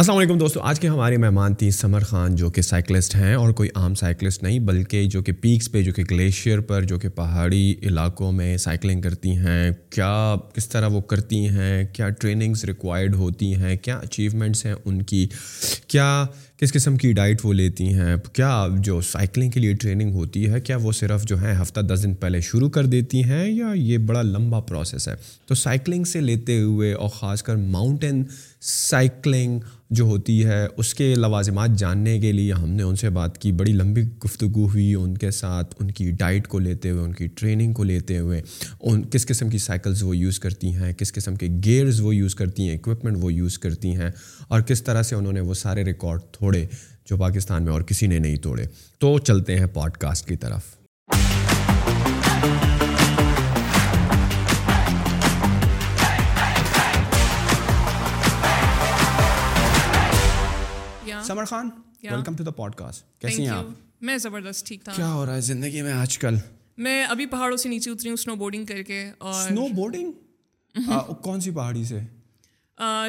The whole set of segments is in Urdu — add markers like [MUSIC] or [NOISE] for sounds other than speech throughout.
السلام علیکم دوستو آج کے ہمارے مہمان تھی سمر خان جو کہ سائیکلسٹ ہیں اور کوئی عام سائیکلسٹ نہیں بلکہ جو کہ پیکس پہ جو کہ گلیشیئر پر جو کہ پہاڑی علاقوں میں سائیکلنگ کرتی ہیں کیا کس طرح وہ کرتی ہیں کیا ٹریننگز ریکوائرڈ ہوتی ہیں کیا اچیومنٹس ہیں ان کی کیا کس قسم کی ڈائٹ وہ لیتی ہیں کیا جو سائیکلنگ کے لیے ٹریننگ ہوتی ہے کیا وہ صرف جو ہیں ہفتہ دس دن پہلے شروع کر دیتی ہیں یا یہ بڑا لمبا پروسیس ہے تو سائیکلنگ سے لیتے ہوئے اور خاص کر ماؤنٹین سائیکلنگ جو ہوتی ہے اس کے لوازمات جاننے کے لیے ہم نے ان سے بات کی بڑی لمبی گفتگو ہوئی ان کے ساتھ ان کی ڈائٹ کو لیتے ہوئے ان کی ٹریننگ کو لیتے ہوئے ان کس قسم کی سائیکلز وہ یوز کرتی ہیں کس قسم کے گیئرز وہ یوز کرتی ہیں اکوپمنٹ وہ یوز کرتی ہیں اور کس طرح سے انہوں نے وہ سارے ریکارڈ تھوڑے توڑے جو پاکستان میں اور کسی نے نہیں توڑے تو چلتے ہیں پوڈ کاسٹ کی طرف Samar Khan welcome to the podcast کیسی ہیں آپ میں زبردست ٹھیک تھا کیا ہو رہا ہے زندگی میں آج کل میں ابھی پہاڑوں سے نیچے اتری ہوں بورڈنگ کر کے اور [LAUGHS] کون سی پہاڑی سے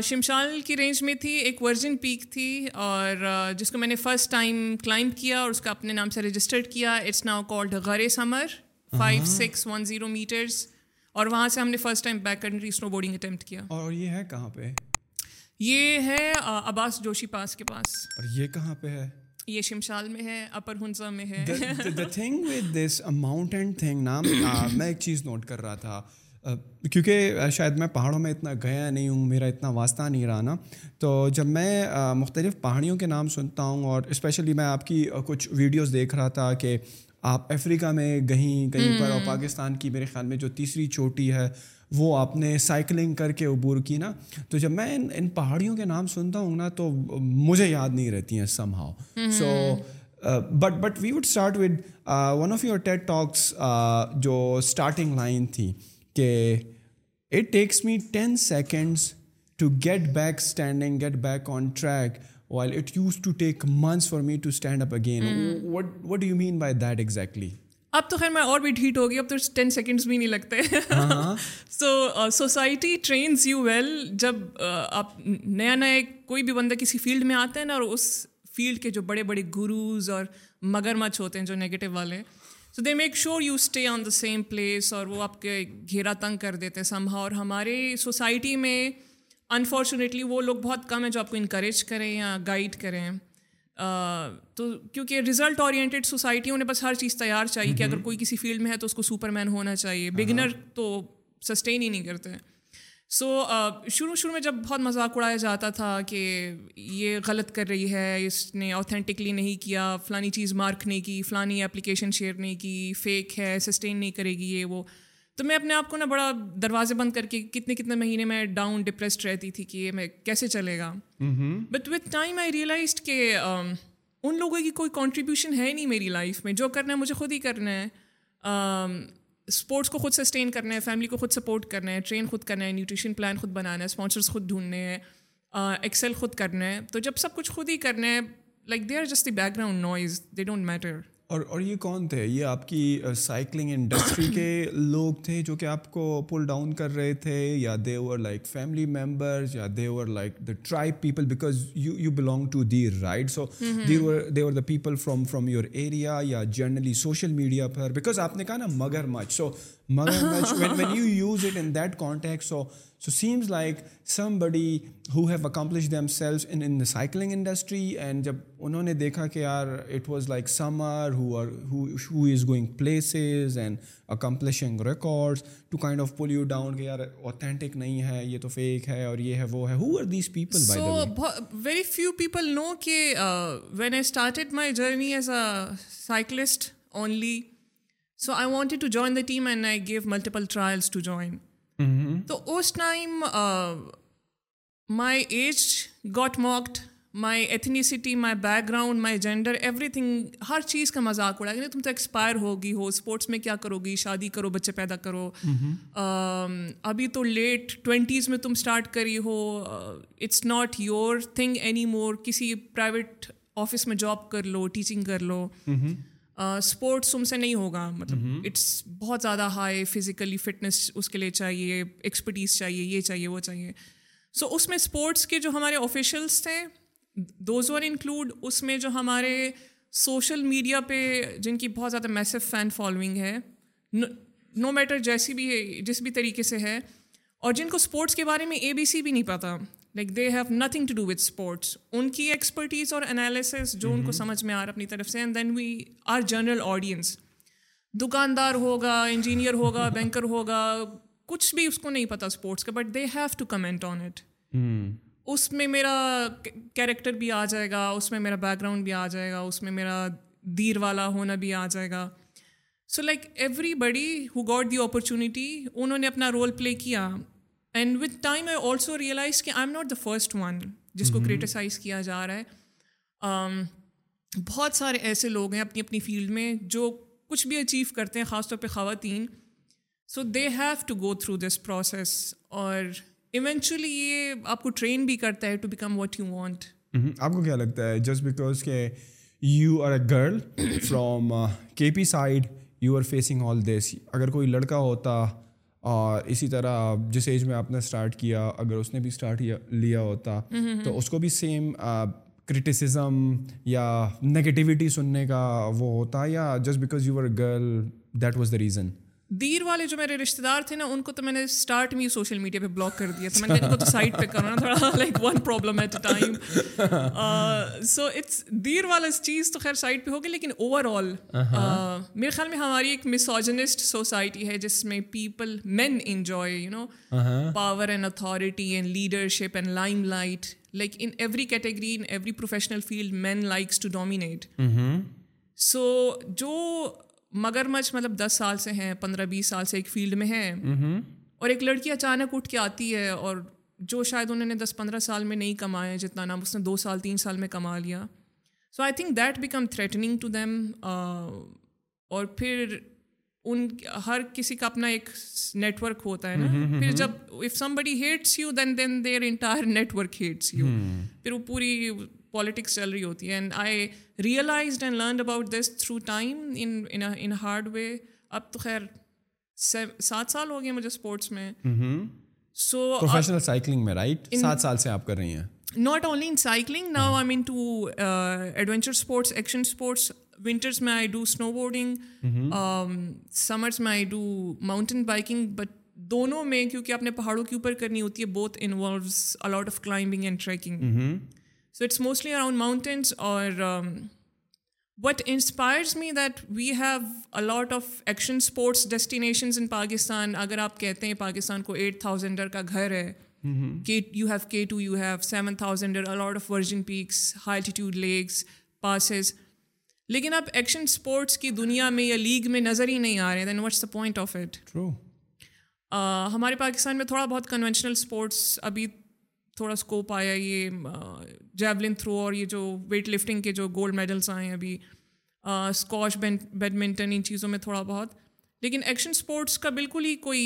شمشال کی رینج میں تھی ایک ورجن پیک تھی اور جس کو میں نے فرسٹ ٹائم کلائم کیا اور اس کا اپنے نام سے رجسٹرڈ کیا اٹس ناؤ کالڈ غرے سمر five six one zero metres اور وہاں سے ہم نے first time backcountry snowboarding attempt کیا اور یہ ہے کہاں پہ یہ ہے عباس جوشی پاس کے پاس اور یہ کہاں پہ ہے یہ شمشال میں ہے اپر ہنزا میں ہے میں ایک چیز نوٹ کر رہا تھا کیونکہ شاید میں پہاڑوں میں اتنا گیا نہیں ہوں میرا اتنا واسطہ نہیں رہا نا تو جب میں مختلف پہاڑیوں کے نام سنتا ہوں اور اسپیشلی میں آپ کی کچھ ویڈیوز دیکھ رہا تھا کہ آپ افریقہ میں کہیں کہیں پر اور پاکستان کی میرے خیال میں جو تیسری چوٹی ہے وہ آپ نے سائیکلنگ کر کے عبور کی نا تو جب میں ان ان پہاڑیوں کے نام سنتا ہوں نا تو مجھے یاد نہیں رہتی ہیں somehow so but but we would start with one of your TED talks جو اسٹارٹنگ لائن تھیں کہ it takes me ten seconds to get back standing get back on track while it used to take mins for me to stand up again what what do mean by that exactly اب تو خیر میں اور بھی ڈھیٹ ہوگی اب تو ٹین سیکنڈس بھی نہیں لگتے so society trains you well جب uh, آپ نیا نیا کوئی بھی بندہ کسی فیلڈ میں آتا ہے نا اور اس فیلڈ کے جو بڑے بڑے گروز اور مگر مچھ ہوتے ہیں جو نگیٹو والے so they make sure you stay on the same place اور وہ آپ کے گھیرا تنگ کر دیتے ہیں سمبھا اور ہمارے سوسائٹی میں انفارچونیٹلی وہ لوگ بہت کم ہیں جو آپ کو انکریج کریں یا گائڈ کریں تو کیونکہ رزلٹ اورینٹیڈ سوسائٹی انہیں بس ہر چیز تیار چاہیے کہ اگر کوئی کسی فیلڈ میں ہے تو اس کو سپر مین ہونا چاہیے بگنر ہاں، ہاں۔ تو سسٹین ہی نہیں کرتے ہیں سو uh, شروع شروع میں جب بہت مذاق اڑایا جاتا تھا کہ یہ غلط کر رہی ہے اس نے اوتھینٹکلی نہیں کیا فلانی چیز مارک نہیں کی فلانی اپلیکیشن شیئر نہیں کی فیک ہے سسٹین نہیں کرے گی یہ وہ تو میں اپنے آپ کو نا بڑا دروازے بند کر کے کتنے کتنے مہینے میں ڈاؤن ڈپریسڈ رہتی تھی کہ یہ میں کیسے چلے گا but with time I realised کہ um, ان لوگوں کی کوئی کانٹریبیوشن ہے نہیں میری لائف میں جو کرنا ہے مجھے خود ہی کرنا ہے um, اسپورٹس کو خود سسٹین کرنا ہے فیملی کو خود سپورٹ کرنا ہے ٹرین خود کرنا ہے نیوٹریشن پلان خود بنانا ہے اسپانسرس خود ڈھونڈنے ہیں ایکسل خود کرنا ہے تو جب سب کچھ خود ہی کرنا ہے like they are just the background noise they don't matter اور اور یہ کون تھے یہ آپ کی سائیکلنگ انڈسٹری کے [COUGHS] لوگ تھے جو کہ آپ کو پل ڈاؤن کر رہے تھے یا they were like family members یا they were like the tribe people because you you belong to the right so they were the people from from your area یا جنرلی سوشل میڈیا پر بیکاز آپ نے کہا نا مگر مچ سو مگر use it in that context so so seems like somebody who have accomplish themselves in in the cycling industry and جب انہوں نے دیکھا کہ یار it was like Samar who is going places and accomplishing records to kind of pull you down کہ یار اوتھینٹک نہیں ہے یہ تو فیک ہے اور یہ ہے وہ ہے who are these people very few people know کہ when I started my journey as a cyclist only so I wanted to join the team and I gave multiple trials to join تو اس time my age got mocked my ethnicity my background my gender everything ہر چیز کا مذاق اڑا کہ یعنی تم تو ایکسپائر ہوگی ہو اسپورٹس میں کیا کرو گی شادی کرو بچے پیدا کرو mm-hmm. ابھی تو لیٹ ٹوینٹیز میں تم اسٹارٹ کری ہو it's not your thing anymore کسی پرائیویٹ آفس میں جاب کر لو ٹیچنگ کر لو mm-hmm. اسپورٹس ان سے نہیں ہوگا مطلب اٹس بہت زیادہ ہائی فزیکلی فٹنس اس کے لیے چاہیے ایکسپرٹیز چاہیے یہ چاہیے وہ چاہیے سو اس میں اسپورٹس کے جو ہمارے آفیشیلس تھے دوز آر انکلوڈ اس میں جو ہمارے سوشل میڈیا پہ جن کی بہت زیادہ میسف فین فالوئنگ ہے نو میٹر جیسی بھی ہے جس بھی طریقے سے ہے اور جن کو اسپورٹس کے بارے میں اے بی سی بھی نہیں پتہ like they have nothing to do with sports ان کی ایکسپرٹیز اور انالیسز جو ان کو سمجھ میں آ رہا ہے اپنی طرف سے and then we are general audience دکاندار ہوگا انجینئر ہوگا بینکر ہوگا کچھ بھی اس کو نہیں پتا اسپورٹس کا but they have to comment on it اس میں میرا کیریکٹر بھی آ جائے گا اس میں میرا بیک گراؤنڈ بھی آ جائے گا اس میں میرا دیر والا ہونا بھی آ جائے گا so like everybody who got the opportunity انہوں نے اپنا رول پلے کیا and with time I also realize کہ I am not the first one جس کو کریٹیسائز کیا جا رہا ہے بہت سارے ایسے لوگ ہیں اپنی اپنی فیلڈ میں جو کچھ بھی اچیو کرتے ہیں خاص طور پہ خواتین so they have to go through this process اور ایونچولی یہ آپ کو ٹرین بھی کرتا ہے to become what you want آپ کو کیا لگتا ہے جسٹ بیکاز کہ you are a girl from K P side you are facing all this اگر کوئی لڑکا ہوتا اور اسی طرح جس ایج میں آپ نے اسٹارٹ کیا اگر اس نے بھی اسٹارٹ لیا ہوتا تو اس کو بھی سیم کرٹیسزم یا نگیٹیوٹی سننے کا وہ ہوتا یا just because you are girl that was the reason there والے جو میرے رشتے دار تھے نا ان کو تو میں نے اسٹارٹ میں سوشل میڈیا پہ بلاک کر دیا تھا میں نے ان کو تو سائڈ پہ کرنا [LAUGHS] uh, چیز تو خیر سائڈ پہ ہوگی لیکن اوور آل uh-huh. uh, میرے خیال میں ہماری ایک مسوجنسٹ سوسائٹی ہے جس میں people men enjoy you know power and authority and leadership and limelight like in every category in every professional field men likes to dominate so جو مگر مچھ مطلب دس سال سے ہیں پندرہ بیس سال سے ایک فیلڈ میں ہیں اور ایک لڑکی اچانک اٹھ کے آتی ہے اور جو شاید انہوں نے دس پندرہ سال میں نہیں کمایا جتنا نام اس نے دو سال تین سال میں کما لیا so I think that become threatening to them اور پھر ان ہر کسی کا اپنا ایک نیٹ ورک ہوتا ہے نا پھر جب اف سم بڑی hates you then then their entire network hates you پھر وہ پوری پالیٹکس چل رہی ہوتی ہے and I realized and learn about this through time in hard way اب تو خیر سات سال ہو گئے مجھے اسپورٹس میں سو پروفیشنل سائیکلنگ میں رائٹ سات سال سے آپ کر رہی ہیں not only in cycling now I mean to adventure sports action sports winters میں I do snowboarding summers میں I do mountain biking but دونوں میں کیونکہ آپ نے پہاڑوں کے اوپر کرنی ہوتی ہے both involves a lot of climbing and trekking so it's mostly around mountains اور what inspires me that we have a lot of action sports destinations in Pakistan اگر آپ کہتے ہیں پاکستان کو ایٹ تھاؤزینڈر کا گھر ہے you you have have K two seven thousander a lot of peaks high altitude lakes passes لیکن آپ ایکشن اسپورٹس کی دنیا میں یا لیگ میں نظر ہی نہیں آ رہے ہیں then what's the point of it ہمارے پاکستان میں تھوڑا بہت کنونشنل اسپورٹس ابھی تھوڑا اسکوپ آیا یہ جیولن تھرو اور یہ جو ویٹ لفٹنگ کے جو گولڈ میڈلس آئے ہیں ابھی اسکواش بیڈمنٹن ان چیزوں میں تھوڑا بہت لیکن ایکشن اسپورٹس کا بالکل ہی کوئی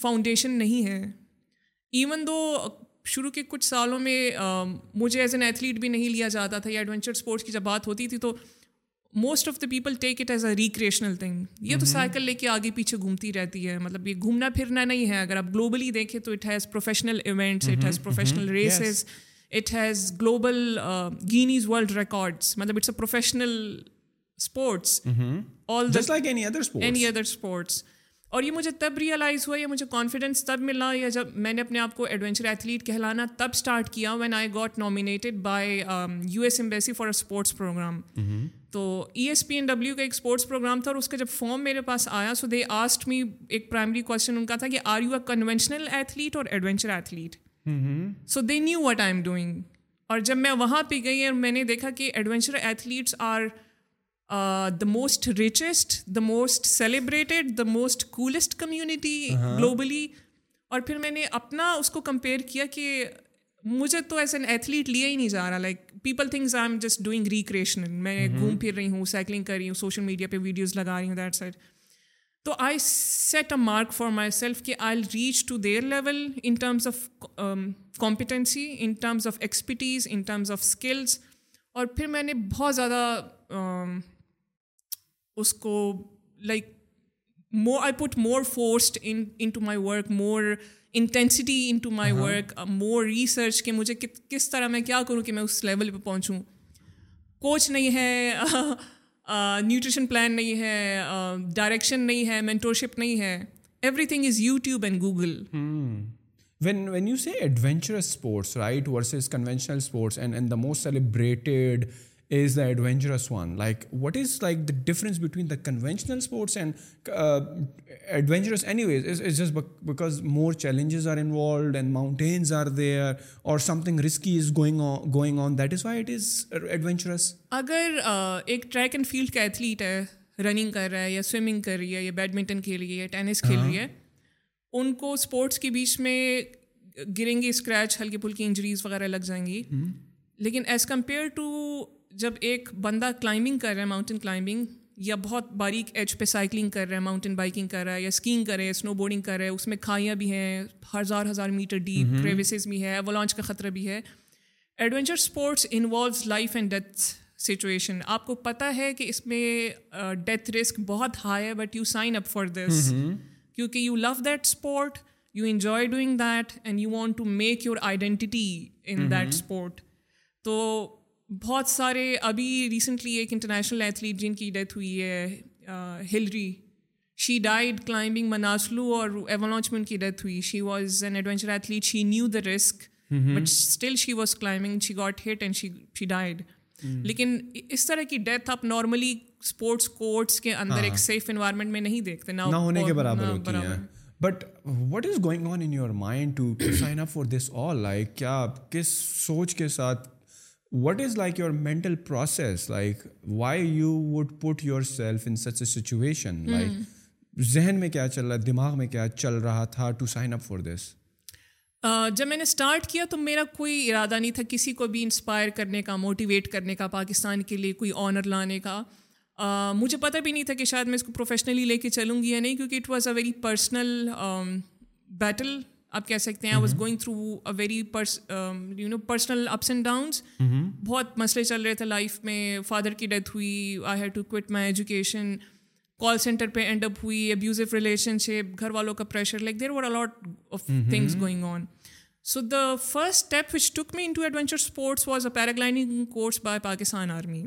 فاؤنڈیشن نہیں ہے ایون دو شروع کے کچھ سالوں میں مجھے ایز این ایتھلیٹ بھی نہیں لیا جاتا تھا یا ایڈونچر اسپورٹس کی جب بات ہوتی تھی تو most of the people take it as a recreational thing یہ تو سائیکل لے کے آگے پیچھے گھومتی رہتی ہے مطلب یہ گھومنا پھرنا نہیں ہے اگر آپ گلوبلی دیکھیں تو it has professional events it has professional races it has global Guinness World Records مطلب it's a professional sports sports all any other اور یہ مجھے تب ریئلائز ہوا یہ مجھے کانفیڈنس تب ملا یا جب میں نے اپنے آپ کو ایڈونچر ایتھلیٹ کہلانا تب اسٹارٹ کیا when I got nominated by U S embassy for sports program تو E S P N W کا ایک اسپورٹس پروگرام تھا اور اس کا جب فارم میرے پاس آیا سو دے آسٹ می ایک پرائمری کوشچن ان کا تھا کہ are you a conventional athlete اور adventure athlete so they knew what I am doing اور جب میں وہاں پہ گئی اور میں نے دیکھا کہ adventure athletes are the most richest the most celebrated the most coolest community globally اور پھر میں نے اپنا اس کو کمپیئر کیا کہ مجھے تو ایز این ایتھلیٹ لیا ہی نہیں جا رہا like people things I am just doing recreation میں mm-hmm. گھوم پھر رہی ہوں سائیکلنگ کر رہی ہوں سوشل میڈیا پہ ویڈیوز لگا رہی ہوں دیٹ سائڈ تو I set a mark for myself کہ I reach to their level in terms of competency in terms of expertise in terms of skills اور پھر میں نے بہت زیادہ um, اس کو like I put more forced into my work more intensity into my work more research کہ مجھے کس طرح میں کیا کروں کہ میں اس لیول پہ پہنچوں کوچ نہیں ہے نیوٹریشن [LAUGHS] پلان نہیں ہے ڈائریکشن نہیں ہے مینٹورشپ نہیں ہے everything is YouTube and Google when when you see adventurous sports right versus sports and and the most is the adventurous one like what is like the difference between the conventional adventurous anyways is just because more challenges are are involved and mountains there اور something risky is is is going going on that why it adventurous اگر ایک ٹریک اینڈ فیلڈ کا ایتھلیٹ ہے رننگ کر رہا ہے یا سوئمنگ کر رہی ہے یا بیڈمنٹن کھیل رہی ہے یا ٹینس کھیل رہی ہے ہاں۔ ان کو اسپورٹس کے بیچ میں گریں گی اسکریچ ہلکی پھلکی انجریز وغیرہ لگ جائیں گی لیکن ایز کمپیئر ٹو جب ایک بندہ کلائمبنگ کر رہا ہے ماؤنٹین کلائمبنگ یا بہت باریک ایج پہ سائیکلنگ کر رہا ہے ماؤنٹین بائکنگ کر رہا ہے یا اسکینگ کر رہا ہے اسنو بورڈنگ کر رہا ہے اس میں کھائیاں بھی ہیں ہزار ہزار میٹر ڈیپ کریوسز بھی ہے و کا خطرہ بھی ہے adventure sports involves life and death situation آپ کو پتہ ہے کہ اس میں ڈیتھ رسک بہت ہائی ہے but you sign up for this کیونکہ you love that sport you enjoy doing that and you want to make your identity in that sport تو بہت سارے ابھی ریسنٹلی ایک انٹرنیشنل ایتھلیٹ جن کی ڈیتھ ہوئی ہے Hilaree she died climbing Manaslu اور ایوالانچ میں ان کی ڈیتھ ہوئی she was an adventure athlete she knew the risk but still she was climbing she got hit and she she died لیکن اس طرح کی ڈیتھ آپ نارملی اسپورٹس کورٹس کے اندر ہاں۔ ایک سیف انوائرمنٹ میں نہیں دیکھتے نہ ہونے کے برابر but what is going on in your mind to sign up for this all like کیا کس سوچ کے ساتھ what is like your mental process like why you would put yourself in such a situation like ذہن میں کیا چل رہا ہے دماغ میں کیا چل رہا تھا to sign up for this جب میں نے اسٹارٹ کیا تو میرا کوئی ارادہ نہیں تھا کسی کو بھی انسپائر کرنے کا موٹیویٹ کرنے کا پاکستان کے لیے کوئی آنر لانے کا مجھے پتہ بھی نہیں تھا کہ شاید میں اس کو پروفیشنلی لے کے چلوں گی یا نہیں کیونکہ it was a very personal battle آپ کہہ سکتے ہیں I was going through a very you know personal ups and downs بہت مسئلے چل رہے تھے لائف میں فادر کی ڈیتھ ہوئی I had to quit my education call center پہ اینڈ اپ ہوئی ابیوزو ریلیشن شپ گھر والوں کا pressure like there a lot of things going on so the first step which took me adventure sports was a paragliding course by Pakistan army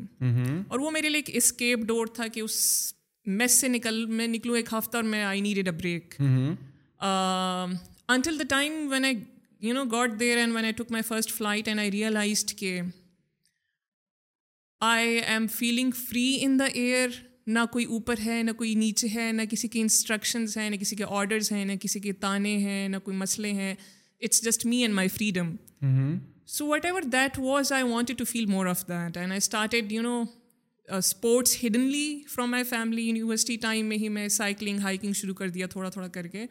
اور وہ میرے لیے ایک اسکیپ ڈور تھا کہ اس میس سے نکل میں نکلوں ایک ہفتہ اور میں I need a break until the time when I you know got there and when I took my first flight and I realized کہ I am feeling free in the air نہ کوئی اوپر ہے نہ کوئی نیچے ہے نہ کسی کے انسٹرکشنز ہیں نہ کسی کے آرڈرز ہیں نہ کسی کے تانے ہیں نہ کوئی مسئلے ہیں it's just me and my freedom so whatever that was I wanted to feel more of that and I started you know sports hiddenly from my family university time میں ہی میں سائیکلنگ ہائکنگ شروع کر دیا تھوڑا تھوڑا کر کے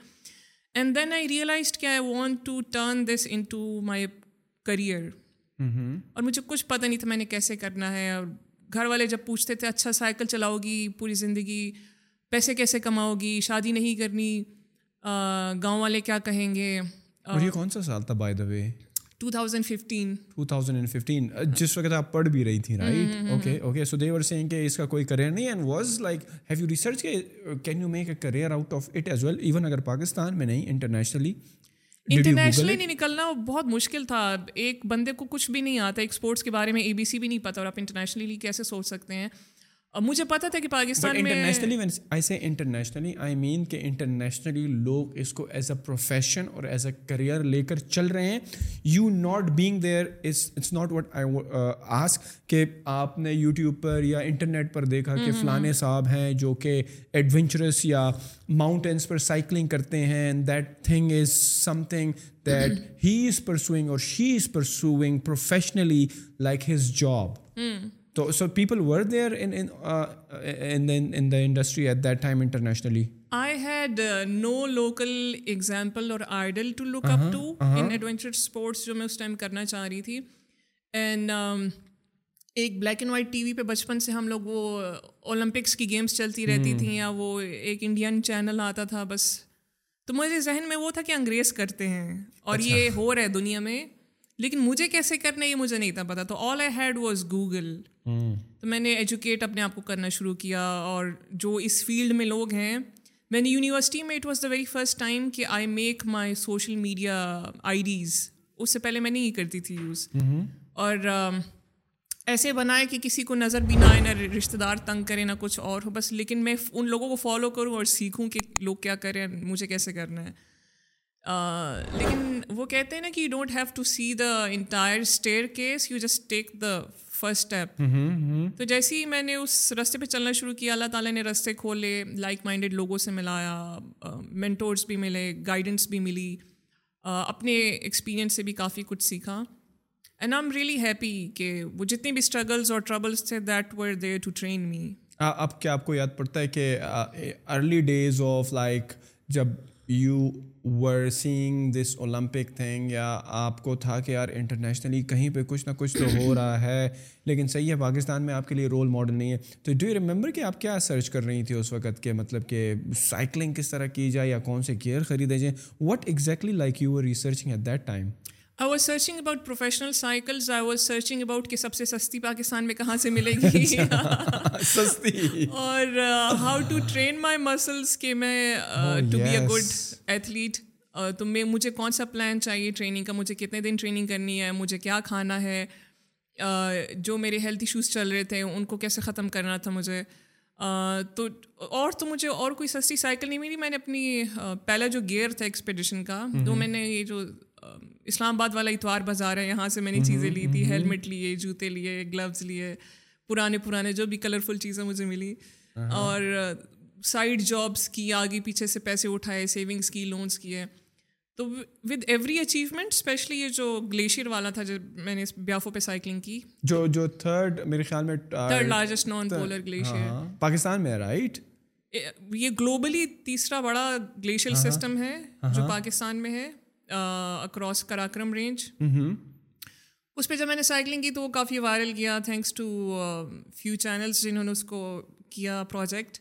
اینڈ دین آئی ریئلائزڈ کہ I want to turn this into my career اور مجھے کچھ پتہ نہیں تھا میں نے کیسے کرنا ہے اور گھر والے جب پوچھتے تھے اچھا سائیکل چلاؤ گی پوری زندگی پیسے کیسے کماؤ گی شادی نہیں کرنی گاؤں والے کیا کہیں گے اور یہ کون سا سال تھا بائی دا وے Uh, جس وقت آپ پڑھ بھی رہی تھیں right okay okay so they were were saying کہ اس کا کوئی کریئر نہیں and was like have you research کہ can you make a career out of it as well even اگر پاکستان میں نہیں انٹرنیشنلی انٹرنیشنلی نہیں نکلنا وہ بہت مشکل تھا ایک بندے کو کچھ بھی نہیں آتا ایک اسپورٹس کے بارے میں اے بی سی بھی نہیں پتا اور آپ انٹرنیشنلی کیسے سوچ سکتے ہیں اب مجھے پتا تھا کہ Pakistan internationally internationally I mean کہ انٹرنیشنلی لوگ اس کو ایز اے پروفیشن اور ایز اے کریئر لے کر چل رہے ہیں you not being there it's not what I ask کہ آپ نے یوٹیوب پر یا انٹرنیٹ پر دیکھا کہ فلانے صاحب ہیں جو کہ ایڈونچرس یا ماؤنٹینس پر سائیکلنگ کرتے ہیں that thing is something that he is pursuing اور she is pursuing professionally like his job تو so people were there in the industry at that time internationally I had no local example or idol to look up to in adventure sports جو میں اس ٹائم کرنا چاہ رہی تھی اینڈ ایک black and white T V پہ بچپن سے ہم لوگ وہ اولمپکس کی گیمس چلتی رہتی تھیں یا وہ ایک انڈین چینل آتا تھا بس تو مجھے ذہن میں وہ تھا کہ انگریز کرتے ہیں اور یہ ہو رہا ہے دنیا میں لیکن مجھے کیسے کرنا یہ مجھے نہیں تھا پتا تو all I had was Google تو میں نے ایجوکیٹ اپنے آپ کو کرنا شروع کیا اور جو اس فیلڈ میں لوگ ہیں میں نے یونیورسٹی میں it was the very first time کہ I make my social media IDs اس سے پہلے میں نہیں یہ کرتی تھی یوز اور um, ایسے بنائے کہ کسی کو نظر بھی نہ آئے نہ رشتے دار تنگ کرے نہ کچھ اور ہو بس لیکن میں ان لوگوں کو فالو کروں اور سیکھوں کہ لوگ کیا کریں مجھے کیسے کرنا ہے لیکن وہ کہتے ہیں نا کہ you don't have to see the entire staircase you just take the first step تو جیسے ہی میں نے اس رستے پہ چلنا شروع کیا اللہ تعالیٰ نے رستے کھولے لائک مائنڈیڈ لوگوں سے ملایا مینٹورس بھی ملے گائیڈنس بھی ملی اپنے ایکسپیرئنس سے بھی کافی کچھ سیکھا and I am really happy کہ وہ جتنے بھی اسٹرگلس اور ٹربلس تھے that were there to train me اب کیا آپ کو یاد پڑتا ہے کہ ارلی ڈیز آف لائک جب you were saying this Olympic thing یا آپ کو تھا کہ یار انٹرنیشنلی کہیں پہ کچھ نہ کچھ تو ہو رہا ہے لیکن صحیح ہے پاکستان میں آپ کے لیے رول ماڈل نہیں ہے تو ڈو یو ریمبر کہ آپ کیا سرچ کر رہی تھیں اس وقت کہ مطلب کہ سائیکلنگ کس طرح کی جائے یا کون سے گیئر خریدے جائیں what exactly like you were researching at that time I was searching about professional cycles I was searching about کہ سب سے سستی پاکستان میں کہاں سے ملے گی سستی اور how to train my muscles کہ میں to be a good athlete تو میں مجھے کون سا پلان چاہیے ٹریننگ کا مجھے کتنے دن ٹریننگ کرنی ہے مجھے کیا کھانا ہے جو میرے ہیلتھ ایشوز چل رہے تھے ان کو کیسے ختم کرنا تھا مجھے تو اور تو مجھے اور کوئی سستی سائیکل نہیں ملی میں نے اپنی پہلا جو گیئر تھا ایکسپیڈیشن کا تو میں نے یہ جو اسلام آباد والا اتوار بازار ہے یہاں سے میں نے چیزیں لی تھی ہیلمٹ لیے جوتے لیے گلوز لیے پرانے پرانے جو بھی کلرفل چیزیں مجھے ملی اور سائڈ جابس کی آگے پیچھے سے پیسے اٹھائے سیونگس کی لونس کیے تو ود ایوری اچیومنٹ اسپیشلی یہ جو گلیشیئر والا تھا جب میں نے بیافو پہ سائیکلنگ کی جو جو تھرڈ میرے خیال میں third largest non polar glacier Pakistan میں رائٹ یہ گلوبلی تیسرا بڑا گلیشیل سسٹم ہے جو پاکستان میں ہے اکراس کراکرم رینج اس پہ جب میں نے سائیکلنگ کی تو وہ کافی وائرل کیا تھینکس ٹو فیو چینلس جنہوں نے اس کو کیا project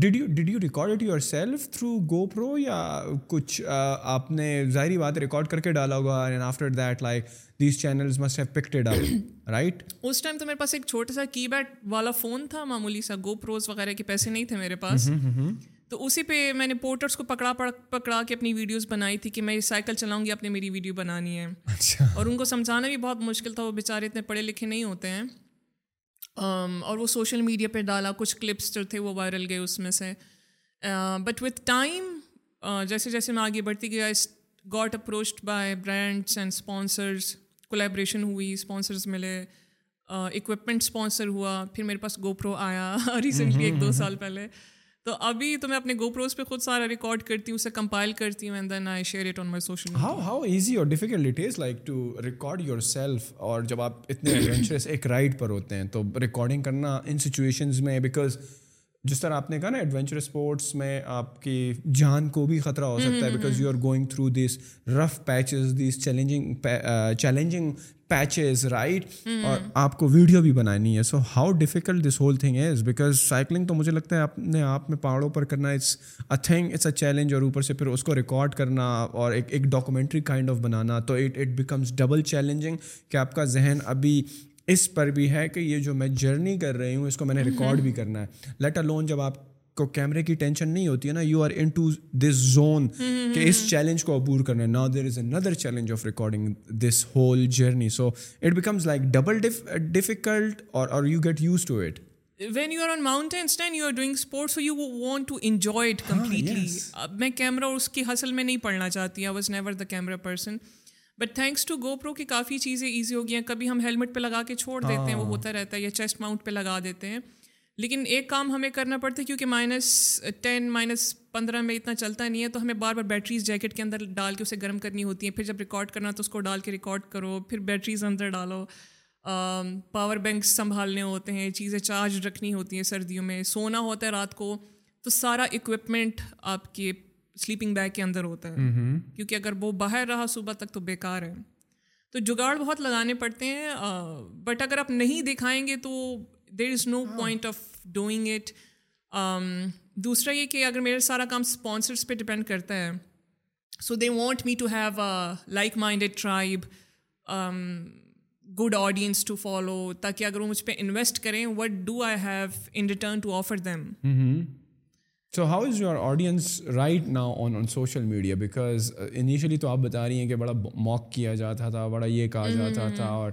did you did you record it yourself through GoPro یا کچھ آپ نے ظاہری بات ریکارڈ کر کے ڈالا ہوگا and after that like these channels must have picked up right us time تو میرے پاس ایک چھوٹا سا کی بیڈ والا فون تھا معمولی سا گو پروز وغیرہ کے پیسے نہیں تھے میرے پاس تو اسی پہ میں نے پورٹرس کو پکڑا پکڑا کے اپنی ویڈیوز بنائی تھی کہ میں سائیکل چلاؤں گی آپ نے میری ویڈیو بنانی ہے اچھا۔ اور ان کو سمجھانا بھی بہت مشکل تھا وہ بیچارے اتنے پڑھے لکھے نہیں ہوتے ہیں اور وہ سوشل میڈیا پہ ڈالا کچھ کلپس جو تھے وہ وائرل گئے اس میں سے بٹ وتھ ٹائم جیسے جیسے میں آگے بڑھتی گیا got approached by brands and sponsors collaboration ہوئی اسپانسرز ملے اکوپمنٹ اسپانسر ہوا پھر میرے پاس گوپرو آیا ریسنٹلی [LAUGHS] ایک دو سال پہلے تو ابھی تو میں اپنے گو پروز پہ خود سارا ریکارڈ کرتی ہوں اسے کمپائل کرتی ہوں and then I share it on my social how how easy اور difficult it is like to record yourself اور جب آپ اتنے ایڈونچرس ایک رائڈ پر ہوتے ہیں تو ریکارڈنگ کرنا ان سچویشنز میں بیکاز جس طرح آپ نے کہا نا ایڈونچر اسپورٹس میں آپ کی جان کو بھی خطرہ ہو سکتا ہے because you are going through these rough patches these challenging challenging patches right hmm. اور آپ کو ویڈیو بھی بنانی ہے so how difficult this whole thing is because cycling تو مجھے لگتا ہے اپنے آپ میں پہاڑوں پر کرنا it's a thing it's a challenge اور اوپر سے پھر اس کو ریکارڈ کرنا اور ایک ایک ڈاکومنٹری کائنڈ آف بنانا تو it it becomes double challenging کہ آپ کا ذہن ابھی اس پر بھی ہے کہ یہ جو میں جرنی کر رہی ہوں اس کو میں نے ریکارڈ بھی کرنا ہے لیٹ اے لون جب آپ کو کیمرے کی ٹینشن نہیں ہوتی ہے نا you are into this zone کہ اس چیلنج کو عبور کرنا ہے نا there is another challenge of recording this whole journey so it becomes like double difficult اور you get used to it when you are on mountains then you are doing sports you want to enjoy it completely اب میں کیمرہ اور اس کی حاصل میں نہیں پڑھنا چاہتی I was never the camera person but thanks to GoPro کی کافی چیزیں ایزی ہو گئی ہیں کبھی ہم ہیلمٹ پہ لگا کے چھوڑ دیتے ہیں وہ ah. ہوتا رہتا ہے یا چیسٹ ماؤنٹ پہ لگا دیتے ہیں لیکن ایک کام ہمیں کرنا پڑتا ہے کیونکہ مائنس ٹین مائنس پندرہ میں اتنا چلتا نہیں ہے تو ہمیں بار بار بیٹریز جیکٹ کے اندر ڈال کے اسے گرم کرنی ہوتی ہیں پھر جب ریکارڈ کرنا تو اس کو ڈال کے ریکارڈ کرو پھر بیٹریز اندر ڈالو پاور بینکس سنبھالنے ہوتے ہیں چیزیں چارج رکھنی ہوتی ہیں سردیوں میں سونا ہوتا ہے رات کو تو سارا اکوپمنٹ آپ کے سلیپنگ بیگ کے اندر ہوتا ہے کیونکہ اگر وہ باہر رہا صبح تک تو بیکار ہے تو جگاڑ بہت لگانے پڑتے ہیں بٹ اگر آپ نہیں دکھائیں گے تو there is no point of doing it دوسرا یہ کہ اگر میرا سارا کام اسپانسرس پہ ڈپینڈ کرتا ہے so they want me to have like minded tribe good audience to follow تاکہ اگر وہ مجھ پہ انویسٹ کریں what do I have in return to offer them so how is your audience right now on on social media because initially تو آپ بتا رہی ہیں کہ بڑا ماک کیا جاتا تھا بڑا یہ کہا جاتا mm-hmm. تھا اور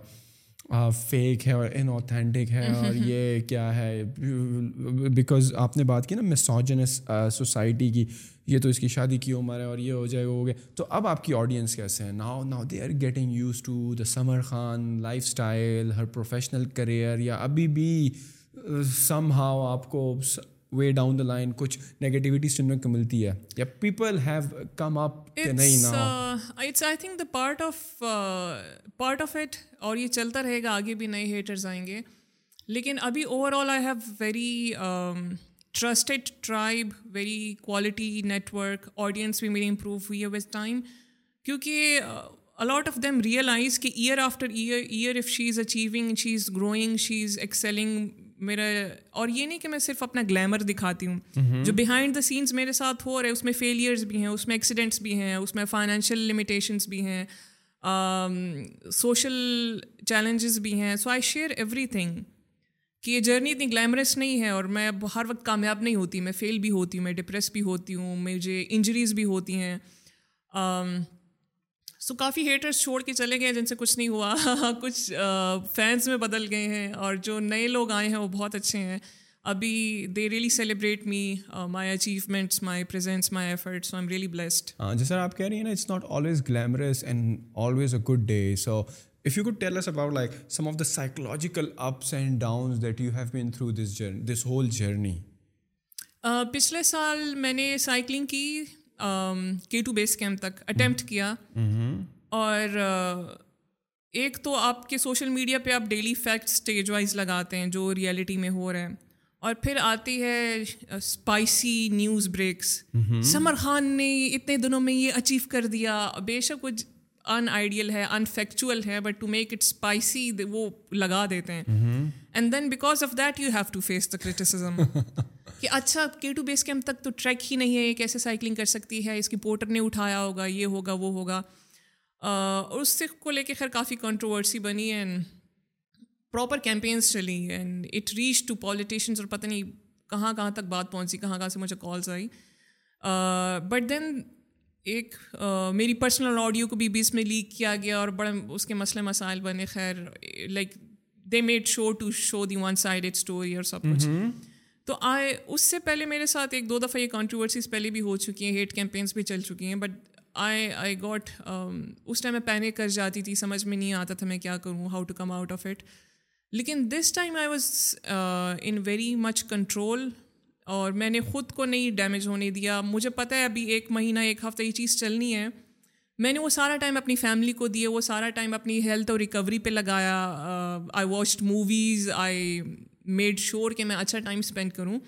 فیک ہے اور ان آتھینٹک ہے اور یہ کیا ہے بیکاز آپ نے بات کی نا میں سوسائٹی کی یہ تو اس کی شادی کی عمر ہے اور یہ ہو جائے وہ ہو گیا تو اب آپ کی آڈینس کیسے ہیں now now they are getting used to the Samar Khan lifestyle her professional career یا ابھی بھی سم ہاؤ آپ کو وے ڈاؤن دا لائن کچھ سننے کو ملتی ہے یا people have come up part of it اور یہ چلتا رہے گا آگے بھی نئے ہیٹرز آئیں گے لیکن ابھی overall I have very trusted tribe very quality network audience بھی میری امپروو ہوئی ہے ٹائم کیونکہ a lot of them realize کہ year after year year if she is achieving she is growing she is excelling میرا اور یہ نہیں کہ میں صرف اپنا گلیمر دکھاتی ہوں جو بہائنڈ دا سینس میرے ساتھ ہو رہے ہیں اس میں فیلیئرز بھی ہیں اس میں ایکسیڈنٹس بھی ہیں اس میں فائنینشیل لمیٹیشنس بھی ہیں سوشل چیلنجز بھی ہیں so I share everything کہ یہ جرنی اتنی گلیمرس نہیں ہے اور میں ہر وقت کامیاب نہیں ہوتی میں فیل بھی ہوتی ہوں میں ڈپریس بھی ہوتی ہوں مجھے انجریز بھی ہوتی ہیں سو کافی ہیٹرس چھوڑ کے چلے گئے جن سے کچھ نہیں ہوا [LAUGHS] کچھ فینس میں بدل گئے ہیں اور جو نئے لوگ آئے ہیں وہ بہت اچھے ہیں ابھی دے really celebrate me my achievements my my efforts I am really blessed جیسا آپ کہہ رہی ہیں نا it's not always glamorous and always a good day so if you tell us about like some of the psychological ups and downs that you have been through this journey this whole journey پچھلے سال میں نے سائیکلنگ کی کے ٹو بیس کیمپ تک اٹیمپٹ کیا اور ایک تو آپ کے سوشل میڈیا پہ آپ ڈیلی فیکٹ اسٹیج وائز لگاتے ہیں جو ریئلٹی میں ہو رہے ہیں اور پھر آتی ہے spicy news breaks Samar Khan نے اتنے دنوں میں یہ اچیو کر دیا بے شک کچھ ان آئیڈیل ہے ان فیکچوئل ہے but to make it spicy وہ لگا دیتے ہیں and then because of that you have to face the criticism کہ اچھا کے ٹو بیس کیمپ تک تو ٹریک ہی نہیں ہے یہ کیسے سائیکلنگ کر سکتی ہے اس کی پورٹر نے اٹھایا ہوگا یہ ہوگا وہ ہوگا اور اس سے کو لے کے خیر کافی کنٹروورسی بنی اینڈ پراپر کیمپینس چلی and it reach to politicians اور پتہ نہیں کہاں کہاں تک بات پہنچی کہاں کہاں سے مجھے کالز آئی بٹ دین ایک میری پرسنل آڈیو کو بی بی اس میں لیک کیا گیا اور بڑے اس کے مسئلے مسائل بنے خیر like they made show to show the one side it story اور سب کچھ تو آئے اس سے پہلے میرے ساتھ ایک دو دفعہ یہ کانٹروورسیز پہلے بھی ہو چکی ہیں ہیٹ کیمپینس بھی چل چکی ہیں بٹ آئی آئی گوٹ اس ٹائم میں پینک کر جاتی تھی سمجھ میں نہیں آتا تھا میں کیا کروں how to come out of it لیکن this time I was in very much control اور میں نے خود کو نہیں ڈیمیج ہونے دیا مجھے پتہ ہے ابھی ایک مہینہ ایک ہفتہ یہ چیز چلنی ہے میں نے وہ سارا ٹائم اپنی فیملی کو دیے وہ سارا ٹائم اپنی ہیلتھ اور ریکوری پہ لگایا I watched movies I made sure کہ میں اچھا ٹائم اسپینڈ کروں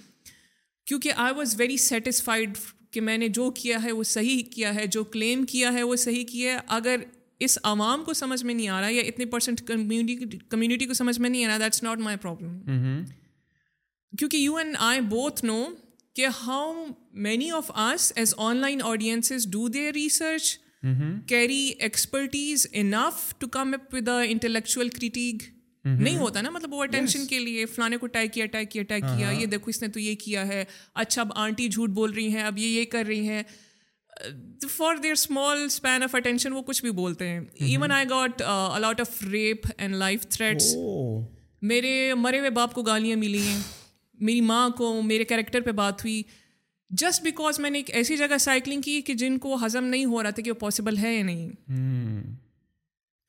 کیونکہ آئی واز ویری سیٹسفائڈ کہ میں نے جو کیا ہے وہ صحیح کیا ہے جو کلیم کیا ہے وہ صحیح کیا ہے اگر اس عوام کو سمجھ میں نہیں آ رہا یا اتنے پرسینٹ کمیونٹی کو سمجھ میں نہیں آ رہا دیٹس ناٹ مائی پرابلم کیونکہ you and I both know کہ how many of us as online audiences do they research carry expertise enough to come up with intellectual critique Mm-hmm. نہیں ہوتا نا مطلب وہ اٹینشن کے لیے فلانے کو ٹیک کیا کیا کیا uh-huh. یہ دیکھو اس نے تو یہ کیا ہے اچھا اب آنٹی جھوٹ بول رہی ہیں اب یہ یہ کر رہی ہیں for their small span of attention وہ کچھ بھی بولتے ہیں even I got a lot of rape and life threats میرے مرے ہوئے باپ کو گالیاں ملی ہیں میری ماں کو میرے کیریکٹر پہ بات ہوئی جسٹ بیکاز میں نے ایک ایسی جگہ سائیکلنگ کی کہ جن کو ہضم نہیں ہو رہا تھا کہ وہ پاسبل ہے یا نہیں hmm.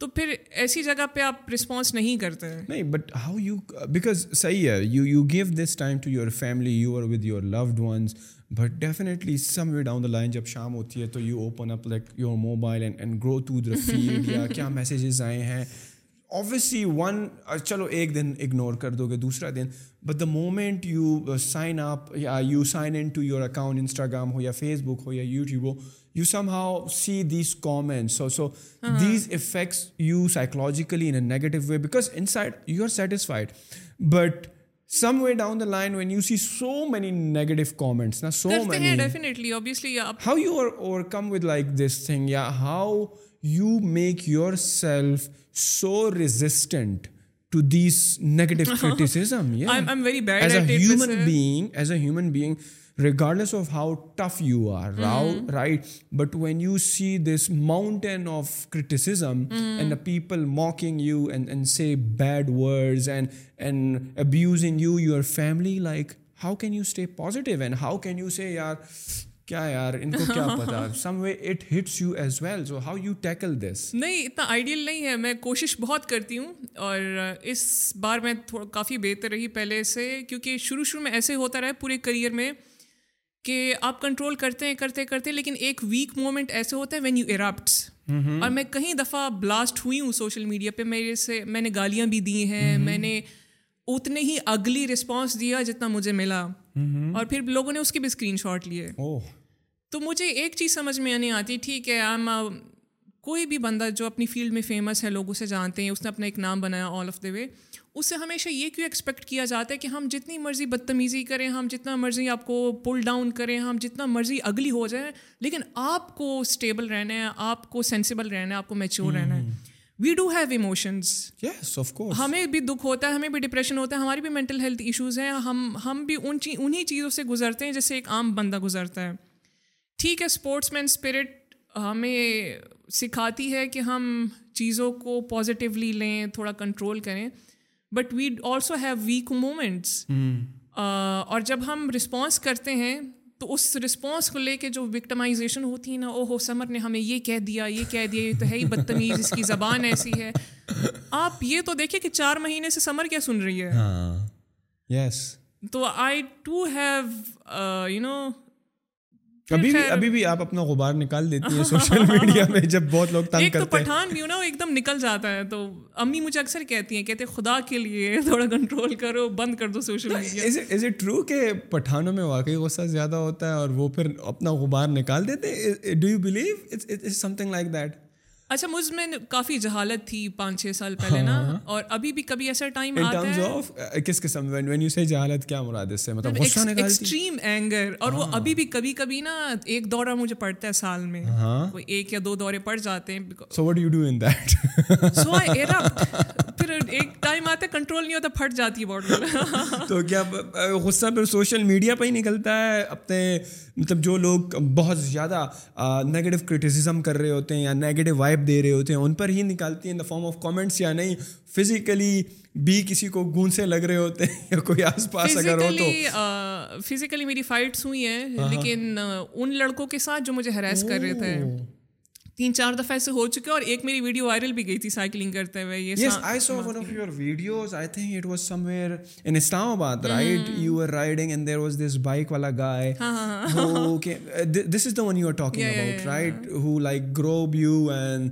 تو پھر ایسی جگہ پہ آپ رسپانس نہیں کرتے ہیں نہیں بٹ ہاؤ یو بیکاز صحیح ہے you you give this time to your family you are with your loved ones but definitely some way down the line جب شام ہوتی ہے تو you open up like your mobile and and grow to the field یا [LAUGHS] کیا میسیجز آئے ہیں آبویسلی ون uh, چلو ایک دن اگنور کر دو گے دوسرا دن but the moment you sign up یا you sign in to your account Instagram ہو یا فیس بک ہو یا YouTube who you somehow see these comment so these affects you psychologically in a negative way because inside you are satisfied but some way down the line when you see so many negative comments نا so how you overcome with like this thing یا how you make yourself so resistant to these negative [LAUGHS] criticism. Yeah. I'm very bad as at it. As a human being, regardless of how tough you are, mm. right? But when you see this mountain of criticism mm. and the people mocking you and say bad words and abusing you, your family, like, how can you stay positive? And how can you say, yaar, [LAUGHS] نہیں اتنا آئیڈیل نہیں ہے میں کوشش بہت کرتی ہوں اور اس بار میں کافی بہتر رہی پہلے سے کیونکہ شروع شروع میں ایسے ہوتا رہا پورے کریئر میں کہ آپ کنٹرول کرتے ہیں کرتے کرتے لیکن ایک ویک مومنٹ ایسے ہوتا ہے وین یو اراپٹ اور میں کئی دفعہ بلاسٹ ہوئی ہوں سوشل میڈیا پہ میرے سے میں نے گالیاں بھی دی ہیں mm-hmm. میں نے اتنے ہی اگلی رسپانس دیا جتنا مجھے ملا mm-hmm. اور پھر لوگوں نے اس کے بھی اسکرین شاٹ لیے تو مجھے ایک چیز سمجھ میں نہیں آتی ٹھیک ہے ایم کوئی بھی بندہ جو اپنی فیلڈ میں فیمس ہے لوگ اسے جانتے ہیں اس نے اپنا ایک نام بنایا آل آف دا وے اس سے ہمیشہ یہ کیوں ایکسپیکٹ کیا جاتا ہے کہ ہم جتنی مرضی بدتمیزی کریں ہم جتنا مرضی آپ کو پل ڈاؤن کریں ہم جتنا مرضی اگلی ہو جائیں لیکن آپ کو اسٹیبل رہنا ہے آپ کو سینسیبل رہنا ہے آپ کو میچور رہنا ہے وی ڈو ہیو ایموشنز ہمیں بھی دکھ ہوتا ہے ہمیں بھی ڈپریشن ہوتا ہے ہماری بھی مینٹل ہیلتھ ایشوز ہیں ہم ہم بھی ان چیز انہیں چیزوں سے گزرتے ہیں جیسے ایک عام بندہ گزرتا ہے ٹھیک ہے اسپورٹس مین اسپرٹ ہمیں سکھاتی ہے کہ ہم چیزوں کو پازیٹیولی لیں تھوڑا کنٹرول کریں but we also have weak moments اور جب ہم رسپانس کرتے ہیں تو اس رسپانس کو لے کے جو وکٹمائزیشن ہوتی ہے نا او ہو سمر نے ہمیں یہ کہہ دیا یہ کہہ دیا یہ تو ہے ہی بدتمیز اس کی زبان ایسی ہے آپ یہ تو دیکھیں کہ چار مہینے سے سمر کیا سن رہی ہے یس ہاں۔ تو I too have you know ابھی بھی آپ اپنا غبار نکال دیتی ہیں سوشل [LAUGHS] میڈیا میں جب بہت لوگ تنگ کر پٹھان کیوں نہ ایک دم نکل جاتا ہے تو امی مجھے اکثر کہتی ہیں کہتے خدا کے لیے تھوڑا کنٹرول کرو بند کر دو سوشل میڈیا ٹرو کہ پٹھانوں میں واقعی غصہ زیادہ ہوتا ہے اور وہ پھر اپنا غبار نکال دیتے do you believe something like that اچھا مجھ میں کافی جہالت تھی پانچ چھ سال پہلے نا ہاں۔ اور ابھی بھی کبھی ہاں۔ ایک دورہ پڑتا ہے سال میں پھٹ جاتی [LAUGHS] غصہ پھر سوشل میڈیا پہ ہی نکلتا ہے مطلب جو لوگ بہت زیادہ ہوتے ہیں یا نیگیٹو وائب وائب دے رہے ہوتے ہیں ان پر ہی نکالتی ہیں in the form of comments یا نہیں فزیکلی بھی کسی کو گون سے لگ رہے ہوتے ہیں یا کوئی آس پاس اگر ہو تو فزیکلی میری فائٹس ہوئی ہیں لیکن ان لڑکوں کے ساتھ جو مجھے ہراس کر رہے تھے تین چار دفعہ ایسے ہو چکے اور ایک میری ویڈیو وائرل بھی گئی تھی سائیکلنگ کرتے ہوئے ان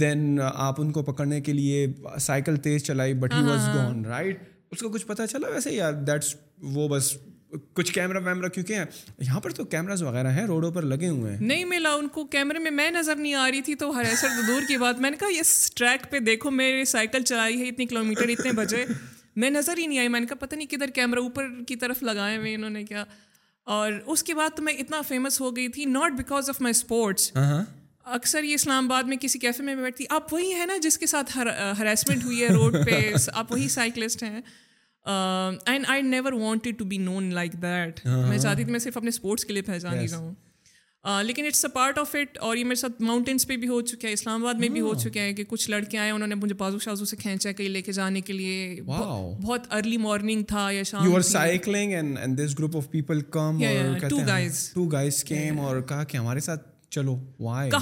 دین آپ کو پکڑنے کے لیے سائیکل تیز چلائی but he was gone right اس کو کچھ پتا چلا ویسے یار دیٹس وہ بس کچھ کیمرا ویمرا کیونکہ یہاں پر تو کیمراز وغیرہ ہیں روڈوں پر لگے ہوئے ہیں نہیں ملا ان کو کیمرے میں میں نظر نہیں آ رہی تھی تو دور کی بات میں نے کہا اس ٹریک پہ دیکھو میں سائیکل چلائی ہے اتنے کلو میٹر اتنے بجے میں نظر ہی نہیں آئی میں نے کہا پتہ نہیں کدھر کیمرا اوپر کی طرف لگائے ہوئے انہوں نے کیا اور اس کے بعد تو میں اتنا فیمس ہو گئی تھی not because of my sports اکثر یہ اسلام آباد میں کسی کیفے میں بیٹھتی آپ وہی ہیں نا جس کے ساتھ ہراسمنٹ ہوئی ہے روڈ [LAUGHS] پہ آپ وہی سائیکلسٹ ہیں and I never wanted to be known like that میں چاہتی تھی میں صرف اپنے اسپورٹس کے لیے پہچانی yes. جاؤں uh, لیکن it's a part of it اور یہ میرے ساتھ ماؤنٹینس پہ بھی ہو چکا ہے اسلام آباد میں بھی ہو ah. چکے ہیں کہ کچھ لڑکے آئے انہوں نے مجھے بازو شازو سے کھینچا کہیں لے کے جانے کے لیے بہت ارلی مارننگ تھا یا شام you are cycling and this group of people come two guys two guys came اور کہا کہ ہمارے ساتھ میری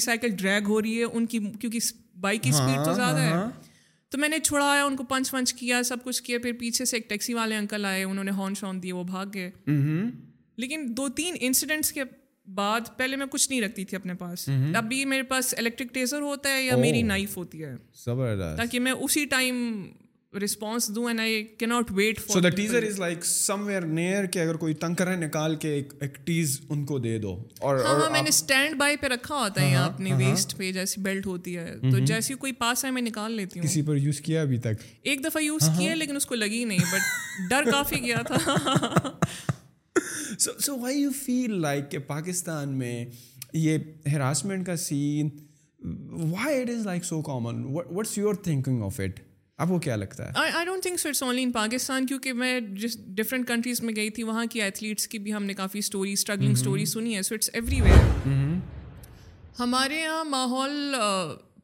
سائیکل ڈرائیگ ہو رہی ہے تو میں نے چھڑایا ان کو پنچ ونچ کیا سب کچھ کیا پھر پیچھے سے ایک ٹیکسی والے انکل آئے انہوں نے ہارن شارن دیے وہ بھاگ گئے لیکن دو تین انسڈینٹس کے بعد پہلے میں کچھ نہیں رکھتی تھی اپنے پاس ابھی میرے پاس الیکٹرک ٹیزر ہوتا ہے یا میری نائف ہوتی ہے تاکہ میں اسی ٹائم رسپانس دوں and I can not wait for so the teaser is like somewhere near کہ اگر کوئی تنگ کریں نکال کے ایک ایک ٹیز ان کو دے دو اور ہاں, ہاں، میں نے اسٹینڈ بائی پہ رکھا ہوتا ہے ہاں، ہاں، یہاں اپنی ویسٹ پہ جیسی بیلٹ ہوتی ہے تو جیسی کوئی پاس ہے میں نکال لیتی ہوں کسی پر یوز کیا ابھی تک ایک دفعہ یوز کیا لیکن اس کو لگی نہیں بٹ ڈر کافی گیا تھا [LAUGHS] so so why you feel like کہ پاکستان میں یہ ہراسمنٹ کا scene why it is like so common your thinking of it آپ کو کیا لگتا ہے I don't think so it's only in Pakistan کیونکہ میں جس ڈفرینٹ کنٹریز میں گئی تھی وہاں کی ایتھلیٹس کی بھی ہم نے کافی اسٹوری اسٹرگلنگ اسٹوری سنی ہے سو اٹس ایوری ویئر ہمارے یہاں ماحول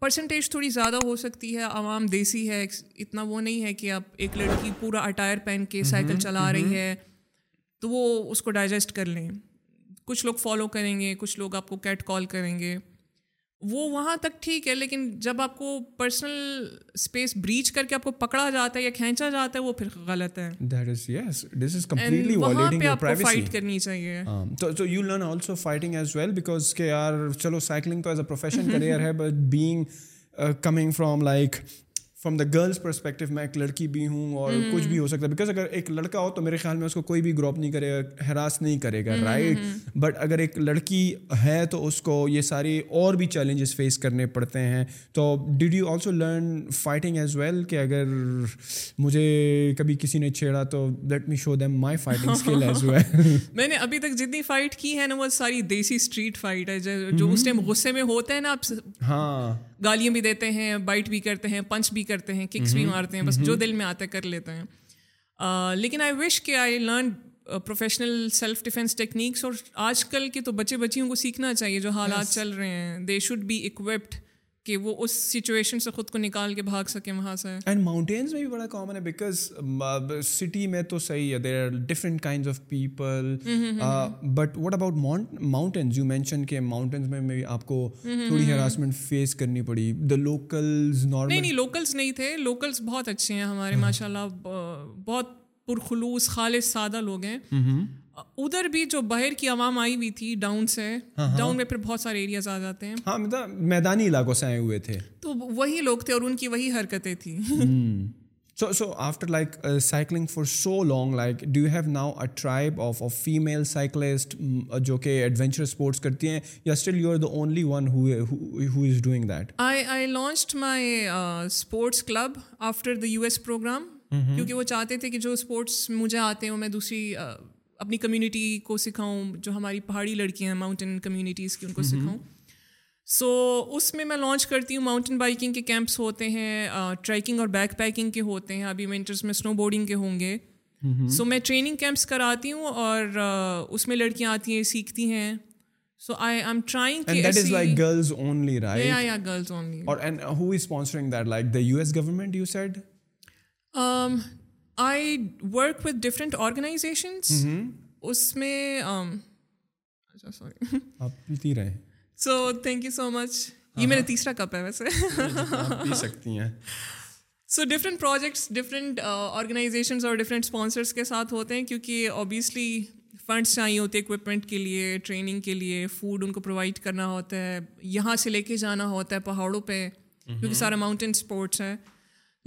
پرسنٹیج تھوڑی زیادہ ہو سکتی ہے عوام دیسی ہے اتنا وہ نہیں ہے کہ آپ ایک لڑکی پورا اٹائر پہن کے mm-hmm. سائیکل چلا mm-hmm. رہی ہے تو وہ اس کو ڈائجسٹ کر لیں کچھ لوگ فالو کریں گے کچھ لوگ آپ کو کیٹ کال کریں گے وہ وہاں تک ٹھیک ہے لیکن جب آپ کو پرسنل اسپیس بریچ کر کے آپ کو پکڑا جاتا ہے یا کھینچا جاتا ہے وہ پھر غلط ہے وہاں پہ آپ کو فائٹ کرنی چاہیے um, تو you learn also fighting career ہے but being coming from like from the girls perspective میں ایک لڑکی بھی ہوں اور hmm. کچھ بھی ہو سکتا ہے بیکاز اگر ایک لڑکا ہو تو میرے خیال میں اس کو کوئی بھی گروپ نہیں کرے گا ہراس نہیں کرے گا رائٹ hmm, بٹ hmm, اگر ایک لڑکی ہے تو اس کو یہ سارے اور بھی چیلنجز فیس کرنے پڑتے ہیں تو did you also learn fighting as well کہ اگر مجھے کبھی کسی نے چھیڑا تو let me show them my fighting skill as well میں نے ابھی تک جتنی فائٹ کی ہے نا وہ ساری دیسی اسٹریٹ فائٹ ہے جو اس ٹائم غصے میں ہوتے ہیں نا آپ ہاں گالیاں بھی دیتے ہیں بائٹ بھی کرتے ہیں پنچ بھی کرتے ہیں ککس بھی mm-hmm. مارتے ہیں بس mm-hmm. جو دل میں آتا ہے کر لیتے ہیں لیکن آئی وش کہ I learn professional self defence techniques اور آج کل کے تو بچے بچیوں کو سیکھنا چاہیے جو حالات چل رہے ہیں دے شوڈ بی اکوپڈ کہ وہ اس سچویشن سے خود کو نکال کے بھاگ سکے وہاں سے اینڈ ماؤنٹینس میں بھی بڑا کامن ہے بیکاز سٹی میں تو صحیح ہے there are different kind of people but what about mountains you mention کہ ماؤنٹینس میں بھی آپ کو تھوڑی ہراسمنٹ فیس کرنی پڑی دا لوکلز نارمل نہیں نہیں لوکلز نہیں تھے لوکلز بہت اچھے ہیں ہمارے ماشاء اللہ بہت پرخلوص خالص سادہ لوگ ہیں ادھر بھی جو باہر کی عوام آئی ہوئی تھی ڈاؤن سے ڈاؤن ہاں، ہاں۔ میں پھر بہت سارے ایریاز آ جاتے ہیں ہاں مطلب میدانی علاقوں سے آئے ہوئے تھے تو وہی لوگ تھے اور ان کی وہی حرکتیں تھیں so so after like cycling for so long like do you have now a tribe of a female cyclist جو کہ ایڈونچر اسپورٹس کرتی ہیں یا still you are the only one who is doing that I I launched my sports club after the U S program کیونکہ وہ چاہتے تھے کہ جو اسپورٹس مجھے آتے ہیں وہ میں دوسری uh, اپنی کمیونٹی کو سکھاؤں جو ہماری پہاڑی لڑکیاں ہیں ماؤنٹین کمیونٹیز کی ان کو سکھاؤں سو اس میں میں لانچ کرتی ہوں ماؤنٹین بائکنگ کے کیمپس ہوتے ہیں ٹریکنگ اور بیک پیکنگ کے ہوتے ہیں ابھی ونٹرس میں اسنو بورڈنگ کے ہوں گے سو میں ٹریننگ کیمپس کراتی ہوں اور اس میں لڑکیاں آتی ہیں سیکھتی ہیں so I am trying girls only I work with different organisations اس میں sorry so thank you so much یہ میرا تیسرا کپ ہے ویسے سکتی ہیں so different projects different organisations اور ڈفرینٹ اسپانسرس کے ساتھ ہوتے ہیں کیونکہ اوبیسلی فنڈس چاہیے ہوتے ہیں اکوپمنٹ کے لیے ٹریننگ کے لیے فوڈ ان کو پرووائڈ کرنا ہوتا ہے یہاں سے لے کے جانا ہوتا ہے پہاڑوں پہ کیونکہ سارا ماؤنٹین اسپورٹس ہیں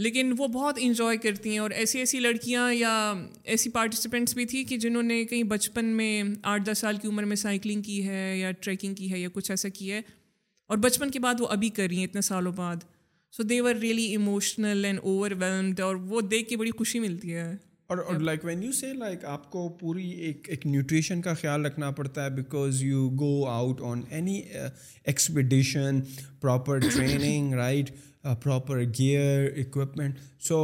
لیکن وہ بہت انجوائے کرتی ہیں اور ایسی ایسی لڑکیاں یا ایسی پارٹیسپینٹس بھی تھی کہ جنہوں نے کہیں بچپن میں آٹھ دس سال کی عمر میں سائیکلنگ کی ہے یا ٹریکنگ کی ہے یا کچھ ایسا کی ہے اور بچپن کے بعد وہ ابھی کر رہی ہیں اتنے سالوں بعد so they're really emotional and overwhelmed اور وہ دیکھ کے بڑی خوشی ملتی ہے اور like when you say like آپ کو پوری ایک ایک نیوٹریشن کا خیال رکھنا پڑتا ہے because you go out on any expedition proper training right proper gear equipment so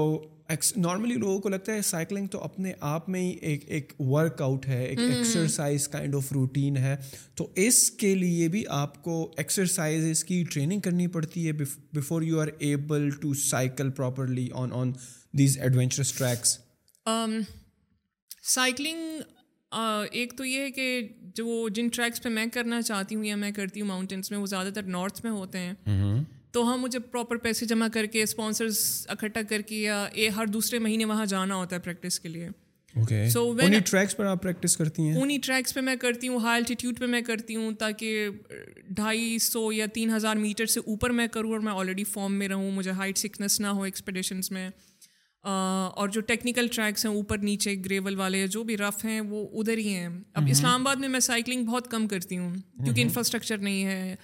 normally لوگوں کو لگتا ہے سائیکلنگ تو اپنے آپ میں ہی ایک ایک ورک آؤٹ ہے ایک ایکسرسائز کائنڈ آف روٹین ہے تو اس کے لیے بھی آپ کو ایکسرسائز کی ٹریننگ کرنی پڑتی ہے before you are able to cycle properly on on these adventurous tracks cycling ایک تو یہ ہے کہ جو جن ٹریکس پہ میں کرنا چاہتی ہوں یا میں کرتی ہوں ماؤنٹینس میں وہ زیادہ تر نارتھ میں ہوتے ہیں تو ہاں مجھے پراپر پیسے جمع کر کے اسپانسرس اکٹھا کر کے یا ہر دوسرے مہینے وہاں جانا ہوتا ہے پریکٹس کے لیے سوین ٹریکس پر آپ پریکٹس کرتی ہیں انہیں ٹریکس پہ میں کرتی ہوں ہائی الٹیوڈ پہ میں کرتی ہوں تاکہ ڈھائی سو یا تین ہزار میٹر سے اوپر میں کروں اور میں آلریڈی فارم میں رہوں مجھے ہائٹ سکنس نہ ہو ایکسپیڈیشنس میں اور جو ٹیکنیکل ٹریکس ہیں اوپر نیچے گریول والے جو بھی رف ہیں وہ ادھر ہی ہیں اب اسلام آباد میں میں سائیکلنگ بہت کم کرتی ہوں کیونکہ انفراسٹرکچر نہیں ہے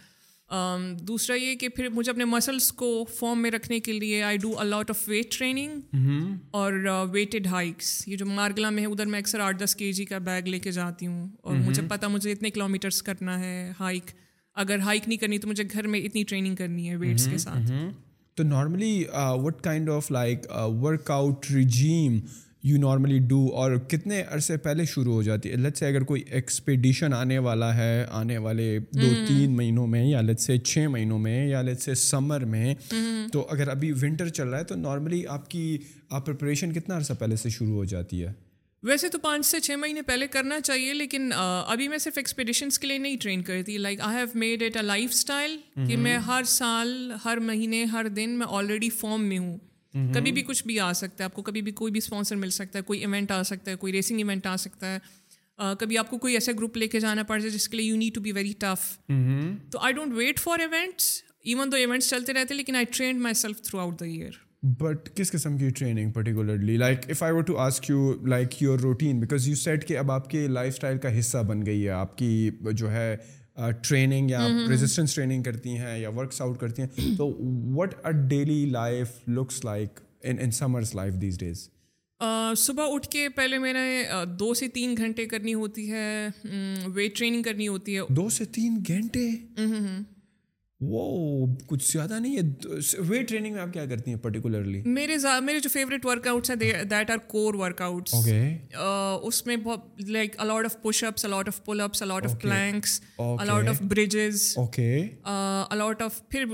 دوسرا یہ کہ پھر مجھے اپنے مسلس کو فارم میں رکھنے کے لیے I do a lot of weight training اور ویٹڈ ہائکس یہ جو مارگلا میں ہے ادھر میں اکثر آٹھ دس کے جی کا بیگ لے کے جاتی ہوں اور mm-hmm. مجھے پتا مجھے اتنے کلو میٹرس کرنا ہے ہائک اگر ہائک نہیں کرنی تو مجھے گھر میں اتنی ٹریننگ کرنی ہے ویٹس کے mm-hmm. ساتھ mm-hmm. تو normally what kind of like workout regime you normally do اور کتنے عرصے پہلے شروع ہو جاتی ہے لت سے اگر کوئی ایکسپیڈیشن آنے والا ہے آنے والے دو تین مہینوں میں یا لت سے چھ مہینوں میں یا لت سے سمر میں تو اگر ابھی ونٹر چل رہا ہے تو نارملی آپ کی آپ پریپریشن کتنا عرصہ پہلے سے شروع ہو جاتی ہے ویسے تو پانچ سے چھ مہینے پہلے کرنا چاہیے لیکن ابھی میں صرف ایکسپیڈیشنس کے لیے نہیں ٹرین کرتی like I have made it style کہ میں ہر سال ہر مہینے ہر دن میں آلریڈی فارم میں ہوں Mm-hmm. کبھی بھی کچھ بھی آ سکتا ہے آپ کو کبھی بھی کوئی بھی اسپانسر مل سکتا ہے کوئی ایونٹ آ سکتا ہے کوئی ریسنگ ایونٹ آ سکتا ہے کبھی آپ کو کوئی ایسا گروپ لے کے جانا پڑ جائے جس کے لیے you need to be very tough تو I don't wait for events even though events چلتے رہتے لیکن I train myself throughout the year but کس قسم کی training particularly like if I want to ask you like your routine because you said کہ اب آپ کے لائف اسٹائل کا حصہ بن گئی ہے آپ کی جو ہے ٹریننگ یا ریزسٹنس ٹریننگ کرتی ہیں یا ورکس آؤٹ کرتی ہیں تو what are daily life looks like in Samar's life these days صبح اٹھ کے پہلے میں نے دو سے تین گھنٹے کرنی ہوتی ہے ویٹ ٹریننگ کرنی ہوتی ہے دو سے تین گھنٹے وہ کچھ زیادہ نہیں ہے ویٹ ٹریننگ میں آپ کیا کرتی ہیں پرٹیکولرلی میرے میرے جو فیوریٹ ورک آؤٹس ہیں that are core workouts اس میں like a lot of push ups a lot of pull ups a lot of planks a lot of bridges okay a lot of پھر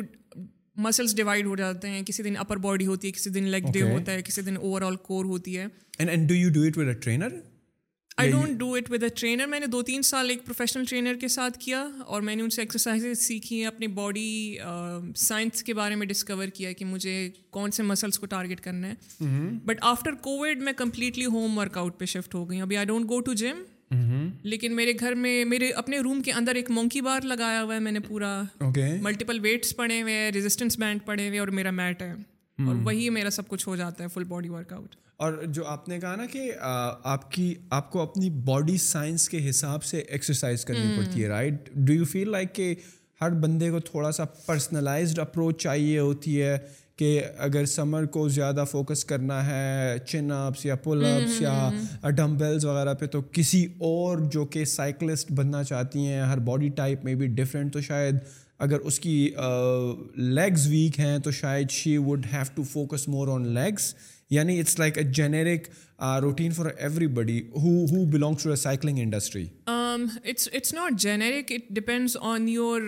مسلس ڈیوائڈ ہو جاتے ہیں کسی دن اپر باڈی ہوتی ہے کسی دن لیگ ڈے ہوتا ہے کسی دن اوور آل کور ہوتی ہے I don't do it with a trainer میں نے دو تین سال ایک پروفیشنل ٹرینر کے ساتھ کیا اور میں نے ان سے ایکسرسائز سیکھی ہیں اپنی باڈی سائنس کے بارے میں ڈسکور کیا کہ مجھے کون سے مسلس کو ٹارگیٹ کرنا ہے بٹ آفٹر کووڈ میں کمپلیٹلی ہوم ورک آؤٹ پہ شفٹ ہو گئی ابھی I don't go to gym لیکن میرے گھر میں میرے اپنے روم کے اندر ایک مونکی بار لگایا ہوا ہے میں نے پورا ملٹیپل ویٹس پڑے ہوئے ہیں ریزسٹینس بینڈ پڑے ہوئے اور میرا میٹ ہے اور وہی میرا سب کچھ ہو جاتا ہے فل باڈی ورک آؤٹ اور جو آپ نے کہا نا کہ آپ کی آپ کو اپنی باڈی سائنس کے حساب سے ایکسرسائز کرنی پڑتی ہے right do you feel like کہ ہر بندے کو تھوڑا سا پرسنلائزڈ اپروچ چاہیے ہوتی ہے کہ اگر سمر کو زیادہ فوکس کرنا ہے چن اپس یا پل اپس یا ڈمبلز وغیرہ پہ تو کسی اور جو کہ سائیکلسٹ بننا چاہتی ہیں ہر باڈی ٹائپ میں بھی ڈفرینٹ تو شاید اگر اس کی لیگز ویک ہیں تو شاید she would have to focus more on legs یعنی it's like a generic routine for everybody who belongs to a cycling industry it's not generic it depends on your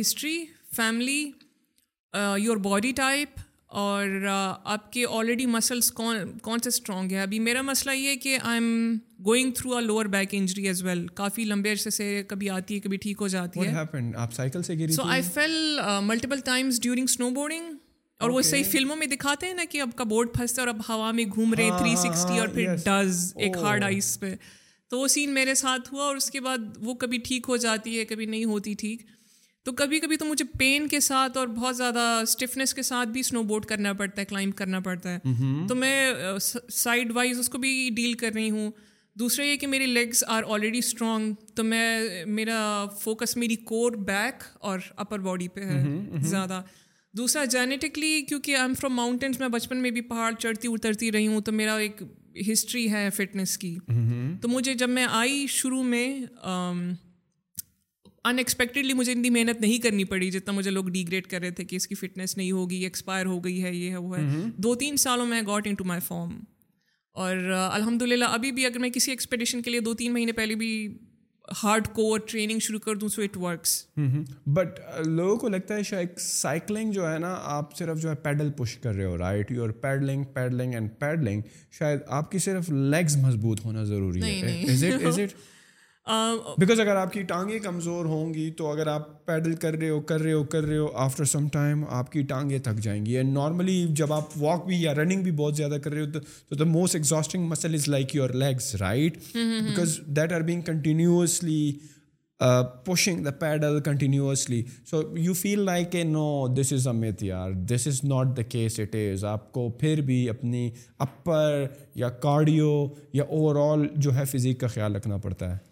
history family your body type اور uh, آپ کے آلریڈی مسلس کون کون سے اسٹرانگ ہیں ابھی میرا مسئلہ یہ ہے کہ I am going through a lower back injury as well کافی لمبے عرصے سے کبھی آتی ہے کبھی ٹھیک ہو جاتی ہے so I fell multiple times during snowboarding اور وہ صحیح فلموں میں دکھاتے ہیں نا کہ اب کا بورڈ پھنستا ہے اور اب ہوا میں گھوم رہے ہاں، ہاں، تھری سکسٹی اور پھر ڈز ایک oh. ہارڈ آئس پہ تو وہ سین میرے ساتھ ہوا اور اس کے بعد وہ کبھی ٹھیک ہو جاتی ہے کبھی نہیں ہوتی ٹھیک تو کبھی کبھی تو مجھے پین کے ساتھ اور بہت زیادہ اسٹفنیس کے ساتھ بھی اسنو بورڈ کرنا پڑتا ہے کلائمب کرنا پڑتا ہے mm-hmm. تو میں سائڈ uh, وائز اس کو بھی ڈیل کر رہی ہوں دوسرا یہ کہ میری لیگس آر آلریڈی اسٹرانگ تو میں میرا فوکس میری کور بیک اور اپر باڈی پہ ہے mm-hmm, mm-hmm. زیادہ دوسرا جینیٹکلی کیونکہ آئی ایم فرام ماؤنٹینس میں بچپن میں بھی پہاڑ چڑھتی اترتی رہی ہوں تو میرا ایک ہسٹری ہے فٹنس کی تو مجھے جب میں آئی شروع میں ان ایکسپیکٹڈلی مجھے اتنی محنت نہیں کرنی پڑی جتنا مجھے لوگ ڈی گریڈ کر رہے تھے کہ اس کی فٹنس نہیں ہوگی ایکسپائر ہو گئی ہے یہ ہے وہ ہے دو تین سالوں میں got into my form اور الحمد للہ ابھی بھی اگر میں کسی ایکسپیڈیشن کے لیے دو تین مہینے پہلے بھی ہارڈ کور ٹریننگ شروع کر دوں سو اٹ ورکس بٹ لوگوں کو لگتا ہے شاید سائیکلنگ جو ہے نا آپ صرف جو ہے پیڈل پش کر رہے ہو رائٹ یو اور پیڈلنگ پیڈلنگ اینڈ پیڈلنگ شاید آپ کی صرف لیگز مضبوط ہونا ضروری ہے [LAUGHS] بیکاز اگر آپ کی ٹانگیں کمزور ہوں گی تو اگر آپ پیڈل کر رہے ہو کر رہے ہو کر رہے ہو آفٹر سم ٹائم آپ کی ٹانگیں تھک جائیں گی اینڈ نارملی جب آپ واک بھی یا رننگ بھی بہت زیادہ کر رہے ہو تو the most exhausting muscle is like your legs right because that are being continuously pushing the pedal continuously so you feel like a no this is a myth یار this is not the case it is آپ کو پھر بھی اپنی اپر یا کارڈیو یا اوور آل جو ہے فزیک کا خیال رکھنا پڑتا ہے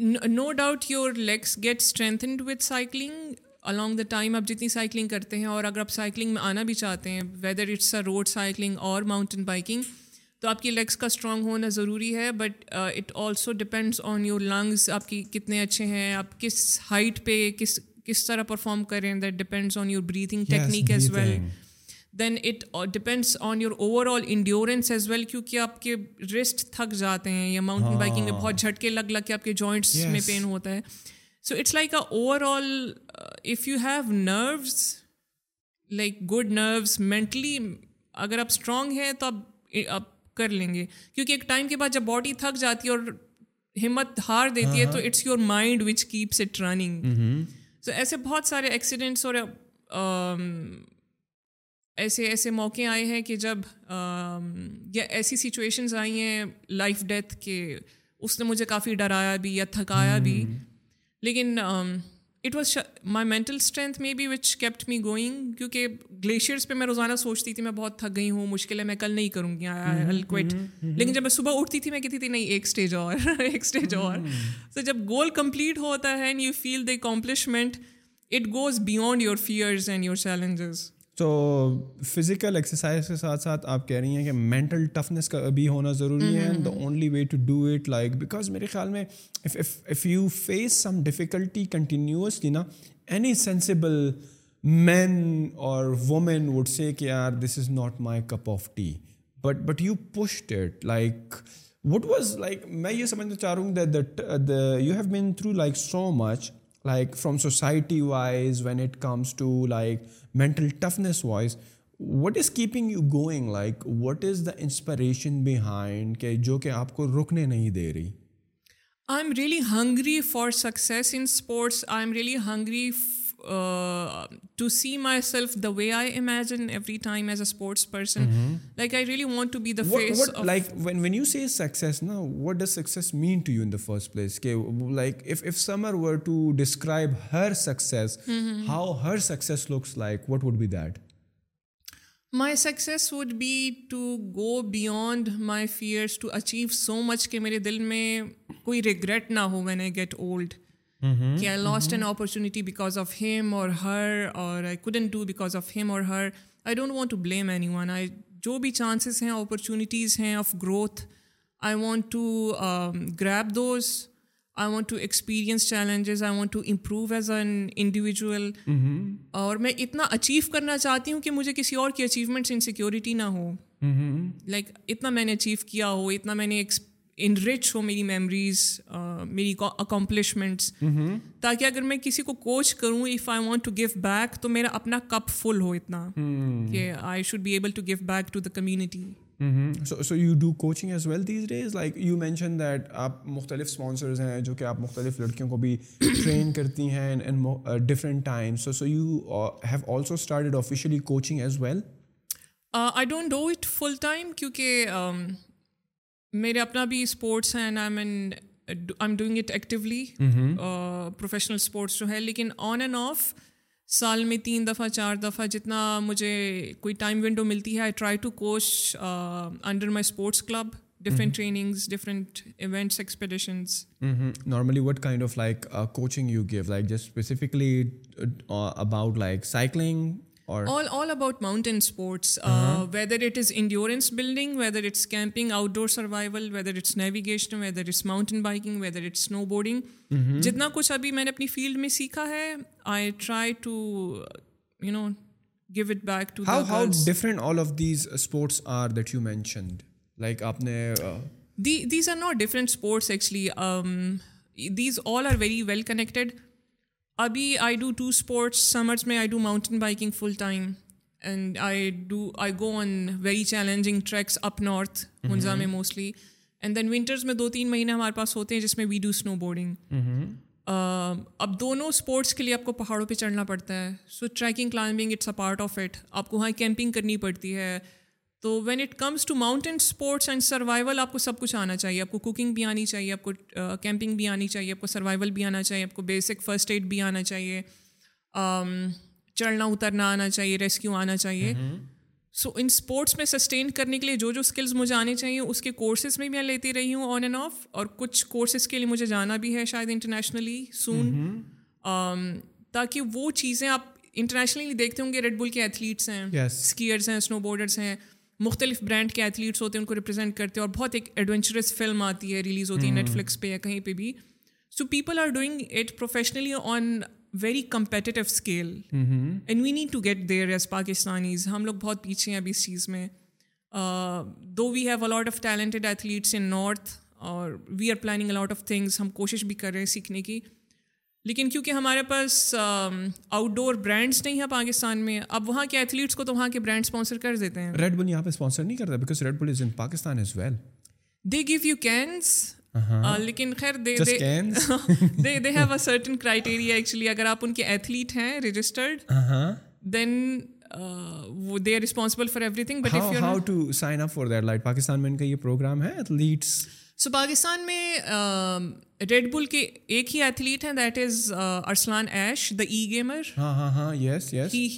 no doubt your legs get strengthened with cycling along the time آپ جتنی سائیکلنگ کرتے ہیں اور اگر آپ سائیکلنگ میں آنا بھی چاہتے ہیں whether it's a road cycling اور ماؤنٹین بائکنگ تو آپ کی لیگس کا اسٹرانگ ہونا ضروری ہے but it also depends on your lungs آپ کی کتنے اچھے ہیں آپ کس ہائٹ پہ کس کس طرح پرفارم کریں that depends on your breathing technique as well then it depends on your overall endurance as well کیونکہ آپ کے رسٹ تھک جاتے ہیں یا ماؤنٹین ہاں۔ بائکنگ میں بہت جھٹکے لگ لگ کے آپ کے جوائنٹس میں پین ہوتا ہے so it's like overall if you have nerves like good nerves mentally اگر آپ اسٹرانگ ہیں تو آپ آپ کر لیں گے کیونکہ ایک ٹائم کے بعد جب باڈی تھک جاتی ہے اور ہمت ہار دیتی ہے ہاں۔ تو it's your mind which keeps it running so ایسے بہت سارے ایکسیڈنٹس اور um, ایسے ایسے موقعے آئے ہیں کہ جب یا ایسی سچویشنز آئی ہیں لائف ڈیتھ کے اس نے مجھے کافی ڈرایا بھی یا تھکایا بھی لیکن it was my mental strength maybe which kept me going کیونکہ گلیشیئرس پہ میں روزانہ سوچتی تھی میں بہت تھک گئی ہوں مشکل ہے میں کل نہیں کروں گی الکوائٹ لیکن جب میں صبح اٹھتی تھی میں کہتی تھی نہیں ایک اسٹیج اور [LAUGHS] ایک اسٹیج اور سو جب گول کمپلیٹ ہوتا ہے and you feel the accomplishment it goes beyond your fears and your challenges تو فزیکل ایکسرسائز کے ساتھ ساتھ آپ کہہ رہی ہیں کہ مینٹل ٹفنیس کا بھی ہونا ضروری ہے the only way to do it like because میرے خیال میں ڈفیکلٹی کنٹینیوسلی نا اینی سینسیبل مین اور وومین وڈ سے کہ یار this is not my cup of tea but but you pushed it like what was like میں یہ سمجھنا چاہ رہا ہوں that you have been through like so much like from society wise when it comes to like mental toughness wise what is keeping you going like what is the inspiration behind کہ جو کہ آپ کو رکنے نہیں دے رہی I am really hungry for success in sports I am really hungry to see myself the way I imagine every time as a sports person like I really want to be the face like when when you see success نا what does success mean to you in the first place کہ like if if someone were to describe her success how her success looks like what would be that my success would be to go beyond my fears to achieve so much کہ میرے دل میں کوئی ریگریٹ نہ ہو وین آئی گیٹ اولڈ کہ I lost an opportunity because of him or her or I couldn't do because of him or her I don't want to blame anyone I جو بھی چانسز ہیں اپرچونیٹیز ہیں of growth I want to grab those I want to experience challenges I want to improve as an individual اور میں اتنا اچیو کرنا چاہتی ہوں کہ مجھے کسی اور کی اچیومنٹ سے انسیکیورٹی نہ ہو لائک اتنا میں نے اچیو کیا ہو اتنا میں نے ان رچ ہو میری میموریز میری اکمپلشمنٹس تاکہ اگر میں کسی کو کوچ کروں if I want to give back تو میرا اپنا کپ فل ہو اتنا hmm. کہ I should be able to give back to the community آپ مختلف اسپانسرز ہیں جو کہ آپ مختلف لڑکیوں کو بھی ٹرین [COUGHS] کرتی ہیں different time so so you have also started officially coaching as well I don't do it full time کیونکہ um, میرے اپنا بھی اسپورٹس ہیں I I mean am doing it actually professional sports جو ہے لیکن آن اینڈ آف سال میں تین دفعہ چار دفعہ جتنا مجھے کوئی ٹائم ونڈو ملتی ہے I try to coach under my sports club different trainings different events expeditions normally what kind of like coaching you give like just specifically about like cycling جتنا کچھ ابھی میں نے اپنی فیلڈ میں سیکھا ہے I try to you you know give it back different different all all of these these these sports sports are are are that mentioned like آپ نے not actually very well connected ابھی I do two sports summers میں I do mountain biking full time and I do I go on very challenging treks up north منزا میں موسٹلی اینڈ دین ونٹرز میں دو تین مہینے ہمارے پاس ہوتے ہیں جس میں وی ڈو اسنو بورڈنگ اب دونوں اسپورٹس کے لیے آپ کو پہاڑوں پہ چڑھنا پڑتا ہے so trekking climbing it's a part of it آپ کو وہاں کیمپنگ کرنی پڑتی ہے تو when it comes to mountain sports and survival آپ کو سب کچھ آنا چاہیے آپ کو کوکنگ بھی آنی چاہیے آپ کو کیمپنگ بھی آنی چاہیے آپ کو سروائیول بھی آنا چاہیے آپ کو بیسک فرسٹ ایڈ بھی آنا چاہیے چڑھنا اترنا آنا چاہیے ریسکیو آنا چاہیے سو ان اسپورٹس میں سسٹین کرنے کے لیے جو جو اسکلز مجھے آنے چاہیے اس کے کورسز میں میں لیتی رہی ہوں آن اینڈ آف اور کچھ کورسز کے لیے مجھے جانا بھی ہے شاید انٹرنیشنلی سون تاکہ وہ چیزیں آپ انٹرنیشنلی دیکھتے ہوں گے ریڈ بل کے ایتھلیٹس ہیں اسکیئرس ہیں اسنو بورڈرس ہیں مختلف برانڈ کے ایتھلیٹس ہوتے ہیں ان کو ریپرزینٹ کرتے ہیں اور بہت ایک ایڈونچرس فلم آتی ہے ریلیز ہوتی ہے نیٹ فلکس پہ یا کہیں پہ بھی so people are doing it professionally on very competitive scale and we need to get there as Pakistanis ہم لوگ بہت پیچھے ہیں ابھی اس چیز میں though we have a lot of talented athletes in north اور we are planning a lot of things ہم کوشش بھی کر رہے ہیں سیکھنے کی لیکن کیونکہ ہمارے پاس آؤٹ ڈور برانڈس نہیں ہیں پاکستان میں اب وہاں کے ایتھلیٹس کو تو وہاں کے برانڈ اسپانسر کر دیتے ہیں ریڈ بل یہاں پہ اسپانسر نہیں کرتا because Red Bull is in Pakistan as well they give you cans لیکن خیر they they they have a certain criteria actually اگر آپ ان کے ایتھلیٹ ہیں registered then they are responsible for everything but how to sign up for that light Pakistan میں ان کا یہ پروگرام ہے ایتھلیٹس سو پاکستان میں ریڈ بل کے ایک ہی ایتھلیٹ ہیں that is Arslan Ash the e gamer he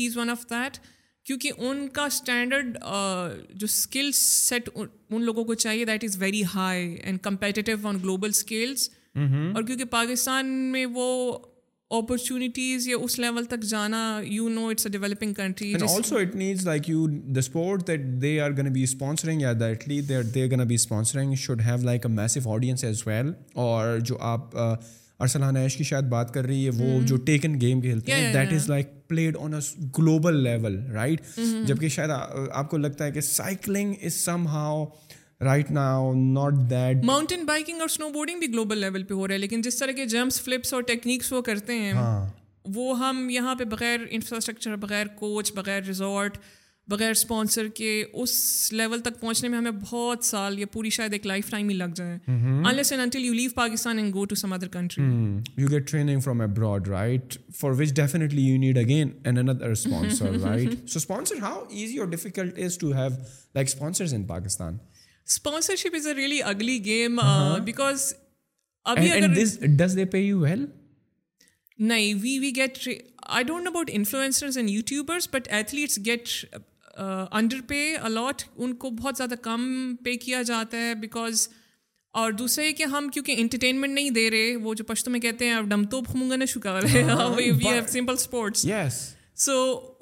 is one of that کیونکہ ان کا اسٹینڈرڈ جو اسکل سیٹ ان لوگوں کو چاہیے that is very high end competitive on global skills اور کیونکہ پاکستان میں وہ اپرچونیٹیز یا اس لیول تک جانا you know it's a developing country also it needs like you the sport that they are gonna be sponsoring یا دیٹلی that they gonna be sponsoring should have like a massive audience as well اور جو آپ ارسلان عیش کی شاید بات کر رہی ہے وہ جو ٹیکن گیم کھیلتے ہیں that is like played on a global level right جبکہ شاید آپ کو لگتا ہے کہ cycling is somehow right now not that mountain biking اور سنو بورڈنگ بھی گلوبل لیول پہ ہو رہا ہے لیکن جس طرح کے جمپس فلپس اور ٹیکنیکس وہ کرتے ہیں ہاں۔ وہ ہم یہاں پہ بغیر انفراسٹرکچر بغیر کوچ بغیر ریزورٹ بغیر اسپانسر کے اس لیول تک پہنچنے میں ہمیں بہت سال یا پوری شاید ایک لائف ٹائم ہی لگ جائے unless and until you leave Pakistan and go to some other country you get training from abroad right for which definitely you need again and another sponsor right so sponsor how easy or difficult is to have like sponsors in Pakistan sponsorship is a really ugly game because ابھی does they pay you well نہیں we we get I don't know about influencers and YouTubers but athletes get under pay a lot ان کو بہت زیادہ کم پے کیا جاتا ہے بیکاز اور دوسرے کہ ہم کیونکہ انٹرٹینمنٹ نہیں دے رہے وہ جو پشتوں میں کہتے ہیں اب ڈم تو پھومگا نہ شکا رہے سمپل اسپورٹس سو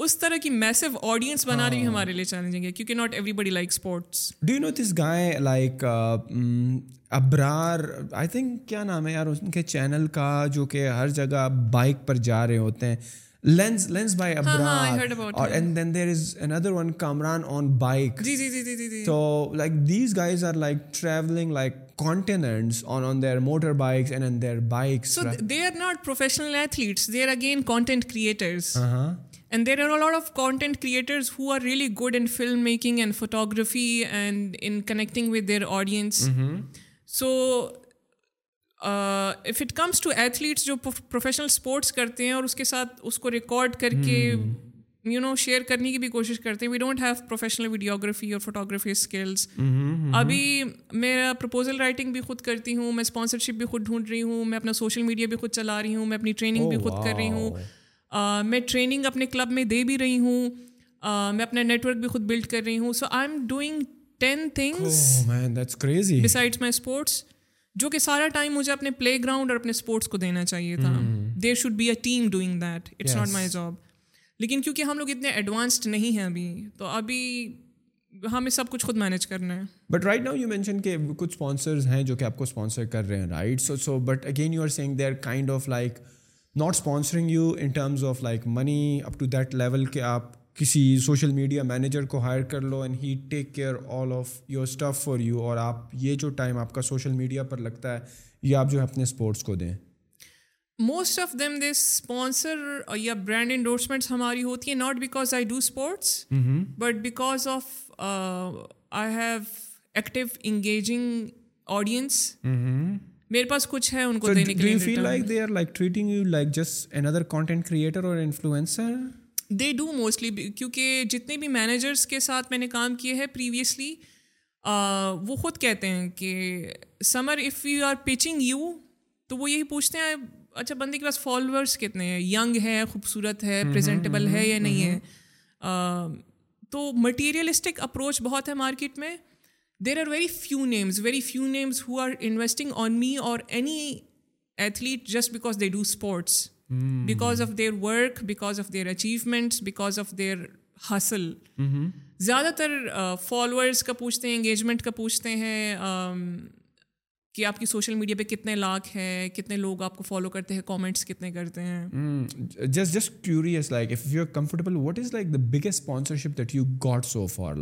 اس طرح کی میسو آڈینس بنا رہی ہاں۔ ہمارے لیے چیلنجنگ ہے کیونکہ not everybody like sports do you know this guy like Abrar I think کیا نام ہے یار ان کے چینل کا جو کہ ہر جگہ بائک پر جا رہے ہوتے ہیں lens lens by and then there is another one Kamran on bike تو like like like these guys are travelling so if it comes to athletes جو پروفیشنل اسپورٹس کرتے ہیں اور اس کے ساتھ اس کو ریکارڈ کر کے یو نو شیئر کرنے کی بھی کوشش کرتے ہیں we don't have professional videography اور فوٹوگرافی اسکلس ابھی میرا پرپوزل رائٹنگ بھی خود کرتی ہوں میں اسپانسرشپ بھی خود ڈھونڈ رہی ہوں میں اپنا سوشل میڈیا بھی خود چلا رہی ہوں میں اپنی ٹریننگ بھی oh, خود کر رہی ہوں میں ٹریننگ اپنے کلب میں دے بھی رہی ہوں میں اپنا نیٹ ورک بھی خود بلڈ کر رہی ہوں so I am doing ten things beside my sports جو کہ سارا ٹائم مجھے اپنے پلے گراؤنڈ اور اپنے اسپورٹس کو دینا چاہیے تھا there should be a team doing that it's not my job لیکن کیونکہ ہم لوگ اتنے ایڈوانسڈ نہیں ہیں ابھی تو ابھی ہمیں سب کچھ خود مینج کرنا ہے but right now you mention کہ کچھ اسپانسرز ہیں جو کہ آپ کو اسپانسر کر رہے ہیں right so so but again you are saying they are kind of like not sponsoring you in terms of like money up to that level کہ آپ کسی سوشل میڈیا مینیجر کو ہائر کر لو and he take care all of your stuff for you اور آپ یہ جو ٹائم آپ کا سوشل میڈیا پر لگتا ہے یہ آپ جو ہے اپنے اسپورٹس کو دیں most of them this sponsor یا برانڈ انڈورسمنٹس ہماری ہوتی ہیں not because I do sports but because of I have active engaging audience میرے پاس کچھ ہے ان کو دینے کے لیے دے ڈو موسٹلی کیونکہ جتنے بھی مینیجرس کے ساتھ میں نے کام کیے ہیں پریویسلی وہ خود کہتے ہیں کہ سمر if you are pitching you تو وہ یہی پوچھتے ہیں اچھا بندے کے پاس فالوورس کتنے ہیں ینگ ہے خوبصورت ہے پریزنٹیبل ہے یا نہیں ہے تو مٹیریلسٹک اپروچ بہت ہے مارکیٹ میں there are very few names very few names who are investing on me or any athlete just because they do sports because of their work because of their achievements because of their حاصل زیادہ تر فالوورس uh, کا پوچھتے ہیں انگیجمنٹ کا پوچھتے ہیں um, کہ آپ آپ کی سوشل میڈیا پہ کتنے کتنے کتنے لاکھ ہیں ہیں ہیں لوگ کو فالو کرتے کرتے comments just just like like like if you you are comfortable is the biggest sponsorship that got so far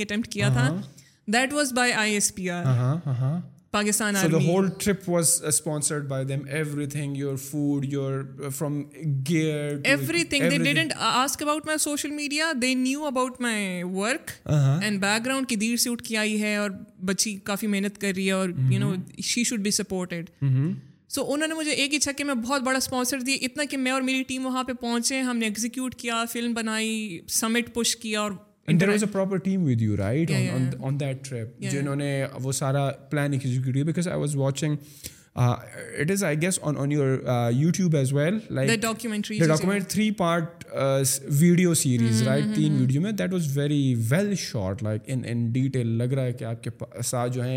attempt کیا تھا دیر سے اٹھ کے آئی ہے اور بچی کافی محنت کر رہی ہے اور چھکے میں بہت بڑا اسپانسر دیا اتنا کہ میں اور میری ٹیم وہاں پہ پہنچے ہم نے ایگزیکیوٹ کیا فلم بنائی سمٹ پش کیا اور آپ کے ساتھ جو ہے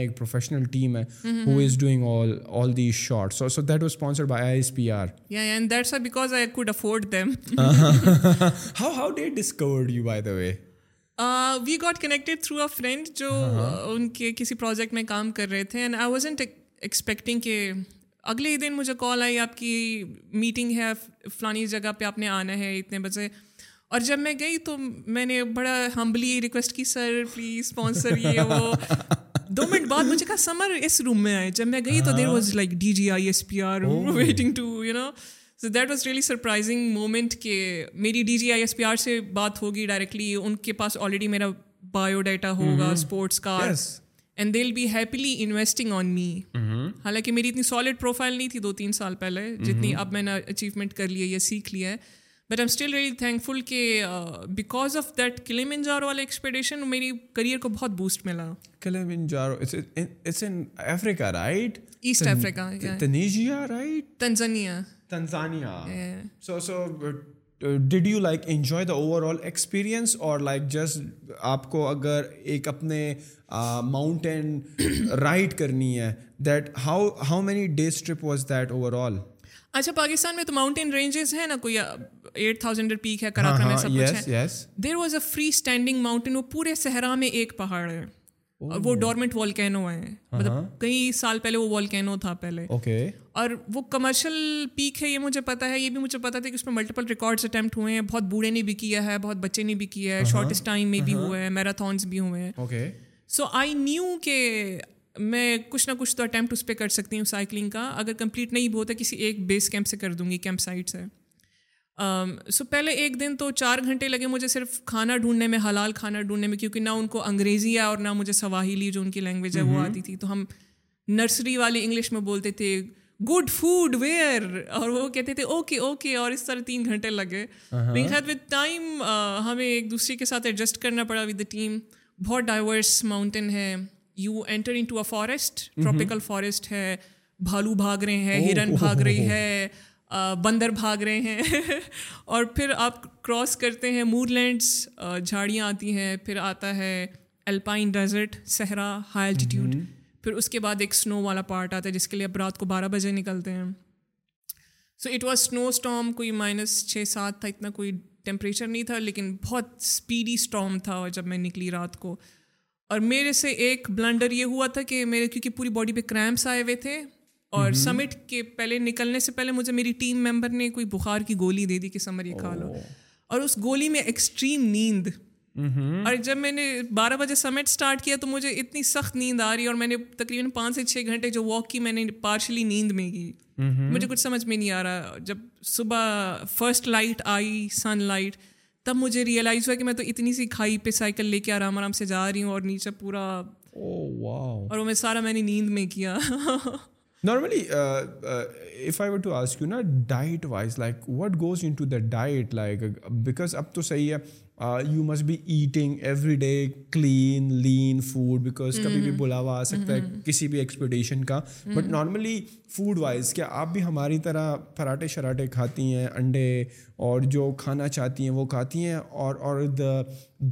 we got connected through a friend جو ہاں۔ ان کے کسی پروجیکٹ میں کام کر رہے تھے اینڈ آئی واز ایکسپیکٹنگ کہ اگلے ہی دن مجھے کال آئی آپ کی میٹنگ ہے فلانی جگہ پہ آپ نے آنا ہے اتنے بجے اور جب میں گئی تو میں نے بڑا ہمبلی ریکویسٹ کی سر پلیز اسپانسر یہ وہ [LAUGHS] دو منٹ بعد مجھے کہا سمر اس روم میں آئے جب میں گئی تو there was like D G I S P R waiting to you know so that was really surprising moment کہ میری D G I S P R سے بات ہوگی ڈائریکٹلی ان کے پاس آلریڈی میرا بایو ڈیٹا ہوگا sports and be happily investing on me حالانکہ میری اتنی سالڈ پروفائل نہیں تھی دو تین سال پہلے جتنی اب میں نے اچیومنٹ کر لی ہے یا سیکھ لیا ہے but I still very thankful کہ بیکاز آف دیٹ کلیم جارو والے کریئر کو بہت بوسٹ ملا افریقہ Tanzania so so did you like enjoy the overall experience اور لائک جسٹ آپ کو اگر ایک اپنے ماؤنٹین رائڈ کرنی ہے that that how how many days trip was overall اچھا پاکستان میں تو ماؤنٹین رینجز ہیں نا کوئی ایٹ تھاؤزینڈ پیک ہے میں سب کچھ ہے there was a free standing mountain وہ پورے صحرا میں ایک پہاڑ ہے وہ ڈورمنٹ والکینو ہے مطلب کئی سال پہلے وہ والکینو تھا پہلے اوکے اور وہ کمرشل پیک ہے یہ مجھے پتا ہے یہ بھی مجھے پتا تھا کہ اس میں ملٹیپل ریکارڈس اٹمپٹ ہوئے ہیں بہت بوڑھے نے بھی کیا ہے بہت بچے نے بھی کیا ہے شارٹیج ٹائم میں بھی ہوئے ہیں میراتھونس بھی ہوئے ہیں سو آئی نیو کہ میں کچھ نہ کچھ تو اٹمپٹ اس پہ کر سکتی ہوں سائیکلنگ کا اگر کمپلیٹ نہیں بھی ہوتا کسی ایک بیس کیمپ سے کر دوں گی کیمپ سائٹ سے سو پہلے ایک دن تو چار گھنٹے لگے مجھے صرف کھانا ڈھونڈنے میں حلال کھانا ڈھونڈنے میں کیونکہ نہ ان کو انگریزی ہے اور نہ مجھے سواہیلی جو ان کی لینگویج ہے وہ آتی تھی تو ہم نرسری والی انگلش میں بولتے تھے گڈ فوڈ ویئر اور وہ کہتے تھے اوکے اوکے اور اس طرح تین گھنٹے لگے ٹائم ہمیں ایک دوسرے کے ساتھ ایڈجسٹ کرنا پڑا ود دا ٹیم بہت ڈائیورس ماؤنٹین ہے you enter into a forest tropical forest ہے بھالو بھاگ رہے ہیں ہرن بھاگ رہی ہے بندر بھاگ رہے ہیں [LAUGHS] اور پھر آپ کراس کرتے ہیں مور لینڈس جھاڑیاں آتی ہیں پھر آتا ہے الپائن ڈیزرٹ صحرا ہائی الٹیٹیوڈ پھر اس کے بعد ایک سنو والا پارٹ آتا ہے جس کے لیے آپ رات کو بارہ بجے نکلتے ہیں سو اٹ واز سنو اسٹام کوئی مائنس چھ سات تھا اتنا کوئی ٹیمپریچر نہیں تھا لیکن بہت اسپیڈی اسٹام تھا اور جب میں نکلی رات کو اور میرے سے ایک بلنڈر یہ ہوا تھا کہ میرے کیونکہ پوری باڈی پہ کریمپس آئے ہوئے تھے اور سمٹ کے پہلے نکلنے سے پہلے مجھے میری ٹیم ممبر نے کوئی بخار کی گولی دے دی کہ سمر یہ کھا لو اور اس گولی میں ایکسٹریم نیند اور جب میں نے بارہ بجے سمٹ اسٹارٹ کیا تو مجھے اتنی سخت نیند آ رہی اور میں نے تقریباً پانچ سے چھ گھنٹے جو واک کی میں نے پارشلی نیند میں کی مجھے کچھ سمجھ میں نہیں آ رہا جب صبح فرسٹ لائٹ آئی سن لائٹ تب مجھے ریئلائز ہوا کہ میں تو اتنی سی کھائی پہ سائیکل لے کے آرام آرام سے جا رہی ہوں اور نیچے پورا اور وہ میں سارا میں نے نیند میں کیا [LAUGHS] normally if I to ask you نا diet wise like what goes into the diet like because اب تو صحیح ہے you must be eating every day clean lean food because کبھی بھی بلاوا آ سکتا ہے کسی بھی ایکسپیڈیشن کا بٹ نارملی فوڈ وائز کیا آپ بھی ہماری طرح پراٹھے شراٹے کھاتی ہیں انڈے اور جو کھانا چاہتی ہیں وہ کھاتی ہیں اور اور the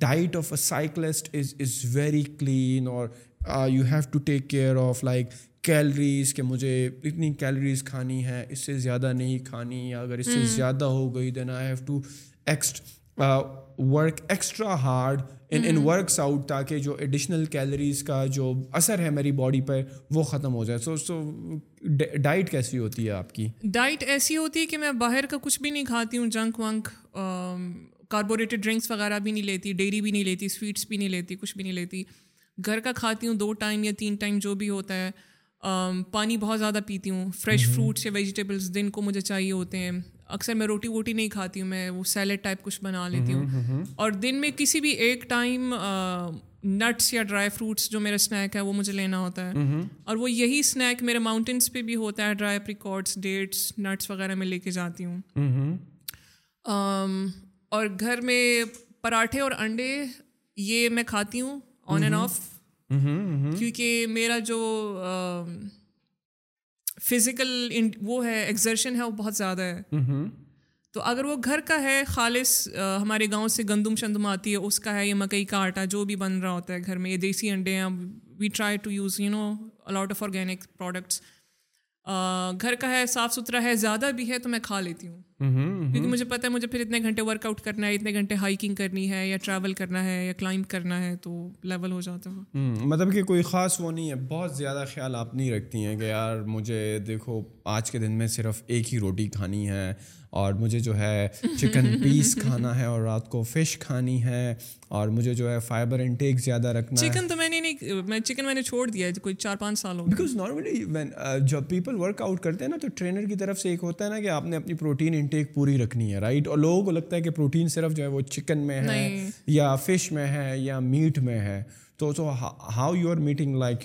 diet of a cyclist is is very clean اور you have to take care of like calories کہ مجھے اتنی کیلریز کھانی ہے اس سے زیادہ نہیں کھانی یا اگر اس سے زیادہ ہو گئی then I have to ایکسٹ work extra hard in in workouts تاکہ جو ایڈیشنل کیلریز کا جو اثر ہے میری باڈی پر وہ ختم ہو جائے سو سو ڈائٹ کیسی ہوتی ہے آپ کی ڈائٹ ایسی ہوتی ہے کہ میں باہر کا کچھ بھی نہیں کھاتی ہوں جنک ونک کاربوریٹڈ ڈرنکس وغیرہ بھی نہیں لیتی ڈیری بھی نہیں لیتی سویٹس بھی نہیں لیتی کچھ بھی نہیں لیتی گھر کا کھاتی ہوں دو ٹائم یا تین ٹائم جو بھی ہوتا ہے پانی بہت زیادہ پیتی ہوں فریش فروٹس یا ویجیٹیبلس دن کو مجھے چاہیے ہوتے ہیں اکثر میں روٹی ووٹی نہیں کھاتی ہوں میں وہ سیلڈ ٹائپ کچھ بنا لیتی ہوں اور دن میں کسی بھی ایک ٹائم نٹس یا ڈرائی فروٹس جو میرا اسنیک ہے وہ مجھے لینا ہوتا ہے اور وہ یہی اسنیک میرے ماؤنٹینس پہ بھی ہوتا ہے ڈرائی پریکارڈس ڈیٹس نٹس وغیرہ میں لے کے جاتی ہوں اور گھر میں پراٹھے اور انڈے یہ میں کھاتی ہوں on and off Mm-hmm, mm-hmm. کیونکہ میرا جو فزیکل وہ ہے ایگزرشن ہے وہ بہت زیادہ ہے mm-hmm. تو اگر وہ گھر کا ہے خالص ہمارے گاؤں سے گندم شندم آتی ہے اس کا ہے یا مکئی کا آٹا جو بھی بن رہا ہوتا ہے گھر میں یہ دیسی انڈے ہیں we try to use you know a lot of organic products گھر کا ہے صاف ستھرا ہے زیادہ بھی ہے تو میں کھا لیتی ہوں Mm-hmm, mm-hmm. کیونکہ مجھے پتا ہے مجھے پھر اتنے گھنٹے ورک آؤٹ کرنا ہے اتنے گھنٹے ہائکنگ کرنی ہے یا ٹریول کرنا ہے یا کلائمب کرنا ہے تو لیول ہو جاتا ہے mm, مطلب کہ کوئی خاص وہ نہیں ہے بہت زیادہ خیال آپ نہیں رکھتی ہیں کہ یار مجھے دیکھو آج کے دن میں صرف ایک ہی روٹی کھانی ہے اور مجھے جو ہے چکن پیس [LAUGHS] کھانا ہے اور رات کو فش کھانی ہے اور مجھے جو ہے فائبر انٹیک زیادہ رکھنا چکن تو میں نے نہیں میں چکن میں نے چھوڑ دیا ہے کوئی چار پانچ سال ہو بیکاز نارملی uh, جب پیپل ورک آؤٹ کرتے ہیں نا تو ٹرینر کی طرف سے ایک ہوتا ہے نا کہ آپ نے اپنی پروٹین انٹیک پوری رکھنی ہے ہے ہے ہے ہے رائٹ اور لوگوں کو لگتا کہ پروٹین صرف جو وہ چکن میں میں یا یا fish meat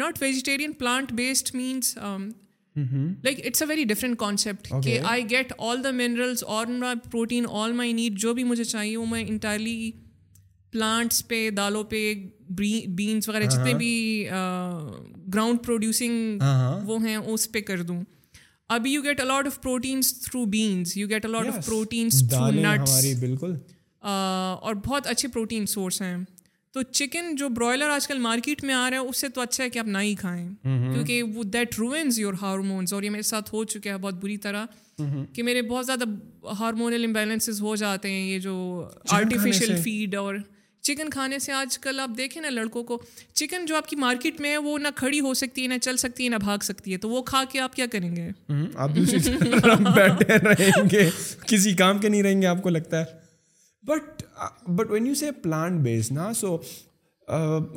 not vegetarian plant based means like it's a very different concept کہ I get all the minerals اور پروٹین آل مائی نیڈ جو بھی مجھے چاہیے وہ میں انٹائرلی پلانٹس پہ دالوں پہ بینس وغیرہ جتنے بھی گراؤنڈ پروڈیوسنگ وہ ہیں اس پہ کر دوں ابھی you get a lot of proteins through beans you get a lot of proteins through nuts بالکل اور بہت اچھے پروٹین سورس ہیں تو چکن جو برائلر آج کل مارکیٹ میں آ رہا ہے اس سے تو اچھا ہے کہ آپ نہ ہی کھائیں کیونکہ وہ دیٹ یور اور یہ میرے ساتھ ہو چکا ہے بہت بری طرح کہ میرے بہت زیادہ ہارمونل امبیلنسز ہو جاتے ہیں یہ جو آرٹیفیشیل فیڈ اور چکن کھانے سے آج کل آپ دیکھیں نا لڑکوں کو چکن جو آپ کی مارکیٹ میں ہے وہ نہ کھڑی ہو سکتی ہے نہ چل سکتی ہے نہ بھاگ سکتی ہے تو وہ کھا کے آپ کیا کریں گے کسی کام کے نہیں رہیں گے آپ کو لگتا ہے but but when you say plant base نا سو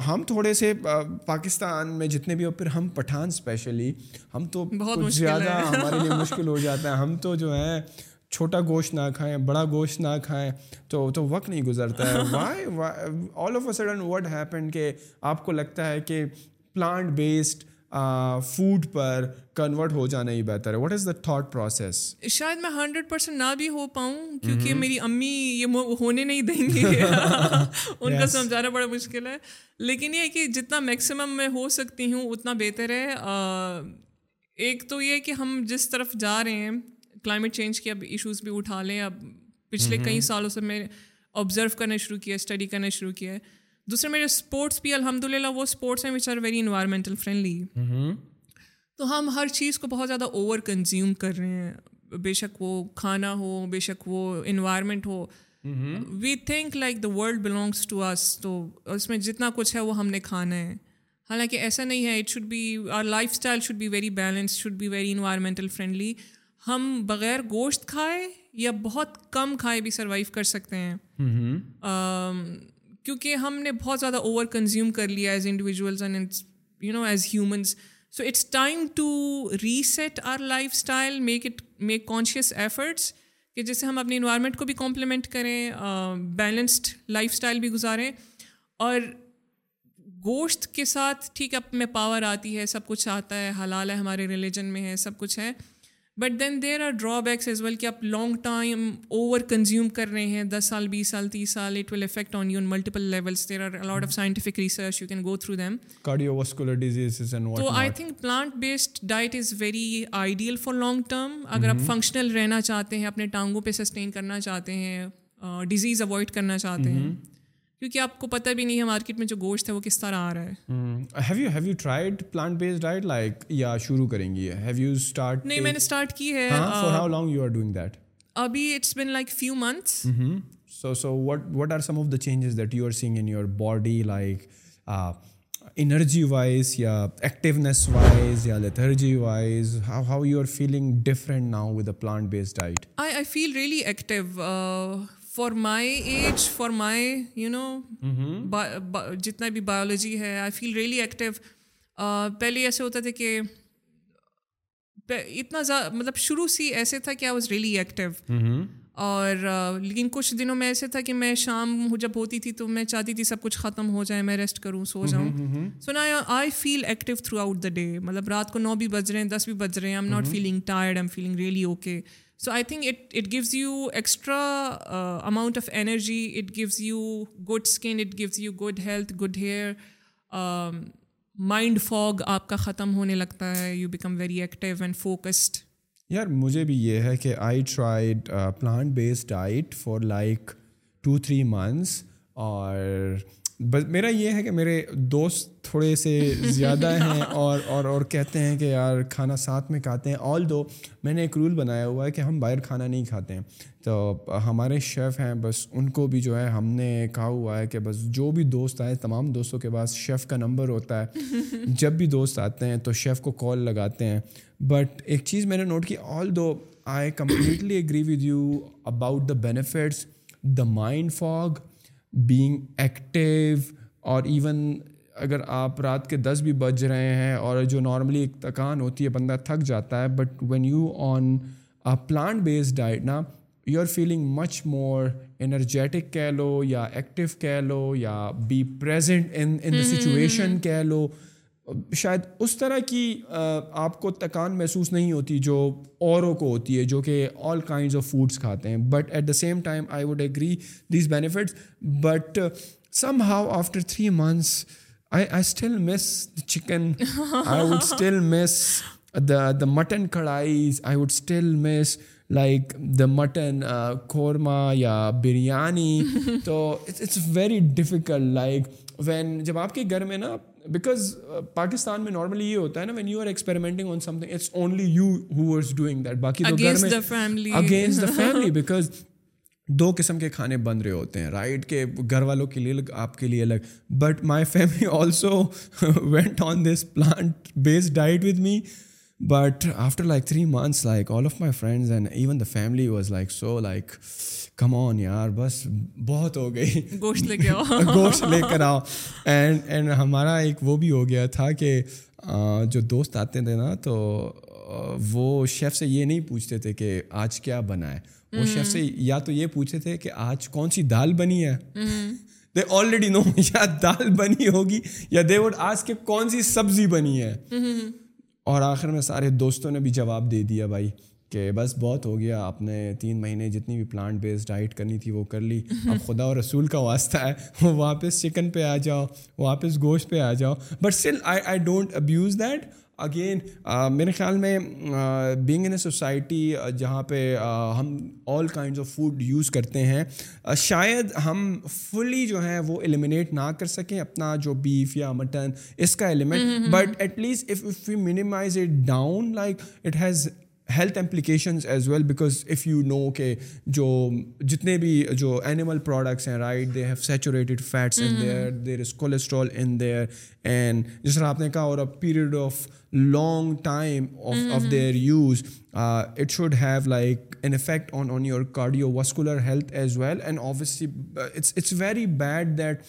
ہم تھوڑے سے uh, پاکستان میں جتنے بھی ہو پھر ہم پٹھان اسپیشلی ہم تو بہت زیادہ ہمارے لیے [LAUGHS] مشکل ہو جاتا ہے ہم تو جو ہیں چھوٹا گوشت نہ کھائیں بڑا گوشت نہ کھائیں تو وقت نہیں گزرتا ہے why all of a sudden what happen کہ آپ کو لگتا ہے کہ پلانٹ بیسڈ فوڈ پر کنورٹ ہو جانا ہی بہتر ہے what is the thought process شاید میں ہنڈریڈ پرسینٹ نہ بھی ہو پاؤں کیونکہ میری امی یہ ہونے نہیں دیں گی [LAUGHS] [LAUGHS] ان کا سمجھانا بڑا مشکل ہے لیکن یہ ہے کہ جتنا میکسیمم میں ہو سکتی ہوں اتنا بہتر ہے ایک تو یہ کہ ہم جس طرف جا رہے ہیں کلائمیٹ چینج کے اب ایشوز بھی اٹھا لیں اب پچھلے کئی سالوں سے میں آبزرو کرنا شروع کیا اسٹڈی کرنا شروع کیا ہے دوسرے میرے اسپورٹس بھی الحمد للہ وہ اسپورٹس ہیں which are very environmental friendly تو ہم ہر چیز کو بہت زیادہ اوور کنزیوم کر رہے ہیں بے شک وہ کھانا ہو بے شک وہ environment who we think like the world belongs to us تو اس میں جتنا کچھ ہے وہ ہم نے کھانا ہے حالانکہ ایسا نہیں ہے it should be our lifestyle should be very balance should be very environmental friendly ہم بغیر گوشت کھائے یا بہت کم کھائے بھی سروائیو کر سکتے ہیں کیونکہ ہم نے بہت زیادہ اوور کنزیوم کر لیا as individuals you know as humans so it's time to reset our lifestyle make it make conscious efforts کہ جیسے ہم اپنے انوائرمنٹ کو بھی کمپلیمنٹ کریں بیلنسڈ لائف اسٹائل بھی گزاریں اور گوشت کے ساتھ ٹھیک ہے اپ میں پاور آتی ہے سب کچھ آتا ہے حلال ہے ہمارے ریلیجن میں ہے سب کچھ ہے but then there are drawbacks as well کہ آپ لانگ ٹائم اوور کنزیوم کر رہے ہیں دس سال بیس سال تیس سال it will affect on you in multiple levels there are a lot of scientific research you can go through them تو I think plant based diet is very ideal for long term اگر آپ فنکشنل رہنا چاہتے ہیں اپنے ٹانگوں پہ سسٹین کرنا چاہتے ہیں ڈیزیز اوائڈ کرنا چاہتے ہیں کیونکہ آپ کو پتہ بھی نہیں ہے مارکیٹ میں جو گوشت ہے وہ کس طرح آ رہا ہے have you have you tried plant based diet like یا شروع کریں گی ہیو یو اسٹارٹ نہیں میں نے اسٹارٹ کی ہے for how long you are doing that ابھی it's been like few months so so what what are some of the changes that you are seeing in your body like energy wise یا ایکٹیونیس وائز یا lethargy wise how how you are feeling different now with a plant based diet I I feel really active for my age for my you know جتنا بھی بایولوجی ہے آئی فیل ریئلی ایکٹیو پہلے ایسے ہوتا تھا کہ اتنا زیادہ مطلب شروع سے ہی ایسے تھا کہ آئی واز ریئلی ایکٹیو اور لیکن کچھ دنوں میں ایسے تھا کہ میں شام جب ہوتی تھی تو میں چاہتی تھی سب کچھ ختم ہو جائے میں ریسٹ کروں سو جاؤں سو نا I feel active throughout the day مطلب رات کو نو بھی بج رہے ہیں دس بھی بج رہے ہیں I am not feeling tired I am feeling really okay so I think it it goes you extra amount of energy it goes you good skin it goes you good health good hair mind fog آپ کا ختم ہونے لگتا ہے you become very active and focused یار مجھے بھی یہ ہے کہ I tried plant based diet for like two three months اور بس میرا یہ ہے کہ میرے دوست تھوڑے سے زیادہ [LAUGHS] ہیں اور اور اور کہتے ہیں کہ یار کھانا ساتھ میں کھاتے ہیں آل دو میں نے ایک رول بنایا ہوا ہے کہ ہم باہر کھانا نہیں کھاتے ہیں تو ہمارے شیف ہیں بس ان کو بھی جو ہے ہم نے کہا ہوا ہے کہ بس جو بھی دوست آئے تمام دوستوں کے پاس شیف کا نمبر ہوتا ہے [LAUGHS] جب بھی دوست آتے ہیں تو شیف کو کال لگاتے ہیں بٹ ایک چیز میں نے نوٹ کی although I completely agree with you about the benefits the mind fog being active اور ایون اگر آپ رات کے دس بھی بج رہے ہیں اور جو نارملی ایک تھکان ہوتی ہے بندہ تھک جاتا ہے but when you on plant base diet نا you are feeling much more energetic کہہ لو یا ایکٹیو کہہ لو یا be present in in situation کہہ لو شاید اس طرح کی آپ کو تکان محسوس نہیں ہوتی جو اوروں کو ہوتی ہے جو کہ آل کائنڈز آف فوڈس کھاتے ہیں but at the same time I would agree these benefits but somehow after three months I I still miss chicken I would still miss the the mutton karahis I would still miss like the mutton korma یا بریانی تو it's very difficult like when جب آپ کے گھر میں نا بیکاز پاکستان میں نارملی یہ ہوتا ہے نا when you are experimenting on something it's only you doing that باقی اگینسٹ دا فیملی بیکاز دو قسم کے کھانے بن رہے ہوتے ہیں رائٹ کے گھر والوں کے لیے آپ کے لیے الگ but my family also went on this plant based diet with me but after like three months like all of my friends and even the family was like so like come on یار بس بہت ہو گئی گوشت لے کے آؤ [LAUGHS] گوشت لے کر آؤ اینڈ اینڈ ہمارا ایک وہ بھی ہو گیا تھا کہ جو دوست آتے تھے نا تو وہ شیف سے یہ نہیں پوچھتے تھے کہ آج کیا بنا ہے وہ شیف سے یا تو یہ پوچھتے تھے کہ آج کون سی دال بنی ہے دے آلریڈی نو یا دال بنی ہوگی یا دے وڈ آج کے کون سی سبزی بنی ہے اور آخر میں سارے دوستوں نے بھی جواب دے دیا بھائی کہ بس بہت ہو گیا آپ نے تین مہینے جتنی بھی پلانٹ بیسڈ ڈائٹ کرنی تھی وہ کر لی اب خدا اور رسول کا واسطہ ہے وہ واپس چکن پہ آ جاؤ واپس گوشت پہ آ جاؤ but still I I don't abuse that again میرے خیال میں بینگ ان اے سوسائٹی جہاں پہ ہم all kinds of food use کرتے ہیں شاید ہم فلی جو ہیں وہ ایلیمینیٹ نہ کر سکیں اپنا جو بیف یا مٹن اس کا element but at least if you minimise it down like it has health implications as well because if you know کہ جو جتنے بھی جو اینیمل پروڈکٹس ہیں right they have saturated fats in there there is cholesterol in there and جس طرح آپ نے کہا a period of long time of their use it should have like an effect on on your cardiovascular health as well and it's very bad that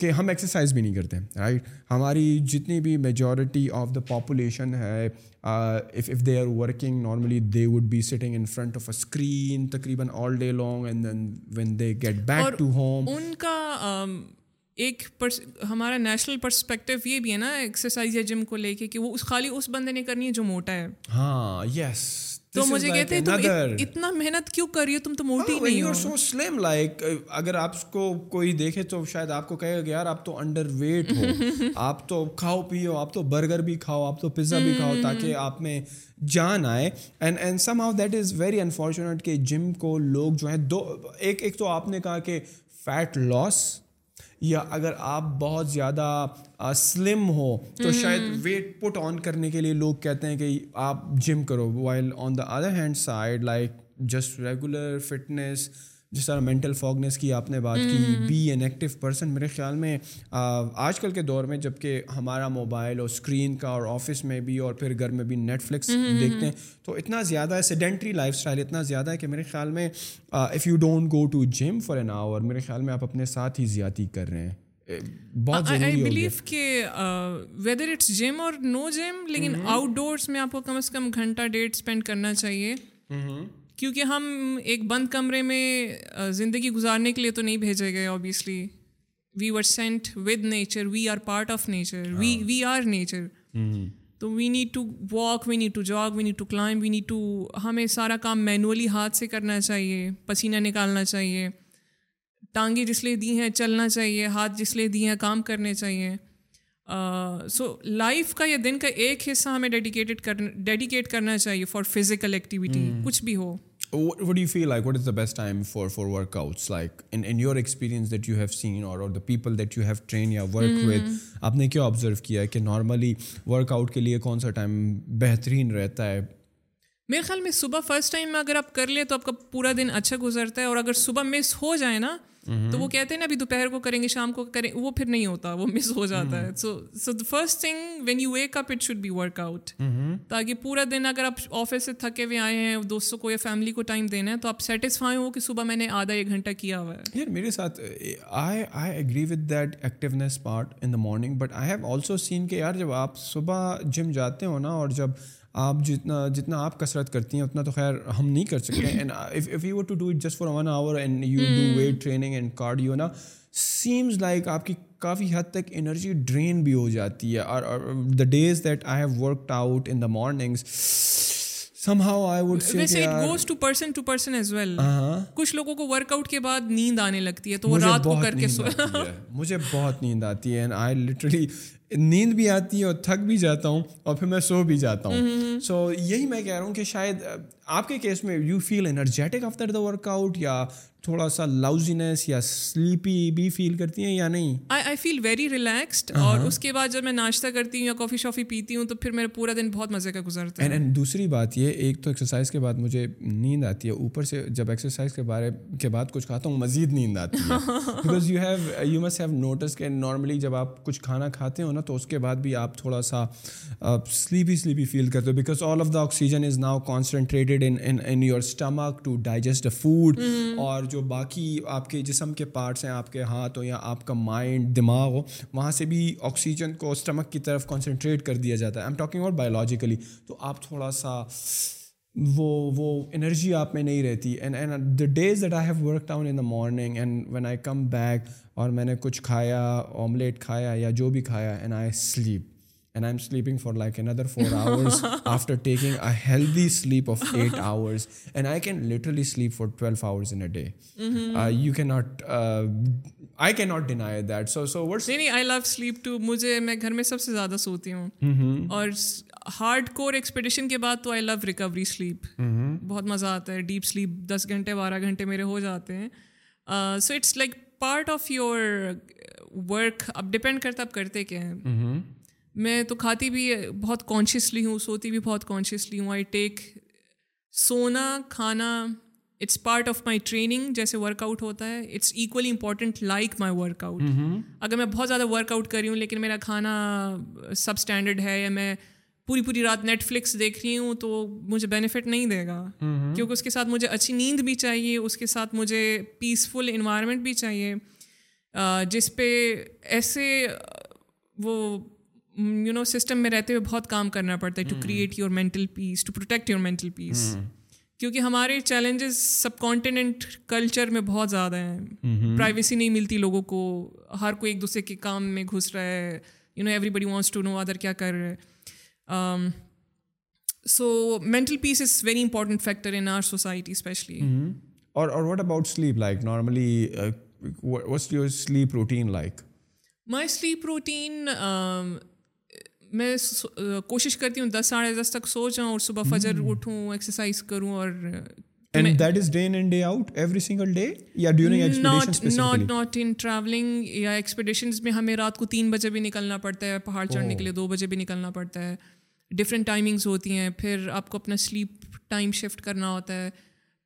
کہ ہم ایکسرسائز بھی نہیں کرتے رائٹ ہماری جتنی بھی میجورٹی آف دا پاپولیشن ہے if they they are working normally would be sitting in front of a screen تقریباً all day long and then when they get back to home ان کا ایک ہمارا نیشنل پرسپیکٹو یہ بھی ہے نا ایکسرسائز یا جم کو لے کے کہ وہ خالی اس بندے نے کرنی ہے جو موٹا ہے ہاں یس تو مجھے کہتے ہیں تم اتنا محنت کیوں کر رہی ہو تم تو موٹی ہاں, نہیں ہو سو سلم لائک اگر آپ کو کوئی دیکھے تو شاید آپ کو کہے گا یار آپ تو انڈر ویٹ ہو [LAUGHS] آپ تو کھاؤ پیو آپ تو برگر بھی کھاؤ آپ تو پزا بھی کھاؤ hmm. تاکہ آپ میں جان آئے and and somehow that is very unfortunate کہ جم کو لوگ جو ہیں دو ایک ایک تو آپ نے کہا کہ فیٹ لاس یا اگر آپ بہت زیادہ سلم ہو تو شاید ویٹ پٹ آن کرنے کے لیے لوگ کہتے ہیں کہ آپ جم کرو while on the other hand side like just regular fitness جس طرح مینٹل فوگنیس کی آپ نے بات کی بی این ایکٹیو پرسن میرے خیال میں آج کل کے دور میں جب کہ ہمارا موبائل اور اسکرین کا اور آفس میں بھی اور پھر گھر میں بھی نیٹ فلکس دیکھتے ہیں تو اتنا زیادہ ہے سیڈنٹری لائف اسٹائل اتنا زیادہ ہے کہ میرے خیال میں if you don't go to gym for an hour میرے خیال میں آپ اپنے ساتھ ہی زیادتی کر رہے ہیں ویدر اٹس جم جم اور نو لیکن آؤٹ ڈورس میں آپ کو کم از کم گھنٹہ ڈیٹ اسپینڈ کرنا چاہیے کیونکہ ہم ایک بند کمرے میں زندگی گزارنے کے لیے تو نہیں بھیجے گئے obviously we were sent with nature we are part of nature we we are nature تو we need to walk we need to jog we need to climb we need to ہمیں سارا کام مینولی ہاتھ سے کرنا چاہیے پسینہ نکالنا چاہیے ٹانگیں جس لیے دی ہیں چلنا چاہیے ہاتھ جس لیے دیے ہیں کام کرنے چاہیے سو لائف کا یا دن کا ایک حصہ ہمیں ڈیڈیکیٹڈ کرنا ڈیڈیکیٹ کرنا چاہیے فار فزیکل ایکٹیویٹی کچھ بھی ہو آپ نے کیا کیا نارملی ورک آؤٹ کے لیے کون سا ٹائم بہترین رہتا ہے میرے خیال میں صبح فرسٹ ٹائم اگر آپ کر لیں تو آپ کا پورا دن اچھا گزرتا ہے اور اگر صبح مس ہو جائے نا تو وہ mm-hmm. کہتے ہیں نا ابھی دوپہر کو کریں گے شام کو کریں وہ پھر نہیں ہوتا وہ مس ہو جاتا ہے so so the first thing when you wake up it should be workout تاکہ پورا دن اگر آپ آفس سے تھکے ہوئے آئے ہیں دوستوں کو یا فیملی کو ٹائم دینا ہے تو آپ سیٹسفائی ہو کہ صبح میں نے آدھا ایک گھنٹہ کیا ہوا ہے یار میرے ساتھ I I agree with that activeness part in the morning but I have also seen کہ یار جب آپ صبح جم جاتے ہو نا اور جب آپ جتنا جتنا آپ کثرت کرتی ہیں اتنا تو خیر ہم نہیں کر سکتے ہیں [COUGHS] اینڈ کارڈیو نا سیمز لائک آپ کی کافی حد تک انرجی ڈرین بھی ہو جاتی ہے اور the days that I have worked out in the mornings somehow I would say it goes to person to person as well کچھ لوگوں کو ورک آؤٹ کے بعد نیند آنے لگتی ہے تو وہ رات کو کر کے سو مجھے بہت نیند آتی ہے اینڈ آئی لٹرلی نیند بھی آتی ہے اور تھک بھی جاتا ہوں اور پھر میں سو بھی جاتا ہوں سو یہی میں کہہ رہا ہوں کہ شاید آپ کے کیس میں you feel energetic after the workout یا تھوڑا سا لاؤزینس یا سلیپی بھی فیل کرتی ہیں یا نہیں آئی فیل ویری ریلیکسڈ اور اس کے بعد جب میں ناشتہ کرتی ہوں یا کافی شافی پیتی ہوں تو پھر میرا پورا دن بہت مزے کا گزرتا ہے دوسری بات یہ ایک تو ایکسرسائز کے بعد مجھے نیند آتی ہے اوپر سے جب ایکسرسائز کے بارے کے بعد کچھ کھاتا ہوں مزید نیند آتی ہے because you you have have noticed کہ نارملی جب آپ کچھ کھانا کھاتے ہو نا تو اس کے بعد بھی آپ تھوڑا سا سلیپی سلیپی فیل کرتے ہو because all of the oxygen is now in your stomach to digest food اور جو باقی آپ کے جسم کے پارٹس ہیں آپ کے ہاتھ ہو یا آپ کا مائنڈ دماغ ہو وہاں سے بھی آکسیجن کو اسٹمک کی طرف کانسنٹریٹ کر دیا جاتا ہے آئی ایم ٹاکنگ اور بایولوجیکلی تو آپ تھوڑا سا وہ وہ انرجی آپ میں نہیں رہتی and and the days that I have work down in the morning and when I come back اور میں نے کچھ کھایا آملیٹ کھایا یا جو بھی کھایا and I sleep and and I I I I am sleeping for for like under four hours hours hours after taking a a healthy sleep sleep sleep of eight can literally twelve in day you کی not not deny that so so نہیں لو ٹو مجھے میں میں گھر سب سے زیادہ سوتی ہوں اور ہارڈ کور ایکسپیڈیشن کے بعد تو آئی لو ریکوری سلیپ بہت مزہ آتا ہے ڈیپ سلیپ دس گھنٹے بارہ گھنٹے میرے ہو جاتے ہیں so it's like part of your work اب ڈپینڈ کرتا اب کرتے کیا ہیں میں تو کھاتی بھی بہت کانشیسلی ہوں سوتی بھی بہت کانشیسلی ہوں آئی ٹیک سونا کھانا it's part of my training جیسے ورک آؤٹ ہوتا ہے it's actually important like my work out اگر میں بہت زیادہ ورک آؤٹ کری ہوں لیکن میرا کھانا سب اسٹینڈرڈ ہے یا میں پوری پوری رات نیٹ فلکس دیکھ رہی ہوں تو مجھے بینیفٹ نہیں دے گا کیونکہ اس کے ساتھ مجھے اچھی نیند بھی چاہیے اس کے ساتھ مجھے پیسفل انوائرمنٹ بھی چاہیے جس پہ ایسے وہ یو نو سسٹم میں رہتے ہوئے بہت کام کرنا پڑتا ہے to create your mental peace to protect your mental peace کیونکہ ہمارے چیلنجز سب کانٹیننٹ کلچر میں بہت زیادہ ہیں پرائیویسی hmm. نہیں ملتی لوگوں کو ہر کوئی ایک دوسرے کے کام میں گھس رہا ہے you know everybody wants to know other کیا کر رہے so mental peace is very important factor in our society especially اور what about sleep sleep sleep like like normally your routine routine my میں کوشش کرتی ہوں دس ساڑھے دس تک سو جاؤں اور صبح فجر hmm. اٹھوں ایکسرسائز کروں اور میں ہمیں رات کو تین بجے بھی نکلنا پڑتا ہے پہاڑ چڑھنے کے oh. لیے دو بجے بھی نکلنا پڑتا ہے ڈفرینٹ ٹائمنگس ہوتی ہیں پھر آپ کو اپنا سلیپ ٹائم شفٹ کرنا ہوتا ہے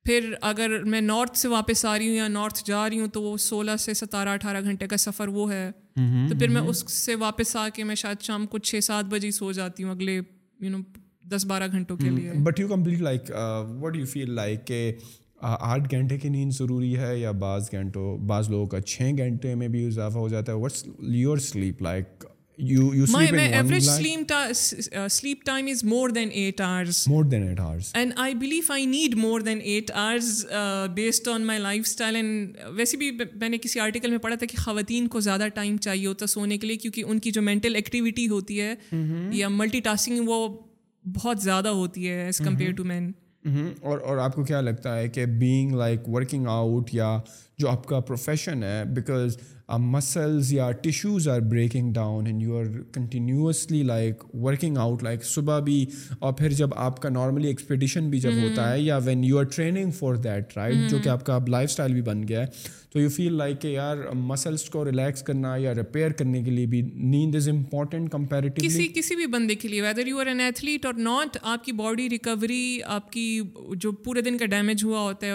پھر اگر میں نارتھ سے واپس آ رہی ہوں یا نارتھ جا رہی ہوں تو وہ سولہ سے ستارہ اٹھارہ گھنٹے کا سفر وہ ہے تو پھر میں اس سے واپس آ کے میں شاید شام کو چھ سات بجے سو جاتی ہوں اگلے یو نو دس بارہ گھنٹوں کے لیے but you complete like what you feel like کہ آٹھ گھنٹے کی نیند ضروری ہے یا بعض گھنٹوں بعض لوگوں کا چھ گھنٹے میں بھی اضافہ ہو جاتا ہے واٹس یور سلیپ لائک پڑھا تھا کہ خواتین کو زیادہ ٹائم چاہیے ہوتا سونے کے لیے کیونکہ ان کی جو مینٹل ایکٹیویٹی ہوتی ہے یا ملٹی ٹاسکنگ وہ بہت زیادہ ہوتی ہے ایز کمپیئر ٹو مین اور اور آپ کو کیا لگتا ہے کہ بینگ لائک ورکنگ آؤٹ یا جو آپ کا پروفیشن ہے بیکاز مسلز یا tissues are breaking down and you are continuously like working out like صبح بھی اور پھر جب آپ کا نارملی ایکسپیٹیشن بھی جب ہوتا ہے یا when you are training for that right جو کہ آپ کا اب لائف اسٹائل بھی بن گیا ہے تو یو فیل لائک کہ یار مسلس کو ریلیکس کرنا یا ریپیئر کرنے کے لیے بھی نیند از امپورٹنٹ کمپیریٹو کسی کسی بھی بندے کے لیے whether you are an athlete or not آپ کی باڈی ریکوری آپ کی جو پورے دن کا ڈیمیج ہوا ہوتا ہے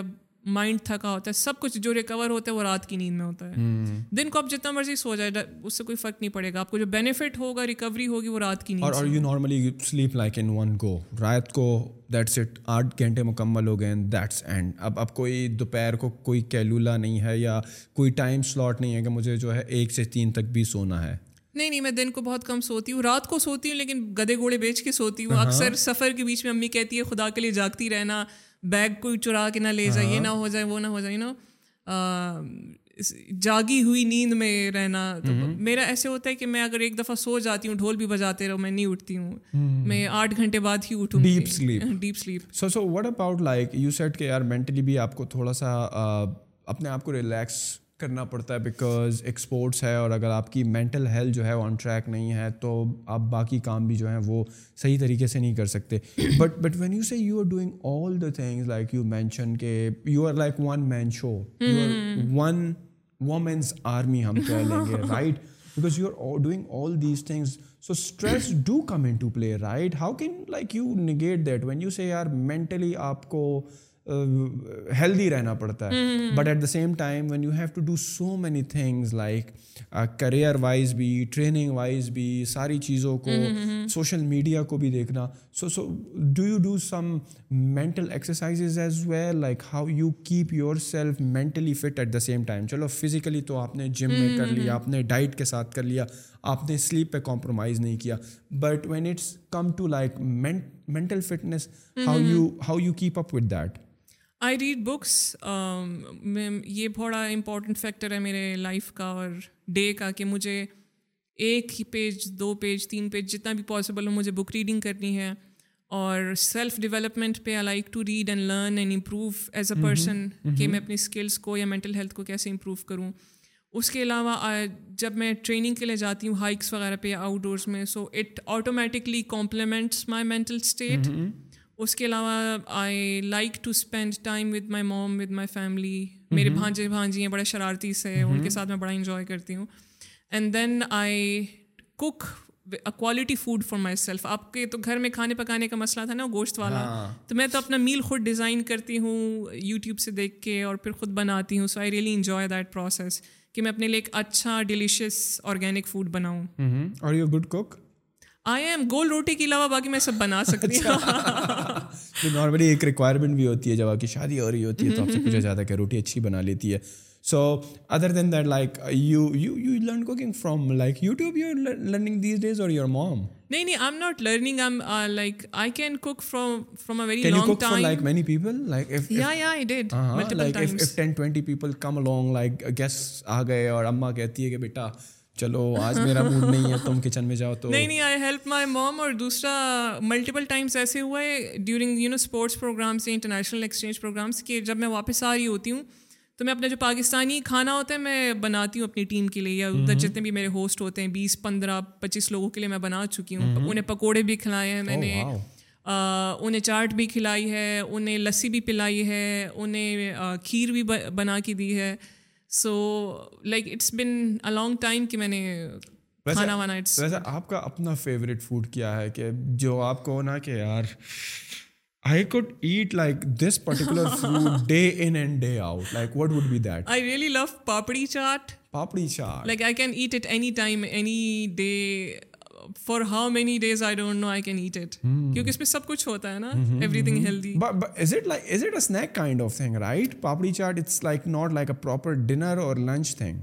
مائنڈ تھکا ہوتا ہے سب کچھ جو ریکور ہوتا ہے وہ رات کی نیند میں ہوتا ہے دن کو آپ جتنا مرضی سو جائے اس سے کوئی فرق نہیں پڑے گا آپ کو جو بینیفٹ ہوگا ریکوری ہوگی وہ رات کی نیند اور you normally sleep like in one go رات کو دیٹس اٹ آٹھ گھنٹے مکمل ہو گئے دیٹس اینڈ اب اب کوئی دوپہر کو کوئی کیلولا نہیں ہے یا کوئی ٹائم سلاٹ نہیں ہے کہ مجھے جو ہے ایک سے تین تک بھی سونا ہے نہیں نہیں میں دن کو بہت کم سوتی ہوں رات کو سوتی ہوں لیکن گدے گھوڑے بیچ کے سوتی ہوں ہاں۔ اکثر سفر کے بیچ میں امی کہتی ہے خدا کے لیے جاگتی رہنا بیگ کوئی چرا کے نہ لے جائے یہ ہاں۔ نہ ہو جائے وہ نہ ہو جائے نا جاگی ہوئی نیند میں رہنا میرا ایسے ہوتا ہے کہ میں اگر ایک دفعہ سو جاتی ہوں ڈھول بھی بجاتے رہو میں نہیں اٹھتی ہوں میں آٹھ گھنٹے بعد ہی اٹھوں deep sleep deep sleep so so what about like you said کہ یار مینٹلی بھی آپ کو تھوڑا سا اپنے آپ کو ریلیکس کرنا پڑتا ہے بیکاز ایکسپورٹس ہے اور اگر آپ کی مینٹل ہیلتھ جو ہے آن ٹریک نہیں ہے تو آپ باقی کام بھی جو ہیں وہ صحیح طریقے سے نہیں کر سکتے but but when you say you are doing all the things like you mention کہ you are like one man show one women's army ہم کہہ [LAUGHS] لیں گے right because you are doing all these things so stress do come into play right how can like you negate that when you say are mentally آپ کو ہیلدی رہنا پڑتا ہے but at the same time when you have to do so many things like career wise بھی ٹریننگ وائز بھی ساری چیزوں کو سوشل میڈیا کو بھی دیکھنا so so do you do some mental exercises as well like how you keep yourself mentally fit at the same time چلو فزیکلی تو آپ نے جم میں کر لیا آپ نے ڈائٹ کے ساتھ کر لیا آپ نے سلیپ پہ کمپرومائز نہیں کیا but when it's come to like mental fitness how you how you keep up with that I read books یہ بڑا امپورٹنٹ فیکٹر ہے میرے لائف کا اور ڈے کا کہ مجھے ایک ہی پیج دو پیج تین پیج جتنا بھی پاسبل ہو مجھے بک ریڈنگ کرنی ہے اور سیلف ڈیولپمنٹ پہ I like to read and learn and improve as a person کہ میں اپنی اسکلس کو یا مینٹل ہیلتھ کو کیسے امپروو کروں اس کے علاوہ جب میں ٹریننگ کے لیے جاتی ہوں ہائکس وغیرہ پہ یا آؤٹ ڈورس میں so it automatically complements my mental state اس کے علاوہ I like to spend time with my mom with my family میرے بھانجے بھانجی ہیں بڑے شرارتی سے ان کے mm-hmm. ساتھ میں بڑا انجوائے کرتی ہوں and then I cook quality food for myself آپ کے تو گھر میں کھانے پکانے کا مسئلہ تھا نا گوشت والا ہاں۔ تو میں تو اپنا میل خود ڈیزائن کرتی ہوں یوٹیوب سے دیکھ کے اور پھر خود بناتی ہوں so I really enjoy that process کہ میں اپنے لیے ایک اچھا ڈیلیشیس آرگینک فوڈ بناؤں اور you good cook I am گول روٹی کے علاوہ باقی میں سب بنا سکتی ہوں نارملی اچھا۔ [LAUGHS] ایک ریکوائرمنٹ بھی ہوتی ہے جب آپ کی شادی ہو رہی ہوتی ہے تو آپ سے پوچھا جاتا ہے کہ روٹی اچھی بنا لیتی ہے so other than that like اور بیٹا چلو آج میرا موڈ نہیں ہے تم کچن میں میں جاؤ تو نہیں نہیں آئی ہیلپ مائی موم اور دوسرا ملٹیپل ٹائمس ایسے during you know sports programs programs international exchange کہ جب واپس آ رہی ہوتی ہوں تو میں اپنا جو پاکستانی کھانا ہوتا ہے میں بناتی ہوں اپنی ٹیم کے لیے یا ادھر جتنے بھی میرے ہوسٹ ہوتے ہیں بیس پندرہ پچیس لوگوں کے لیے میں بنا چکی ہوں انہیں پکوڑے بھی کھلائے ہیں میں نے انہیں چاٹ بھی کھلائی ہے انہیں لسی بھی پلائی ہے انہیں کھیر بھی بنا کے دی ہے so like it's been a long time کہ میں نے کھانا آپ کا اپنا فیوریٹ فوڈ کیا ہے کہ جو آپ کو نا کہ یار I could eat like this particular food day in and day out like what would be that I really love papri chaat papri chaat like I can eat it any time any day for how many days I don't know I can eat it کیونکہ اس میں سب کچھ ہوتا ہے نا everything healthy is it like is it a snack kind of thing right papri chaat it's like not like a proper dinner or lunch thing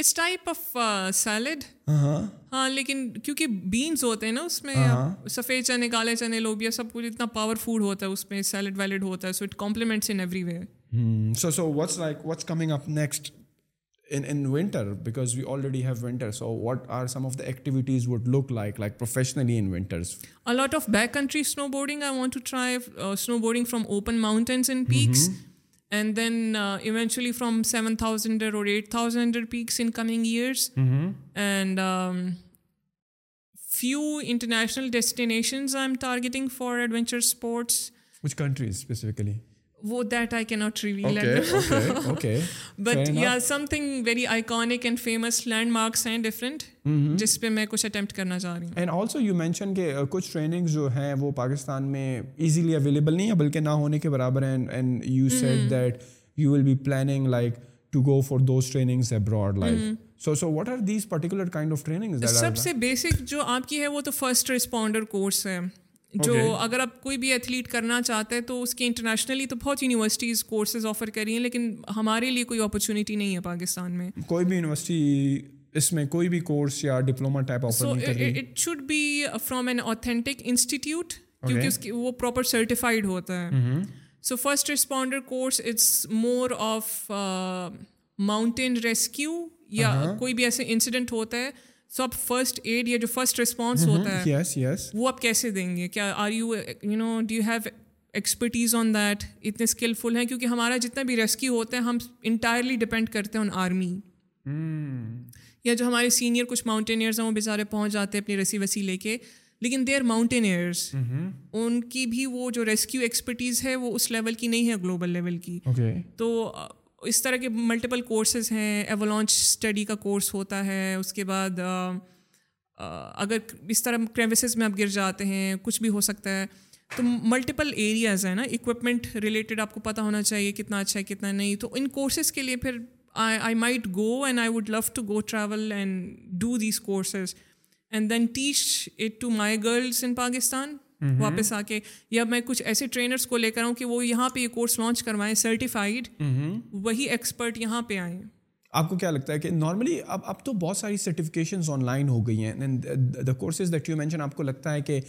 اس ٹائپ آف سیلڈ ہاں لیکن کیونکہ بینس ہوتے ہیں نا اس میں uh-huh. سفید چنے کالے چنے لوبیا سب کچھ اتنا پاور فوڈ ہوتا ہے اس میں سیلڈ ویلڈ ہوتا ہے so it complements in every way so so what's like what's coming up next in in winter because we already have winter so what are some of the activities would look like like professionally in winters a lot of back country snowboarding I want to try snowboarding from open mountains and peaks And then uh, eventually from 7,000 or 8,000 peaks in coming years. Mm-hmm. And um, few international destinations I'm targeting for adventure sports. Which countries specifically? وہ دیٹ آئی کی not reveal but yeah something very iconic and famous landmarks ہیں ڈفرینٹ جس پہ میں کچھ اٹمپٹ کرنا چاہ رہی ہوں اینڈ آلسو یو مینشن کہ uh, کچھ ٹریننگ جو ہیں وہ پاکستان میں ایزیلی اویلیبل نہیں ہیں بلکہ نہ ہونے کے برابر ہیں and you said that you will be planning like to go for those trainings abroad like so so what are these particular kind of training سب سے بیسک جو آپ کی ہے وہ تو فرسٹ رسپونڈر کورس ہے جو اگر آپ کوئی بھی ایتھلیٹ کرنا چاہتے ہیں تو اس کی انٹرنیشنلی تو بہت یونیورسٹیز کورسز آفر کر رہی ہیں لیکن ہمارے لیے کوئی اپرچونیٹی نہیں ہے پاکستان میں کوئی بھی یونیورسٹی اس میں کوئی بھی کورس یا diploma type so it should be from an authentic institute کیونکہ اس کی وہ پراپر سرٹیفائڈ ہوتا ہے so first responder course it's more of mountain rescue یا uh-huh. کوئی بھی ایسے انسیڈنٹ ہوتا ہے سو آپ فرسٹ ایڈ یا جو فرسٹ رسپانس mm-hmm. ہوتا ہے وہ آپ کیسے دیں گے کیا are you you know do you have expertise on that اتنے اسکلفل ہیں کیونکہ ہمارا جتنا بھی ریسکیو ہوتا ہے ہم انٹائرلی ڈپینڈ کرتے ہیں آن آرمی hmm. یا جو ہمارے سینئر کچھ ماؤنٹینئرز ہیں وہ بیچارے پہنچ جاتے ہیں اپنی رسی وسی لے کے لیکن دے آر ماؤنٹینئرس ان کی بھی وہ جو ریسکیو ایکسپرٹیز ہے وہ اس لیول کی نہیں ہے گلوبل لیول کی تو اس طرح کے ملٹیپل کورسز ہیں ایولانچ اسٹڈی کا کورس ہوتا ہے اس کے بعد اگر اس طرح کریوسز میں آپ گر جاتے ہیں کچھ بھی ہو سکتا ہے تو ملٹیپل ایریاز ہیں نا اکوپمنٹ ریلیٹڈ آپ کو پتہ ہونا چاہیے کتنا اچھا ہے کتنا نہیں تو ان کورسز کے لیے پھر I might go and I would love to go travel and do these courses and then teach it to my girls in Pakistan Mm-hmm. واپس آ کے یا میں کچھ ایسے ٹرینرس کو لے کر آؤں کہ وہ یہاں پہ یہ کورس لانچ کروائیں سرٹیفائڈ mm-hmm. وہی ایکسپرٹ یہاں پہ آئیں آپ کو کیا لگتا ہے کہ نارملی اب اب تو بہت ساری سرٹیفکیشنز آن لائن ہو گئی ہیں the courses that you mention آپ کو لگتا ہے کہ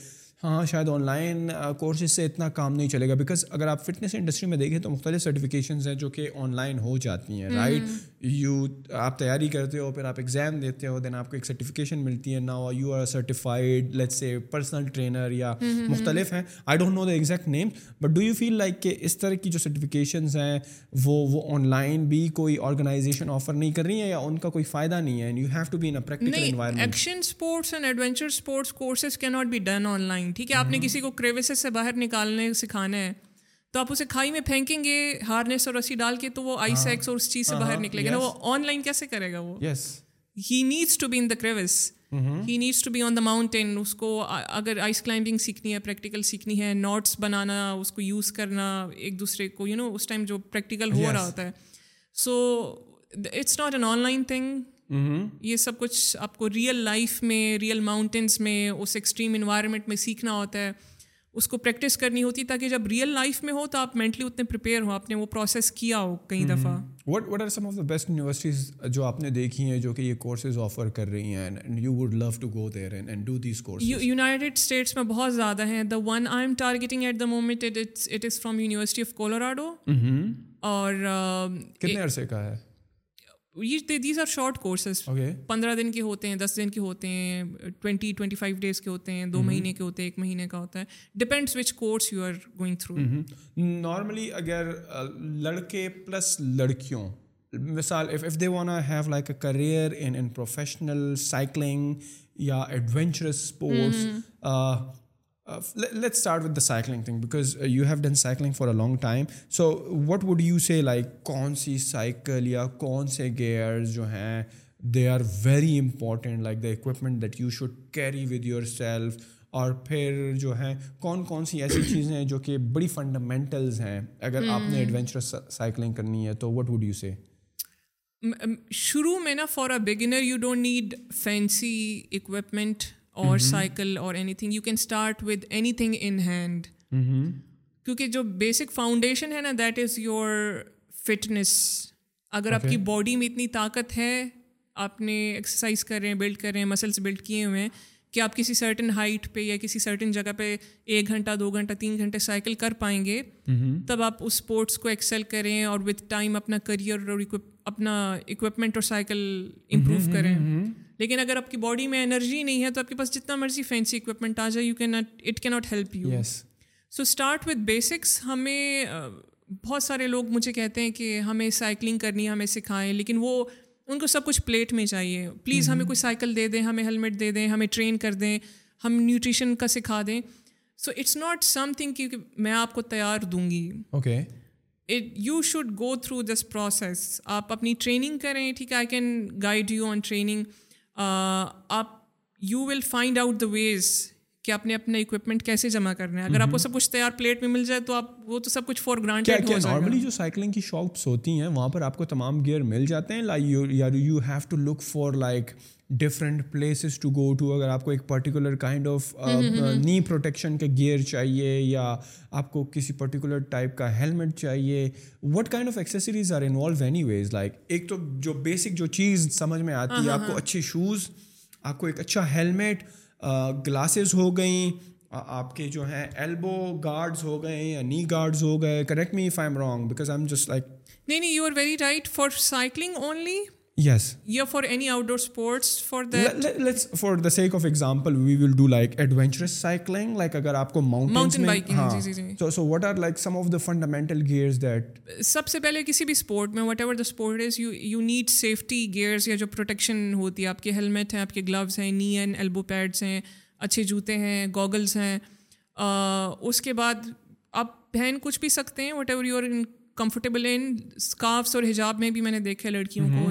ہاں شاید آن لائن کورسز سے اتنا کام نہیں چلے گا بیکاز اگر آپ فٹنس انڈسٹری میں دیکھیں تو مختلف سرٹیفکیشنز ہیں جو کہ آن لائن ہو جاتی ہیں رائٹ mm-hmm. یو آپ تیاری کرتے ہو پھر آپ ایگزام دیتے ہو دین آپ کو ایک سرٹیفکیشن ملتی ہے now you are certified let's say personal trainer یا مختلف ہیں I don't know the exact name but do you feel like کہ اس طرح کی جو سرٹیفکیشنز ہیں وہ وہ آن لائن بھی کوئی آرگنائزیشن آفر نہیں کر رہی ہیں یا ان کا کوئی فائدہ نہیں ہے you have to be in practical environment action sports and adventure sports courses کی not be done online ٹھیک ہے آپ نے کسی کو کریوسز سے باہر نکالنے سکھانے ہیں تو آپ اسے کھائی میں پھینکیں گے ہارنیس اور رسی ڈال کے تو وہ آئی سیکس ہاں۔ اور اس چیز سے باہر نکلے گا نا وہ آن لائن کیسے کرے گا وہ ہی needs to be in the crevasse he needs to be on the mountain اس کو اگر آئس کلائمبنگ سیکھنی ہے پریکٹیکل سیکھنی ہے ناٹس بنانا اس کو یوز کرنا ایک دوسرے کو یو نو اس ٹائم جو پریکٹیکل ہو رہا ہوتا ہے so it's not an online thing یہ سب کچھ آپ کو ریئل لائف میں ریئل ماؤنٹینس میں اس ایکسٹریم انوائرمنٹ میں سیکھنا ہوتا ہے اس کو پریکٹس کرنی ہوتی تاکہ جب ریئل لائف میں ہو تو آپ مینٹلی اتنے پریپیئر ہوں آپ نے وہ پروسیس کیا ہو کئی دفعہ what what are some of the best universities جو آپ نے دیکھی ہیں جو کہ یہ کورسز آفر کر رہی ہیں you would love to go there and do these courses United States میں بہت زیادہ ہیں the one I am targeting at the moment it is from University of Colorado اور کتنے عرصے کا ہے دیز آر شارٹ کورسز پندرہ دن کے ہوتے ہیں دس دن کے ہوتے ہیں ٹوینٹی فائیو ڈیز کے ہوتے ہیں دو مہینے کے ہوتے ہیں ایک مہینے کا ہوتا ہے depends which course you are going through normally اگر لڑکے پلس لڑکیوں مثال if if they wanna have like a career in in professional cycling یا adventurous sports let start the cycling thing because you have done cycling for a long time so what would you سے لائک کون سی سائیکل یا کون سے گیئرز جو ہیں they are very important like the equipment that you should carry with yourself اور پھر جو ہیں کون کون سی ایسی چیزیں ہیں جو کہ بڑی فنڈامنٹلز ہیں اگر آپ نے ایڈونچرس سائیکلنگ کرنی ہے تو وٹ وڈ یو سے شروع میں نا for a beginner you don't need fancy equipment or cycle or anything you can start with anything in hand کیونکہ جو بیسک فاؤنڈیشن ہے نا دیٹ از یور فٹنس اگر آپ کی باڈی میں اتنی طاقت ہے آپ نے ایکسرسائز کر رہے ہیں بلڈ کر رہے ہیں مسلس بلڈ کیے ہوئے ہیں کہ آپ کسی سرٹن ہائٹ پہ یا کسی سرٹن جگہ پہ ایک گھنٹہ دو گھنٹہ تین گھنٹے سائیکل کر پائیں گے mm-hmm. تب آپ اس اسپورٹس کو ایکسل کریں اور وتھ ٹائم اپنا کریئر اور اپنا اکوپمنٹ اور سائیکل امپروو mm-hmm. کریں mm-hmm. لیکن اگر آپ کی باڈی میں انرجی نہیں ہے تو آپ کے پاس جتنا مرضی فینسی اکوپمنٹ آ جائے یو کین ناٹ اٹ کی not help you yes so start with basics ہمیں بہت سارے لوگ مجھے کہتے ہیں کہ ہمیں سائیکلنگ کرنی ہے ہمیں سکھائیں لیکن وہ ان کو سب کچھ پلیٹ میں چاہیے پلیز mm-hmm. ہمیں کوئی سائیکل دے دیں ہمیں ہیلمٹ دے دیں ہمیں ٹرین کر دیں ہم نیوٹریشن کا سکھا دیں so it's not something کہ میں آپ کو تیار دوں گی okay you should go through this process آپ اپنی ٹریننگ کریں ٹھیک ہے I can guide you on training آپ you will find out the ways کہ آپ نے اپنے اکوپمنٹ کیسے جمع کرنا ہے اگر آپ کو سب کچھ تیار پلیٹ میں مل جائے تو آپ وہ تو سب کچھ فور گرانڈ نارملی جو سائیکلنگ کی شاپس ہوتی ہیں وہاں پر آپ کو تمام گیئر مل جاتے ہیں like you have to look for like different places to go to اگر آپ کو ایک particular kind of knee protection کے گیئر چاہیے یا آپ کو کسی پرٹیکولر ٹائپ کا ہیلمٹ چاہیے what kind of accessories are involve anyways like ایک تو جو بیسک جو چیز سمجھ میں آتی ہے ہاں، ہاں، آپ کو ہاں۔ اچھے شوز آپ کو ایک اچھا ہیلمیٹ گلاسز ہو گئیں آپ کے جو ہیں ایلبو گارڈز ہو گئے یا نی گارڈز ہو گئے correct me if I am wrong because I am just like نہیں نہیں you are very right for cycling only یا دا گیئرز سب سے پہلے کسی بھی اسپورٹ اسپورٹ میں whatever is you need safety جو پروٹیکشن ہوتی ہے آپ کے ہیلمٹ ہیں آپ کے گلوز ہیں نی این ایلبو پیڈس ہیں اچھے جوتے ہیں گوگلس ہیں uh, اس کے بعد آپ پہن کچھ بھی سکتے ہیں whatever you are comfortable in scarves اور حجاب میں بھی میں نے دیکھا ہے لڑکیوں کو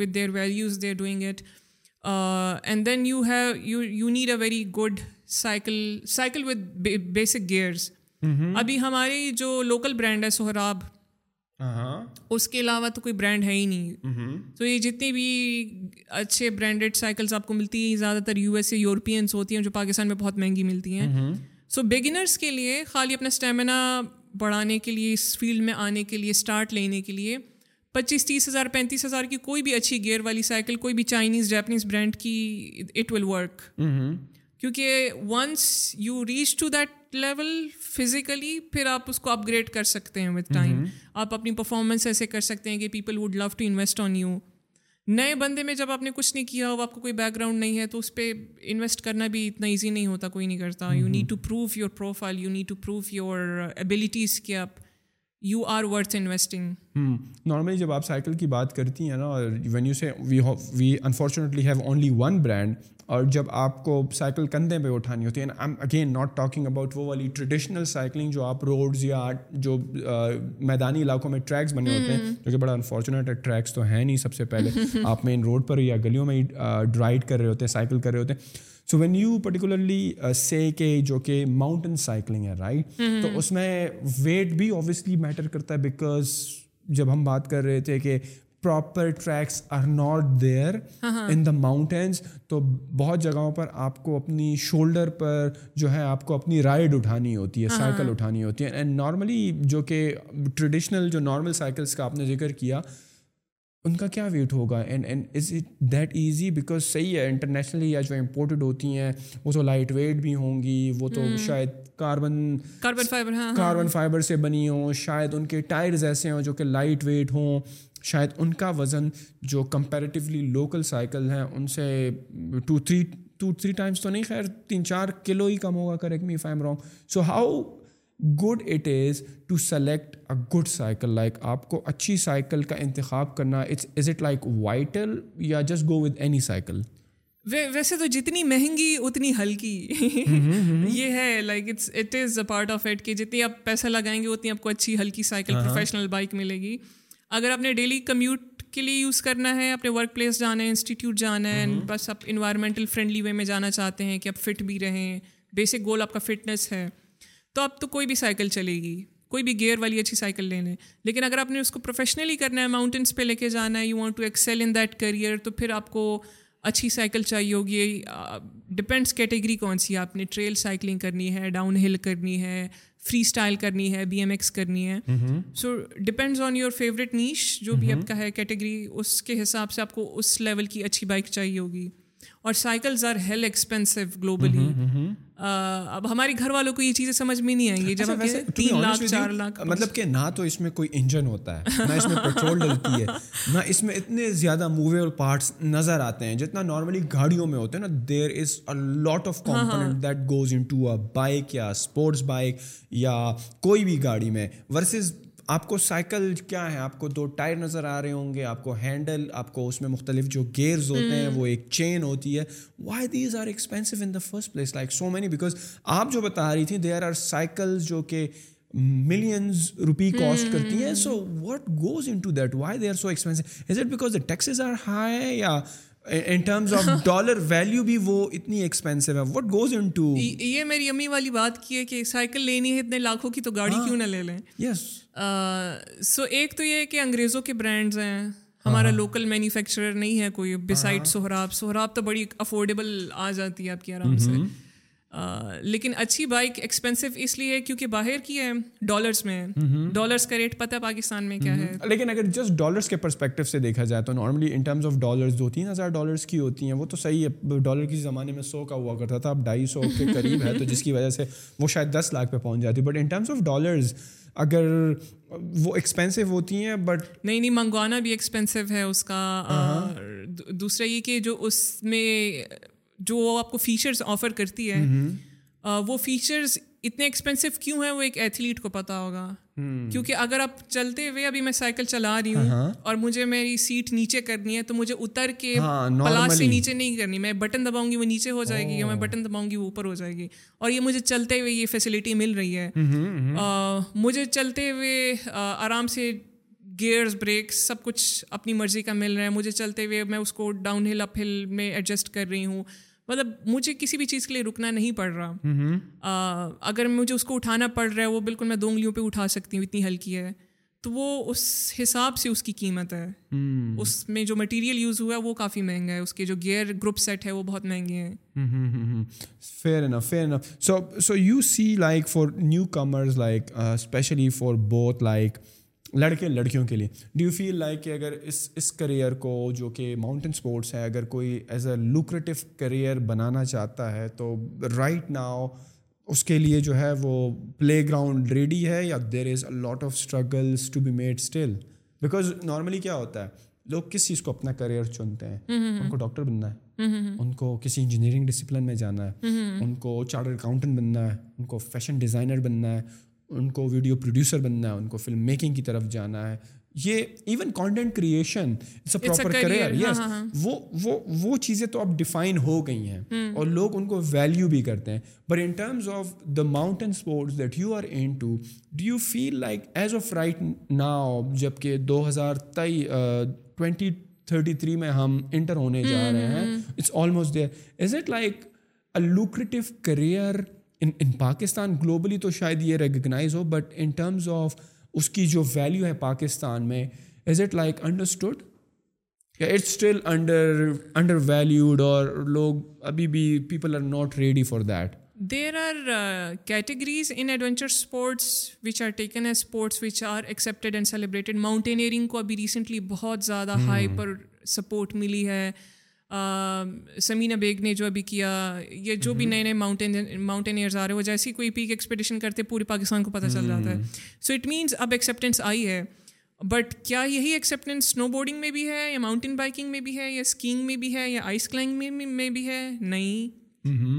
with their values doing it and then you have you you need a very good cycle cycle basic gears ابھی ہماری جو لوکل برانڈ ہے سہراب اس کے علاوہ تو کوئی برانڈ ہے ہی نہیں تو یہ جتنے بھی اچھے برانڈیڈ سائیکلس آپ کو ملتی ہیں زیادہ تر یو ایس اے یورپینس ہوتی ہیں جو پاکستان میں بہت مہنگی ملتی ہیں سو بگنرس کے لیے خالی اپنا اسٹیمنا بڑھانے کے لیے اس فیلڈ میں آنے کے لیے اسٹارٹ لینے کے لیے پچیس تیس ہزار پینتیس ہزار کی کوئی بھی اچھی گیئر والی سائیکل کوئی بھی چائنیز جیپنیز برانڈ کی اٹ ول ورک کیونکہ once you reach to that level physically پھر آپ اس کو اپ گریڈ کر سکتے ہیں وتھ ٹائم آپ اپنی پرفارمنس ایسے کر سکتے ہیں کہ people would love to invest on you نئے بندے میں جب آپ نے کچھ نہیں کیا ہو آپ کو کوئی بیک گراؤنڈ نہیں ہے تو اس پہ انویسٹ کرنا بھی اتنا ایزی نہیں ہوتا کوئی نہیں کرتا you need to proof your profile you need to proof your کہ آپ you are worth investing normally جب آپ سائیکل کی بات کرتی ہیں نا اور when you say we unfortunately have only one brand اور جب آپ کو سائیکل کندھے پہ اٹھانی ہوتی ہے am again not talking about وہ والی ٹریڈیشنل سائیکلنگ جو آپ روڈز یا جو میدانی علاقوں میں ٹریکس بنے ہوتے ہیں جو کہ بڑا انفارچونیٹ ہے ٹریکس تو ہیں نہیں سب سے پہلے [LAUGHS] آپ مین روڈ پر یا گلیوں میں ہی رائڈ کر رہے ہوتے ہیں سائیکل کر رہے ہوتے ہیں so when you particularly say کہ جو کہ ماؤنٹن سائیکلنگ ہے رائٹ تو اس میں ویٹ بھی آبویسلی میٹر کرتا ہے بیکاز جب ہم بات کر رہے تھے کہ proper tracks are not there in the mountains تو بہت جگہوں پر آپ کو اپنی شولڈر پر جو ہے آپ کو اپنی رائڈ اٹھانی ہوتی ہے سائیکل uh-huh. اٹھانی ہوتی ہے اینڈ نارملی جو کہ ٹریڈیشنل جو نارمل سائیکلس کا آپ نے ذکر کیا ان کا کیا ویٹ ہوگا and and is it that easy because صحیح ہے انٹرنیشنلی یا جو امپورٹیڈ ہوتی ہیں وہ تو لائٹ ویٹ بھی ہوں گی وہ تو شاید carbon carbon fibre carbon fibre سے بنی ہوں شاید ان کے ٹائرز ایسے ہوں جو کہ لائٹ ویٹ ہوں شاید ان کا وزن جو کمپیریٹیولی لوکل سائیکل ہیں ان سے two three two three times تو نہیں خیر تین چار کلو ہی کم ہوگا correct me I'm wrong so how good it is to select a good cycle like آپ کو اچھی سائیکل کا انتخاب کرنا it's is it like vital یا just go with any cycle ویسے تو جتنی مہنگی اتنی ہلکی یہ ہے like it's it is a part of it کہ جتنی آپ پیسہ لگائیں گے اتنی آپ کو اچھی ہلکی سائیکل پروفیشنل بائک ملے گی اگر آپ نے ڈیلی کمیوٹ کے لیے یوز کرنا ہے اپنے ورک پلیس جانا ہے انسٹیٹیوٹ جانا ہے بس آپ انوائرمنٹل فرینڈلی وے میں جانا چاہتے ہیں کہ آپ فٹ بھی رہیں بیسک گول آپ کا فٹنس ہے تو اب تو کوئی بھی سائیکل چلے گی کوئی بھی گیئر والی اچھی سائیکل لے لیں لیکن اگر آپ نے اس کو پروفیشنلی کرنا ہے ماؤنٹینس پہ لے کے جانا ہے you want to excel in that career تو پھر آپ کو اچھی سائیکل چاہیے ہوگی ڈپینڈس کیٹیگری کون سی ہے آپ نے ٹریل سائیکلنگ کرنی ہے ڈاؤن ہل کرنی ہے فری اسٹائل کرنی ہے بی ایم ایکس کرنی ہے so depends on your favourite niche جو بھی آپ کا ہے کیٹیگری اس کے حساب سے آپ کو اس لیول کی اچھی بائک چاہیے ہوگی اور cycles are hell expensive globally اب ہمارے گھر والوں کو یہ چیزیں سمجھ میں نہیں آئیں گی جب اچھا، تین لاکھ چار لاکھ مطلب کہ نہ تو اس میں کوئی انجن ہوتا ہے نہ اس میں پیٹرول ڈلتی ہے نہ اس میں اتنے زیادہ موویبل پارٹس نظر آتے ہیں جتنا نارملی گاڑیوں میں ہوتے ہیں نا there is a lot of component that goes into a bike یا اسپورٹس بائک یا کوئی بھی گاڑی میں ورسز آپ کو سائیکل کیا ہے آپ کو دو ٹائر نظر آ رہے ہوں گے آپ کو ہینڈل آپ کو اس میں مختلف جو گیئرز ہوتے ہیں وہ ایک چین ہوتی ہے why these are expensive in the place like so many because آپ جو بتا رہی تھیں دیر آر سائیکل جو کہ ملینز روپی کاسٹ کرتی ہیں so what goes into that why they are so are high of dollar value بھی وہ اتنی ایکسپینسو ہے واٹ گوز ان یہ میری امی والی بات کی ہے کہ سائیکل لینی ہے اتنے لاکھوں کی تو گاڑی ہاں۔ کیوں نہ لے لیں یس سو ایک تو یہ ہے کہ انگریزوں کے برانڈز ہیں ہمارا لوکل مینوفیکچرر نہیں ہے کوئی بسائڈ سہراب سہراب تو بڑی افورڈیبل آ جاتی ہے آپ کی آرام سے لیکن اچھی بائک ایکسپینسو اس لیے کیونکہ باہر کی ہے ڈالرس میں ڈالرس کا ریٹ پتہ ہے پاکستان میں کیا ہے لیکن اگر جس ڈالرس کے پرسپیکٹو سے دیکھا جائے تو normally in terms of dollars کی ہوتی ہیں وہ تو صحیح ہے ڈالر کی زمانے میں سو کا ہوا کرتا تھا اب ڈھائی سو کے قریب ہے تو جس کی وجہ سے وہ شاید دس لاکھ پہ پہنچ جاتی but in terms of dollars اگر وہ ایکسپینسو ہوتی ہیں بٹ نہیں نہیں منگوانا بھی ایکسپینسو ہے اس کا ہاں۔ دوسرا یہ کہ جو اس میں جو آپ کو فیچرس آفر کرتی ہے وہ فیچرس اتنے ایکسپینسو کیوں ہیں وہ ایک ایتھلیٹ کو پتا ہوگا کیونکہ اگر آپ چلتے ہوئے ابھی میں سائیکل چلا رہی ہوں ہاں، ہاں۔ اور مجھے میری سیٹ نیچے کرنی ہے تو مجھے اتر کے ہاں، پلاس سے نیچے نہیں کرنی میں بٹن دباؤں گی وہ نیچے ہو جائے گی یا میں بٹن oh۔ دباؤں گی وہ اوپر ہو جائے گی اور یہ مجھے چلتے ہوئے یہ فیسلٹی مل رہی ہے مجھے چلتے ہوئے آرام سے گیئرز بریکس سب کچھ اپنی مرضی کا مل رہا ہے مجھے چلتے ہوئے میں اس کو ڈاؤن ہل اپ ہل میں ایڈجسٹ کر رہی ہوں مطلب مجھے کسی بھی چیز کے لیے رکنا نہیں پڑ رہا اگر مجھے اس کو اٹھانا پڑ رہا ہے وہ بالکل میں دو انگلیوں پہ اٹھا سکتی ہوں اتنی ہلکی ہے تو وہ اس حساب سے اس کی قیمت ہے اس میں جو مٹیریل یوز ہوا ہے وہ کافی مہنگا ہے اس کے جو گیئر گروپ سیٹ ہے وہ بہت مہنگے ہیں fair fair so so you see like for newcomers like specially for both like لڑکے لڑکیوں کے لیے ڈو یو فیل لائک کہ اگر اس اس کریئر کو جو کہ ماؤنٹین اسپورٹس ہے اگر کوئی ایز اے لوکریٹو کریئر بنانا چاہتا ہے تو رائٹ ناؤ اس کے لیے جو ہے وہ پلے گراؤنڈ ریڈی ہے یا there is a lot of struggles to be made still because normally کیا ہوتا ہے لوگ کس چیز کو اپنا کریئر چنتے ہیں ان کو ڈاکٹر بننا ہے ان کو کسی انجینئرنگ ڈسپلن میں جانا ہے ان کو چارٹر اکاؤنٹنٹ بننا ہے ان کو فیشن ڈیزائنر بننا ہے ان کو ویڈیو پروڈیوسر بننا ہے ان کو فلم میکنگ کی طرف جانا ہے یہ ایون کانٹینٹ کریشن کریئر وہ چیزیں تو اب ڈیفائن ہو گئی ہیں اور لوگ ان کو ویلیو بھی کرتے ہیں but in terms of the mountain that you are into do you feel like as of right now جب کہ دو ہزار تئی ٹوینٹی تھرٹی تھری میں ہم انٹر ہونے جا رہے ہیں it's almost there is it like a lucrative career in in Pakistan globally تو شاید یہ ریکگنائز ہو بٹ ان ٹرمز آف اس کی جو ویلیو ہے پاکستان میں is it like understood or it's still under under valued اور لوگ ابھی بھی people are not ready for that there are categories in adventure sports which are taken as sports which are accepted and celebrated mountaineering کو ابھی ریسنٹلی بہت زیادہ ہائی پر سپورٹ ملی ہے سمینہ بیگ نے جو ابھی کیا یا جو بھی نئے نئے ماؤنٹین ماؤنٹینئرز آ رہے ہیں وہ کوئی پیک ایکسپیڈیشن کرتے پورے پاکستان کو پتہ چل جاتا ہے سو اٹ مینس اب ایکسیپٹینس آئی ہے بٹ کیا یہی ایکسیپٹینس سنو بورڈنگ میں بھی ہے یا ماؤنٹین بائکنگ میں بھی ہے یا اسکینگ میں بھی ہے یا آئس کلائمبنگ میں بھی ہے نہیں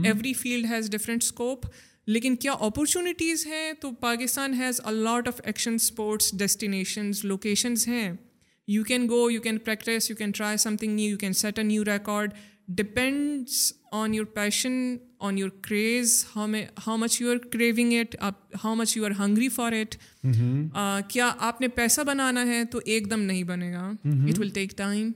every field has different scope لیکن کیا اپورچونیٹیز ہیں تو Pakistan has a lot of action sports destinations locations ہیں you can go you can practice you can try something new you can set a new record depends on your passion on your craze how much you are craving it how much you are hungry for it کیا آپ نے پیسہ بنانا ہے تو ایک دم نہیں بنے گا اٹ ول ٹیک ٹائم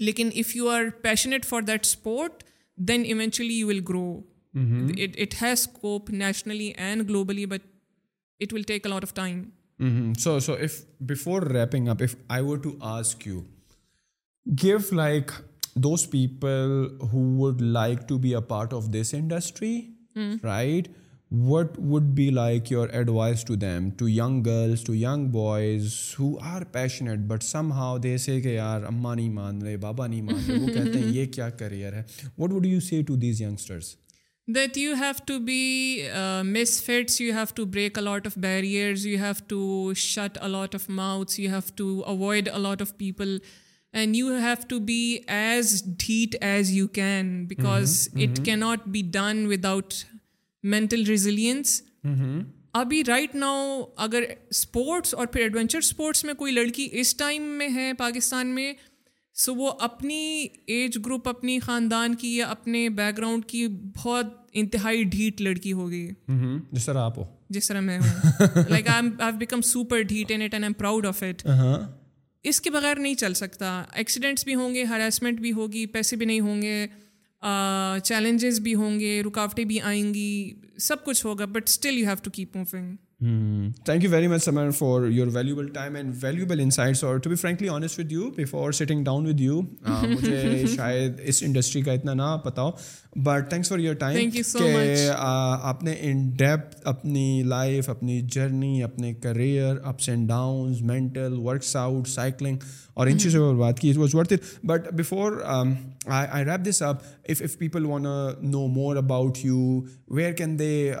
لیکن if you are passionate for that sport then eventually you will grow it has scope nationally and globally but it will take a lot of time so so if before wrapping up if I were to ask you give like those people who would like to be a part of this industry right what would be like your advice to them to young girls to young boys who are passionate but somehow they say کہ یار اماں نہیں مان رہے بابا نہیں مان رہے وہ کہتے ہیں یہ کیا کریئر ہے what would you say to these youngsters that you have to be misfits you have to break a lot of barriers you have to shut a lot of mouths you have to avoid a lot of people and you have to be as ڈھیٹ as you can because it can not be done without mental resilience ابھی رائٹ ناؤ اگر اسپورٹس اور پھر ایڈونچر اسپورٹس میں کوئی لڑکی اس ٹائم میں ہے پاکستان میں سو وہ اپنی ایج گروپ اپنی خاندان کی یا اپنے بیک گراؤنڈ کی بہت انتہائی ڈھیٹ لڑکی ہو گئی جس طرح آپ ہو جس طرح میں ہوں پراؤڈ آف اٹ اس کے بغیر نہیں چل سکتا ایکسیڈنٹس بھی ہوں گے ہراسمنٹ بھی ہوگی پیسے بھی نہیں ہوں گے چیلنجز بھی ہوں گے رکاوٹیں بھی آئیں گی سب کچھ ہوگا but still you have to keep moving thank you very much Samar for your valuable time and valuable insights اور to be frankly honest with you before sitting down with you مجھے شاید اس انڈسٹری کا اتنا نہ پتا ہو but thanks for your time کہ آپ نے ان ڈیپتھ اپنی لائف اپنی جرنی اپنے career ups and downs mental works out cycling اور ان mm-hmm. چیزوں پر بات کی was worth it but before I wrap this up if if people want know more about you where can they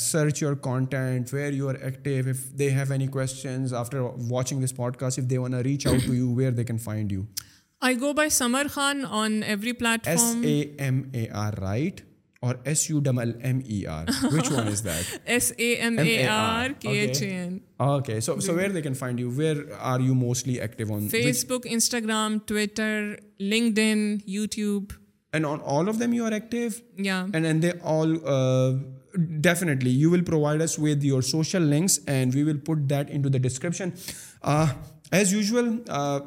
search your content where you are active if they have any questions after watching this podcast if they want reach out to you where they can find you I go by Samar Khan on every platform. Samar, right? Or Summer. Which one is that? SAMARKHAN. [LAUGHS] Okay. So where they can find you? Where are you mostly active on? Facebook, Instagram, Twitter, LinkedIn, YouTube. And on all of them you are active? Yeah. And they all... Uh, definitely you will provide us with your social links and we will put that into the description. Uh, as usual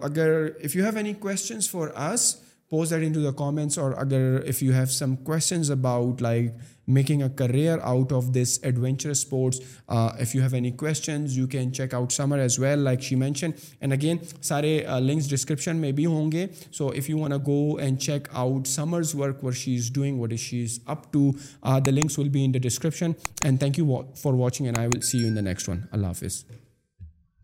اگر if you have any questions for us pose add the comments اور اگر if you have some questions about like making a career out of this adventurous sports if you have any questions you can check out Samar as well like she mention and again سارے لنکس ڈسکرپشن میں بھی ہوں گے so if you want a go and check out Samar's work where she is doing what is she is up to the links will be in the description and thank you for watching and I will see you in the next one Allah حافظ